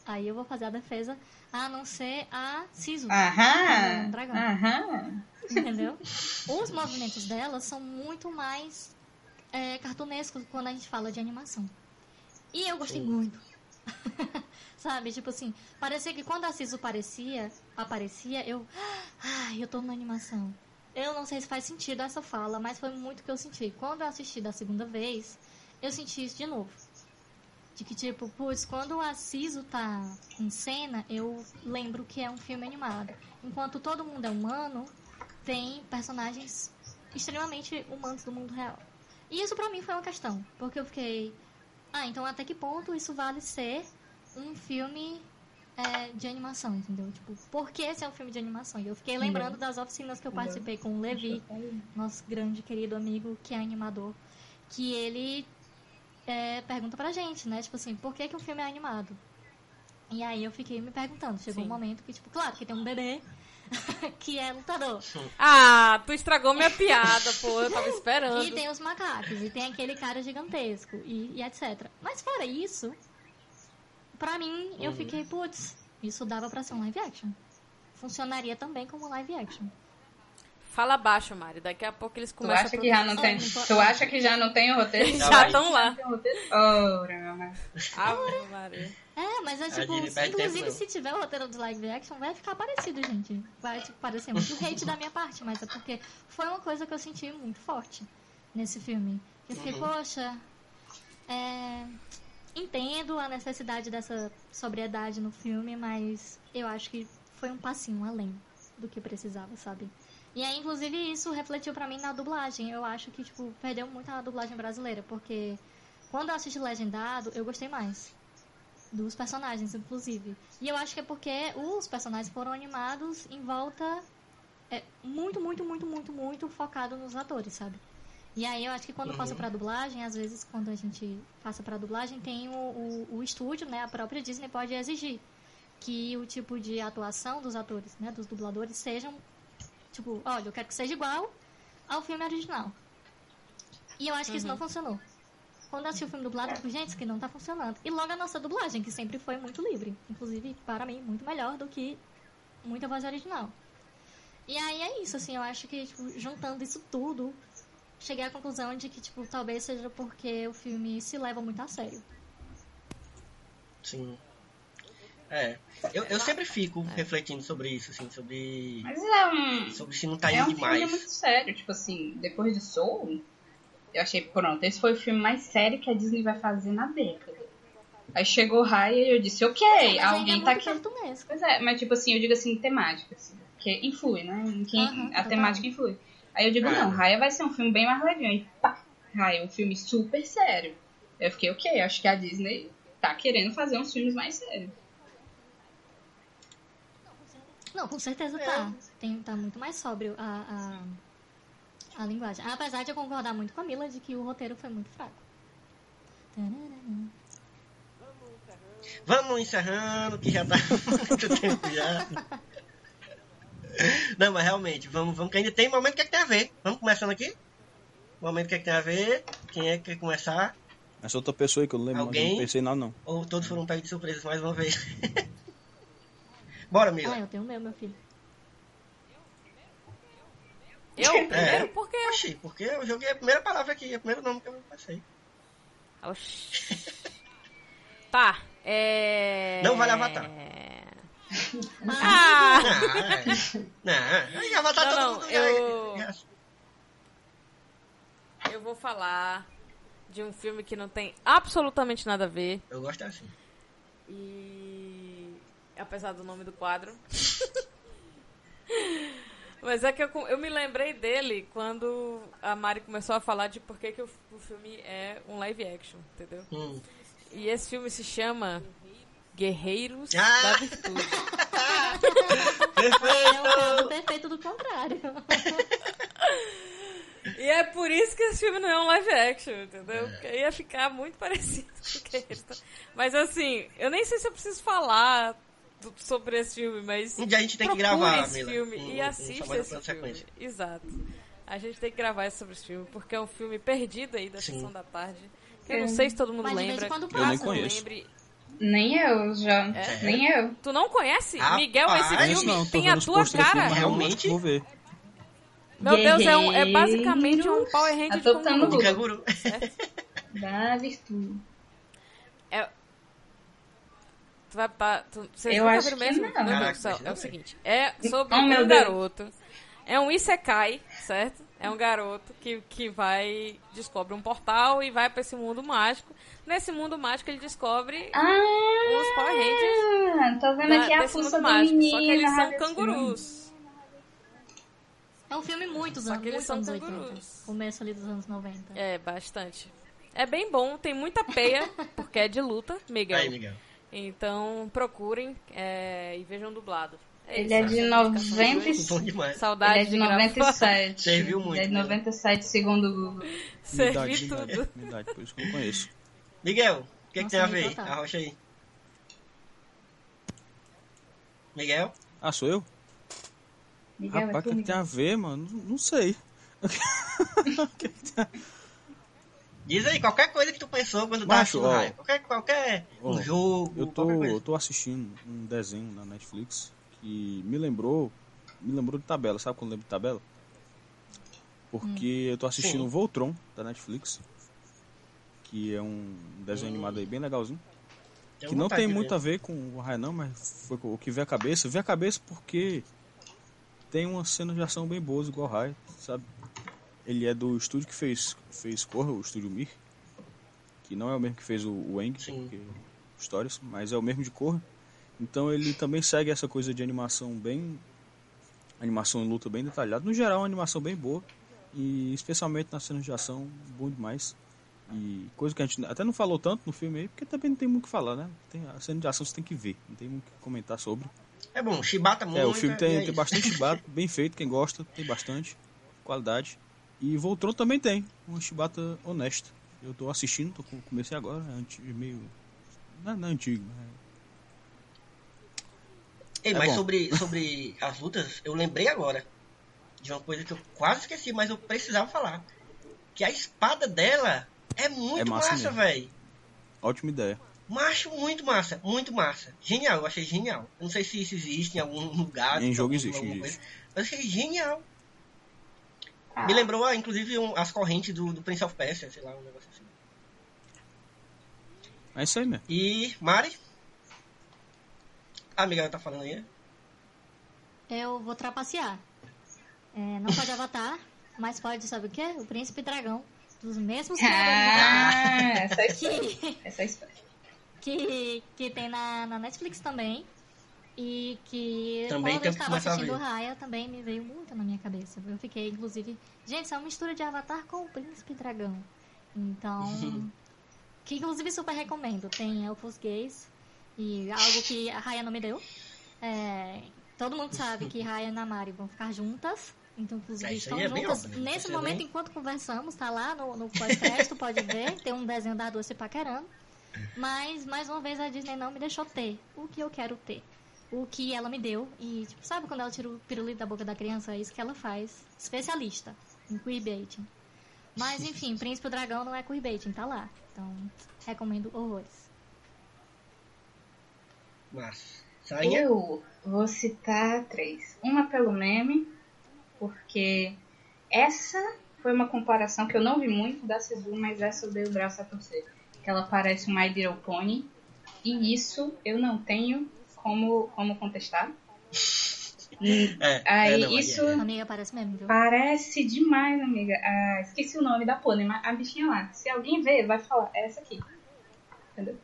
Aí eu vou fazer a defesa. A não ser a Sisu. Aham. Um dragão. Aham. Entendeu? Os movimentos dela são muito mais é, cartunescos quando a gente fala de animação. E eu gostei muito. *laughs* Sabe? Tipo assim, parecia que quando a Sisu aparecia, aparecia, eu. *gasps* Ai, eu tô na animação. Eu não sei se faz sentido essa fala, mas foi muito o que eu senti. Quando eu assisti da segunda vez, eu senti isso de novo. De que, tipo, putz, quando a Sisu tá em cena, eu lembro que é um filme animado. Enquanto todo mundo é humano, tem personagens extremamente humanos do mundo real. E isso pra mim foi uma questão, porque eu fiquei, ah, então até que ponto isso vale ser um filme é, de animação, entendeu? Tipo, por que esse é um filme de animação? E eu fiquei lembrando das oficinas que eu participei com o Levi, nosso grande querido amigo que é animador, que ele é, pergunta pra gente, né? Tipo assim, por que, que um filme é animado? E aí eu fiquei me perguntando, chegou Sim. um momento que, tipo, claro que tem um bebê *laughs* que é lutador. Ah, tu estragou minha piada, pô. Eu tava *laughs* esperando. E tem os macacos, e tem aquele cara gigantesco, e, e etc. Mas fora isso, pra mim, eu fiquei, putz, isso dava pra ser um live action. Funcionaria também como live action. Fala baixo, Mari. Daqui a pouco eles Tu começam acha a que já não tem? Tu acha que já não tem o roteiro? *laughs* Já estão lá. Tem o roteiro? Ora, meu amor. É, mas é tipo, inclusive se tiver o roteiro do live action, vai ficar parecido, gente. Vai tipo, parecer muito *laughs* hate da minha parte, mas é porque foi uma coisa que eu senti muito forte nesse filme. Eu fiquei, poxa, é, entendo a necessidade dessa sobriedade no filme, mas eu acho que foi um passinho além do que precisava, sabe? E aí, inclusive, isso refletiu pra mim na dublagem. Eu acho que, tipo, perdeu muito a dublagem brasileira, porque quando eu assisti legendado, eu gostei mais dos personagens, inclusive. E eu acho que é porque os personagens foram animados em volta é, muito, muito, muito, muito, muito focado nos atores, sabe? E aí eu acho que quando passa pra dublagem, às vezes quando a gente passa pra dublagem, tem o, o, o estúdio, né? A própria Disney pode exigir que o tipo de atuação dos atores, né? Dos dubladores sejam, tipo, olha, eu quero que seja igual ao filme original. E eu acho que isso não funcionou. Quando eu assisti o filme dublado, eu fico, gente, isso aqui não tá funcionando. E logo a nossa dublagem, que sempre foi muito livre. Inclusive, para mim, muito melhor do que muita voz original. E aí é isso, assim, eu acho que, tipo, juntando isso tudo, cheguei à conclusão de que, tipo, talvez seja porque o filme se leva muito a sério. Sim. É. Eu, eu sempre fico refletindo sobre isso, assim, sobre. Mas é um, Sobre se não tá é indo um filme demais. muito sério. Tipo assim, depois de Soul, eu achei, pronto, esse foi o filme mais sério que a Disney vai fazer na década. Aí chegou Raya e eu disse, ok, alguém é tá aqui. cartunesco. Pois é, mas tipo assim, eu digo assim, temática, assim, porque influi, né? Em quem, Aham, a temática influi. Aí eu digo, Ah. não, Raya vai ser um filme bem mais levinho. E pá, Raya é um filme super sério. Eu fiquei, ok, acho que a Disney tá querendo fazer uns filmes mais sérios. Não, com certeza É. tá. Tem, tá muito mais sóbrio a, a, a linguagem. Apesar de eu concordar muito com a Mila de que o roteiro foi muito fraco. Vamos encerrando, que já tá *laughs* muito tempo já. Não, mas realmente, vamos, vamos que ainda tem momento que, é que tem a ver. Vamos começando aqui? Momento que, é que tem a ver. Quem é que quer começar? Essa outra pessoa aí que eu não lembro, mas eu Alguém? não pensei nada não. Ou todos foram pegos de surpresa mais uma vez? *laughs* Bora, Mila. Ah, eu tenho o meu, meu filho. Eu *laughs* primeiro? É. Por quê? Oxi, porque eu joguei a primeira palavra aqui, o primeiro nome que eu passei. Oxi. Tá, é... Não vale Avatar. Ah! Não, é. Não, aí Avatar Não, todo não, mundo eu- já- já- Eu vou falar de um filme que não tem absolutamente nada a ver. Eu gosto assim. E. Apesar do nome do quadro. *laughs* Mas é que eu, eu me lembrei dele quando a Mari começou a falar de por que, que o, o filme é um live action, entendeu? Hum. E esse filme se chama Guerreiros Ah! da Virtude. *laughs* É o caso perfeito do contrário. E é por isso que esse filme não é um live action, entendeu? Porque ia ficar muito parecido com o Guerreiros da Mas assim, eu nem sei se eu preciso falar do- sobre esse filme, mas. Um dia a gente tem que gravar, esse Mila, filme um- e um assista esse filme. Exato. A gente tem que gravar sobre esse filme, porque é um filme perdido aí da Sim. sessão da tarde. Que eu não É. sei se todo mundo Mas lembra. passa. nem não conheço. lembre. Nem eu, já. É? Nem eu. Tu não conhece? Rapaz, Miguel, esse filme não, tem a tua cara. eu Realmente? Vou ver. Meu Deus, é, um- é basicamente um Power Ranger de Adotando Kung De canguru. Da virtude. É... Tu vai pra... Tu... Vocês Eu acho mesmo? não. Deus Caraca, deixa eu É o seguinte. É sobre Oh, meu um Deus. garoto. É um Isekai, certo? É um garoto que, que vai... Descobre um portal e vai pra esse mundo mágico. Nesse mundo mágico ele descobre Ah! os Power Rangers Tô vendo da- aqui a mundo do mágico. menino. Só que eles são rabiosino. cangurus. É um filme muitos Só anos, muitos são anos 80. cangurus. Começo ali dos anos 90. É, bastante. É bem bom, tem muita peia, *laughs* porque é de luta, Miguel. Aí, Miguel. Então procurem é, e vejam dublado. Ele é de essa indicação de 90 hoje. Bom demais. Saudade Ele é de gravar. 97. Serviu muito, Ele é de né? 97, segundo o Google. Servi tudo. idade, por isso que eu conheço. Miguel, o que, que tem a ver? total. Arrocha aí. Miguel? Ah, sou eu? Miguel, é Rapaz, o que, tu, que tem a ver, mano? Não, não sei. *laughs* Diz aí, qualquer coisa que tu pensou quando tá Macho, assistindo ó. Raia. Qualquer, qualquer um Ó, jogo, Eu tô, qualquer coisa. eu tô assistindo um desenho na Netflix que me lembrou. Me lembrou de tabela, sabe quando lembro de tabela? Porque eu tô assistindo Sim. o Voltron da Netflix. Que é um desenho animado aí bem legalzinho. Que não tem muito ver. a ver com o Raia não, mas foi o que veio a cabeça. Veio a cabeça porque tem uma cena de ação bem boas igual o Raia, sabe? Ele é do estúdio que fez, fez Corra, o estúdio Mir. Que não é o mesmo que fez o, o Eng, histórias, mas é o mesmo de Corra. Então ele também segue essa coisa de animação bem. Animação e luta bem detalhada. No geral, uma animação bem boa. E especialmente nas cenas de ação, bom demais. E coisa que a gente até não falou tanto no filme aí, porque também não tem muito o que falar, né? Tem, a cena de ação você tem que ver, não tem muito o que comentar sobre. É bom, chibata muito. É, o filme e tem, é tem bastante *laughs* chibata, bem feito, quem gosta, tem bastante qualidade. E Voltron também tem, uma chibata honesta. Eu tô assistindo, tô, com- comecei agora, é anti- meio. Não, é- não é antigo, mas Ei, É mas bom. sobre, *laughs* sobre as lutas, eu lembrei agora de uma coisa que eu quase esqueci, mas eu precisava falar. Que a espada dela é muito É massa massa, velho. ótima ideia. Macho, muito massa, muito massa. Genial, eu achei genial. Eu não sei se isso existe em algum lugar. Em jogo algum- existe, existe. coisa, mas eu achei genial. Ah, Me lembrou, ah, inclusive, um- as correntes do, do Prince of Persia, sei lá, um negócio assim. É isso aí mesmo. E, Mari? A amiga tá falando aí, né? Eu vou trapacear. É, não pode Avatar, mas pode, sabe o quê? O Príncipe Dragão. Dos mesmos Ah, essa é que, essa é a história. que, que tem na, na Netflix também. E que Também quando eu estava assistindo. Raya também me veio muito na minha cabeça. Eu fiquei, inclusive, gente, isso é uma mistura de Avatar com o Príncipe Dragão. Então, *laughs* que inclusive super recomendo. Tem elfos gays e algo que a Raya não me deu. É, todo mundo sabe que Raya e Namari vão ficar juntas. Então, inclusive, É, estão é juntas. óbvio. Nesse Isso é momento, bem- enquanto conversamos, tá lá no, no podcast, pode ver. Tem um desenho da duas se paquerando. Mas, mais uma vez, a Disney não me deixou ter o que eu quero ter. O que ela me deu. E, tipo, sabe quando ela tira o pirulito da boca da criança? É isso que ela faz. Especialista em queerbaiting. Mas, enfim, Príncipe Dragão não é queerbaiting, tá lá. Então, recomendo horrores. Mas, Sainha? Eu vou citar três. Uma pelo meme, porque essa foi uma comparação que eu não vi muito da Sisu, mas essa eu dei o braço a torcer. Que ela parece um My Little Pony. E isso eu não tenho como, como contestar. *laughs* É, Aí, é, não, aí isso- é. Amiga, parece mesmo, viu? Parece demais, amiga. Ah, esqueci o nome da pônei, mas a bichinha lá. Se alguém ver, vai falar. É essa aqui. Entendeu?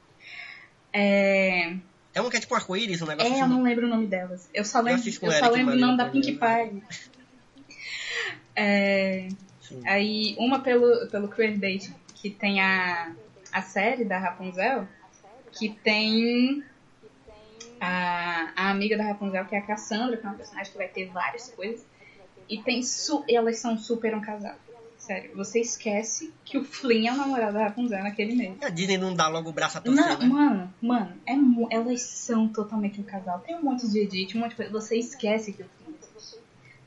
É... É uma que é tipo arco-íris, um negócio É, eu assim. não lembro o nome delas. Eu só lembro, eu o só lembro o nome da Pink? Pie. É, Sim. aí, uma pelo, pelo Queer Date, que tem a, a série da Rapunzel, que tem a, a amiga da Rapunzel, que é a Cassandra, que é uma personagem que vai ter várias coisas. E tem su elas são super um casal. Sério, você esquece que o Flynn é o namorado da Rapunzel naquele mês. A Disney não dá logo o braço a torcer, Não, né? mano, mano, é elas são totalmente um casal. Tem um monte de edit, um monte de coisa. Você esquece que o filme existe.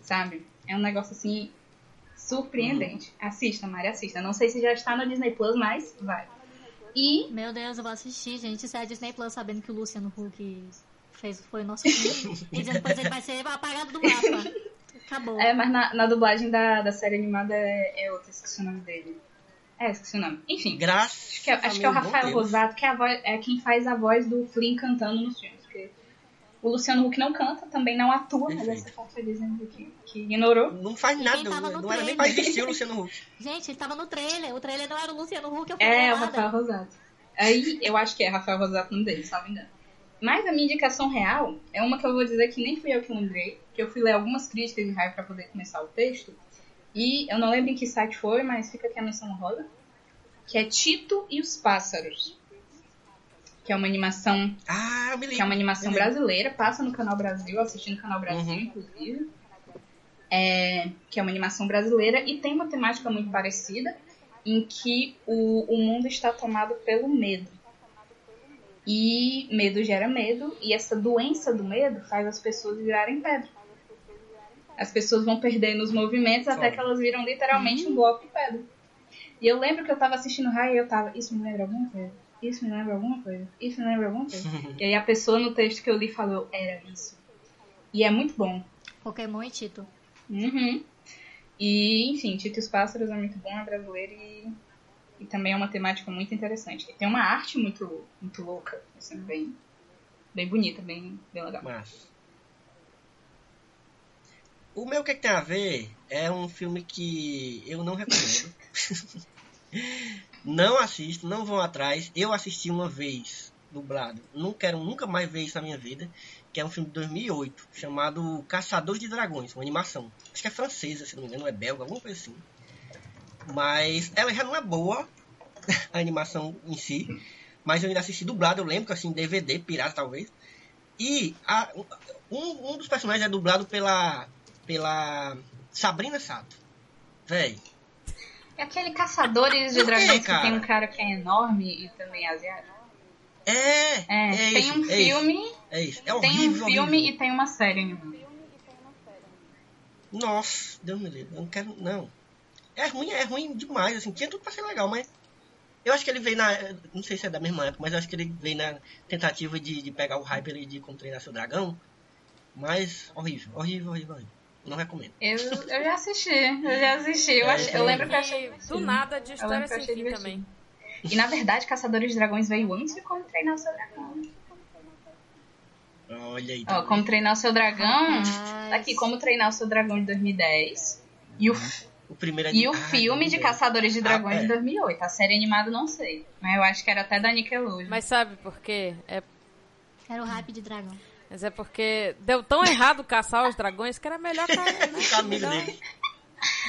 Sabe? É um negócio assim surpreendente. Assista, Mari, assista. Não sei se já está no Disney Plus, mas vai. E Meu Deus, eu vou assistir, gente. Isso é a Disney Plus sabendo que o Luciano Huck fez, foi o nosso filme. e depois ele vai ser apagado do mapa. Acabou. é, mas na, na dublagem da, da série animada é, é outra, esqueci o nome dele. É, esqueci o nome. Enfim. Graças Acho que é, acho que é o Rafael. Rosato, que é, a voz- é quem faz a voz do Flynn cantando nos filmes. O Luciano Huck não canta, também não atua, mas Perfeito. essa parte dizendo que, que ignorou. Não faz E nada, não era nem trailer? pra existir o Luciano Huck. *laughs* Gente, ele tava no trailer. O trailer não era o Luciano Huck, eu falei É, o nada. Rafael Rosato. Aí, eu acho que é Rafael Rosato o dele, não me engano. Mas a minha indicação real é uma que eu vou dizer que nem fui eu que lembrei, que eu fui ler algumas críticas de raio pra poder começar o texto. E eu não lembro em que site foi, mas fica aqui a menção roda. Que é Tito e os Pássaros. Que é uma animação Ah, eu me que é lembro. uma animação lembro. brasileira, passa no Canal Brasil, eu assisti no Canal Brasil, Uhum. inclusive. É, que é uma animação brasileira e tem uma temática muito parecida, em que o, o mundo está tomado pelo medo. E medo gera medo, e essa doença do medo faz as pessoas virarem pedra. As pessoas vão perdendo os movimentos até que elas viram literalmente um bloco de pedra. E eu lembro que eu tava assistindo Raia e eu tava, isso me lembra alguma coisa? Isso me lembra alguma coisa? Isso me lembra alguma coisa? *laughs* e aí a pessoa no texto que eu li falou, era isso. E é muito bom. Pokémon e Tito. Uhum. E, enfim, Tito e os Pássaros é muito bom, é brasileiro e, e também é uma temática muito interessante. E tem uma arte muito, muito louca, assim, bem, bem bonita, bem, bem legal. Mas... O meu que, que tem a ver é um filme que eu não recomendo. *laughs* não assisto, não vão atrás. Eu assisti uma vez, dublado. Não quero nunca mais ver isso na minha vida. Que é um filme de 2008, chamado Caçadores de Dragões, uma animação. Acho que é francesa, se não me engano, é belga, alguma coisa assim. Mas ela já não é boa, *laughs* a animação em si. Mas eu ainda assisti dublado, eu lembro que assim, DVD, pirata talvez. E a- um, um dos personagens é dublado pela, pela Sabrina Sato. Véi, É aquele Caçadores de Dragões que tem um cara que é enorme e também é asiático. é, É, é, tem isso, um é filme, é isso. É tem horrível, um filme horrível. e tem uma série. Nossa, Deus me livre, eu não quero, não. É ruim, é ruim demais, assim, tinha tudo pra ser legal, mas... Eu acho que ele veio na... Não sei se é da mesma época, mas eu acho que ele veio na tentativa de, de pegar o hype ali de como treinar seu dragão. Mas horrível, horrível, horrível, horrível. Não recomendo. Eu, eu já assisti, eu já assisti. Eu, É, ach- eu lembro que eu achei. E do nada de história sem achei fim também. E na verdade, Caçadores de Dragões veio antes de Como Treinar o Seu Dragão. Olha aí. Ó, Como Treinar o Seu Dragão. Tá aqui, Como Treinar o Seu Dragão de 2010. E o, O primeiro e o Ah, filme de 2010. Caçadores de Dragões Ah, é. de 2008. A série animada não sei. Mas eu acho que era até da Nickelodeon. Mas sabe por quê? É, Era o hype de dragão. Mas é porque deu tão errado caçar os dragões que era melhor cair, né? Ficar amigo dele.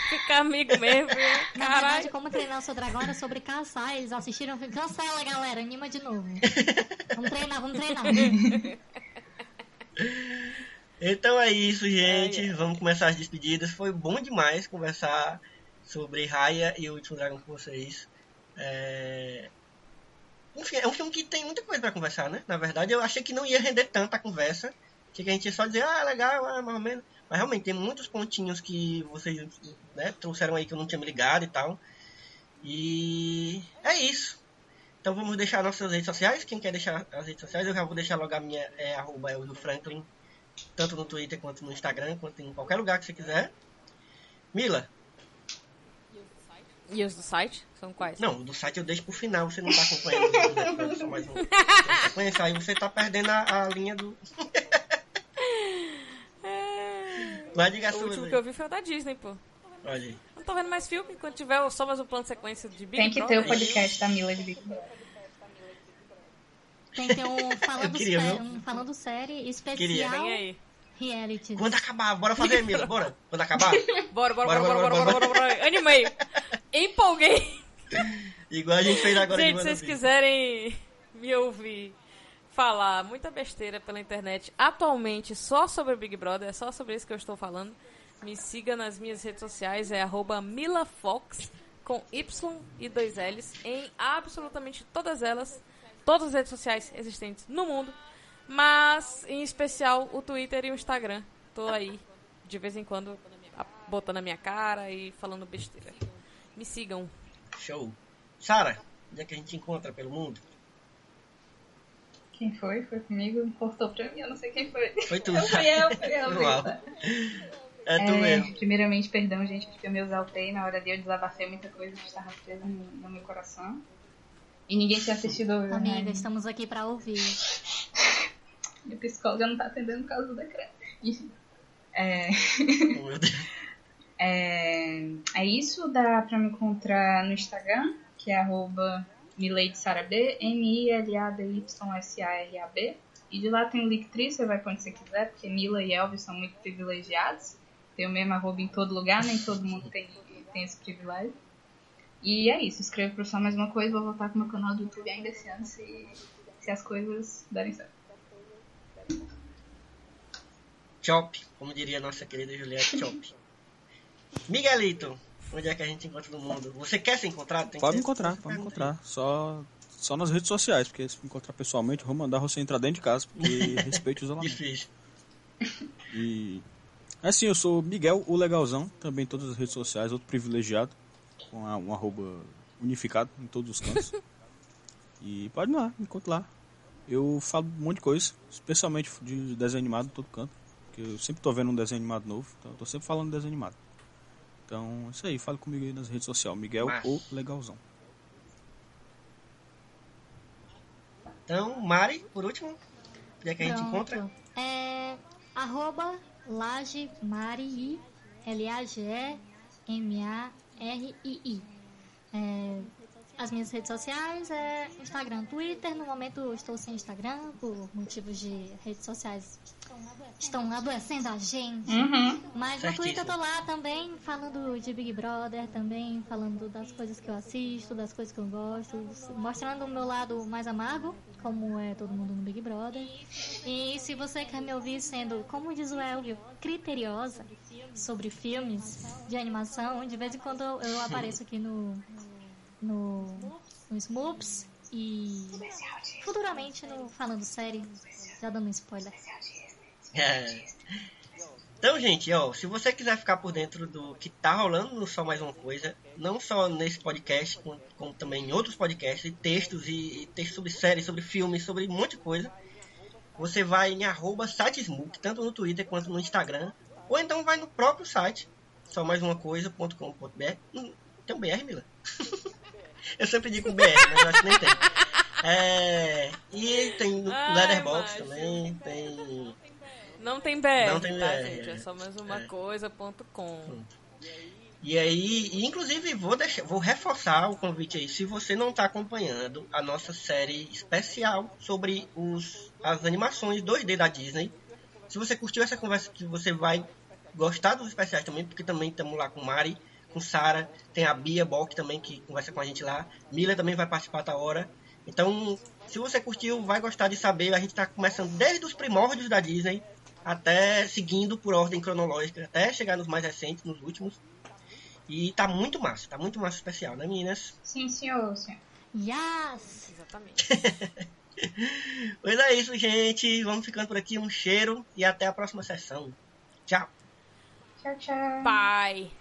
Ficar amigo mesmo. Na verdade, Caralho. como treinar o seu dragão era sobre caçar. Eles assistiram e cancela, galera, anima de novo. *laughs* Vamos treinar, vamos treinar. Então é isso, gente. Ai, ai. Vamos começar as despedidas. Foi bom demais conversar sobre Raya e o Último Dragão com vocês. É... Enfim, é um filme que tem muita coisa pra conversar, né? Na verdade, eu achei que não ia render tanta conversa. Que a gente ia só dizer, ah, legal, ah, mais ou menos. Mas realmente tem muitos pontinhos que vocês né, trouxeram aí que eu não tinha me ligado e tal. E é isso. Então vamos deixar nossas redes sociais. Quem quer deixar as redes sociais, eu já vou deixar logo a minha, é arroba Eldo Franklin, tanto no Twitter quanto no Instagram, quanto em qualquer lugar que você quiser. Mila, E os do site? São quais? não, o do site eu deixo pro final, você não tá acompanhando os episódios, só mais um. Sequência, aí você tá perdendo a, a linha do. *laughs* Mas diga a O último aí. que eu vi foi o da Disney, pô. Olha aí. Não tô vendo mais filme. Quando tiver só mais um plano de sequência de Big Tem que ter o Brother. podcast da Mila de Big Brother. Tem que ter um falando, queria, sé- viu? um falando série Queria. especial Vem aí. reality. Quando acabar, bora fazer, Mila, bora. Quando acabar, *laughs* Bora, bora, Bora, bora, bora, bora, bora, bora, bora, bora. *laughs* Animei. Empolguei. *laughs* igual a gente fez agora Gente, se vocês quiserem me ouvir falar muita besteira pela internet, atualmente só sobre Big Brother, é só sobre isso que eu estou falando. Me siga nas minhas redes sociais, é arroba milafox, com Y e dois L's, em absolutamente todas elas, todas as redes sociais existentes no mundo, mas em especial o Twitter e o Instagram. Tô aí, de vez em quando, botando a minha cara e falando besteira. Me sigam. Show. Sara, onde é que a gente encontra pelo mundo? Quem foi? Foi comigo? Cortou pra mim, eu não sei quem foi. Foi tu, *laughs* Fui Sara. eu, fui eu. Uau. Brisa. É tu É, mesmo. primeiramente, perdão, gente, porque eu me exaltei na hora de eu desabafei muita coisa que estava presa no, no meu coração. E ninguém tinha assistido o Amiga, né? estamos aqui pra ouvir. *laughs* Minha psicóloga não tá atendendo por causa do decreto. Enfim. *laughs* É, Oh, meu Deus. É, é isso, dá pra me encontrar no Instagram, que é arroba M-I-L-A-D-Y-S-A-R-A-B. E de lá tem o Linktree, você vai onde você quiser, porque Mila e Elvis são muito privilegiados. Tem o mesmo arroba em todo lugar, nem todo mundo tem, tem esse privilégio. E é isso, escrevo por só mais uma coisa, vou voltar com meu canal do YouTube ainda esse ano, se, se as coisas derem certo. Chop, como diria a nossa querida Juliette Chop. Miguelito, onde é que a gente encontra no mundo? Você quer ser encontrado? Tem Pode me encontrar, pode me encontrar. Só, só nas redes sociais, porque se me encontrar pessoalmente, eu vou mandar você entrar dentro de casa, porque *laughs* respeite o isolamento. Difícil. E assim, eu sou Miguel, o legalzão, também em todas as redes sociais, outro privilegiado, com a- um arroba unificado em todos os cantos. *laughs* e pode ir lá, me encontra lá. Eu falo um monte de coisa, especialmente de desenho animado em todo canto, porque eu sempre tô vendo um desenho animado novo, então eu tô sempre falando de desenho animado. Então, é isso aí, fala comigo aí nas redes sociais, Miguel, Massa. o legalzão. Então, Mari, por último, onde é que a gente encontra? É arroba Laje Marii, L-A-G-E-M-A-R-I-I. É, as minhas redes sociais é Instagram, Twitter. No momento eu estou sem Instagram por motivos de redes sociais estão adoecendo a gente. Uhum. Mas no Certíssimo. Twitter eu tô lá também falando de Big Brother, também falando das coisas que eu assisto, das coisas que eu gosto, mostrando o meu lado mais amargo, como é todo mundo no Big Brother. E se você quer me ouvir sendo, como diz o Elvio, criteriosa sobre filmes de animação, de vez em quando eu apareço aqui no, no, no Smoops e futuramente no Falando Série, já dando um spoiler. É. *laughs* Então, gente, ó, se você quiser ficar por dentro do que tá rolando no Só Mais Uma Coisa, não só nesse podcast, como, como também em outros podcasts, e textos e, e textos sobre séries, sobre filmes, sobre um monte de coisa, você vai em arroba Satesmook, tanto no Twitter quanto no Instagram, Ou então vai no próprio site, só mais uma coisa.com.br. Tem um BR, Mila? *laughs* eu sempre digo BR, mas eu acho que nem tem. É, e tem Ai, Letterboxd macho. também, tem. Não tem BR, Não tem tá, BR, gente? É só mais uma É. coisa.com. E aí, e inclusive vou deixar, vou reforçar o convite aí, se você não está acompanhando a nossa série especial sobre os, as animações 2D da Disney. Se você curtiu essa conversa, que você vai gostar dos especiais também, porque também estamos lá com Mari, com Sara, tem a Bia Bock também que conversa com a gente lá. Mila também vai participar da hora. Então, se você curtiu, vai gostar de saber. A gente está começando desde os primórdios da Disney até seguindo por ordem cronológica, até chegar nos mais recentes, nos últimos. E tá muito massa, tá muito massa especial, né, meninas? Sim, senhor, senhor. Yes! Exatamente. *laughs* Pois é isso, gente. Vamos ficando por aqui. Um cheiro e até a próxima sessão. Tchau. Tchau, tchau. Bye.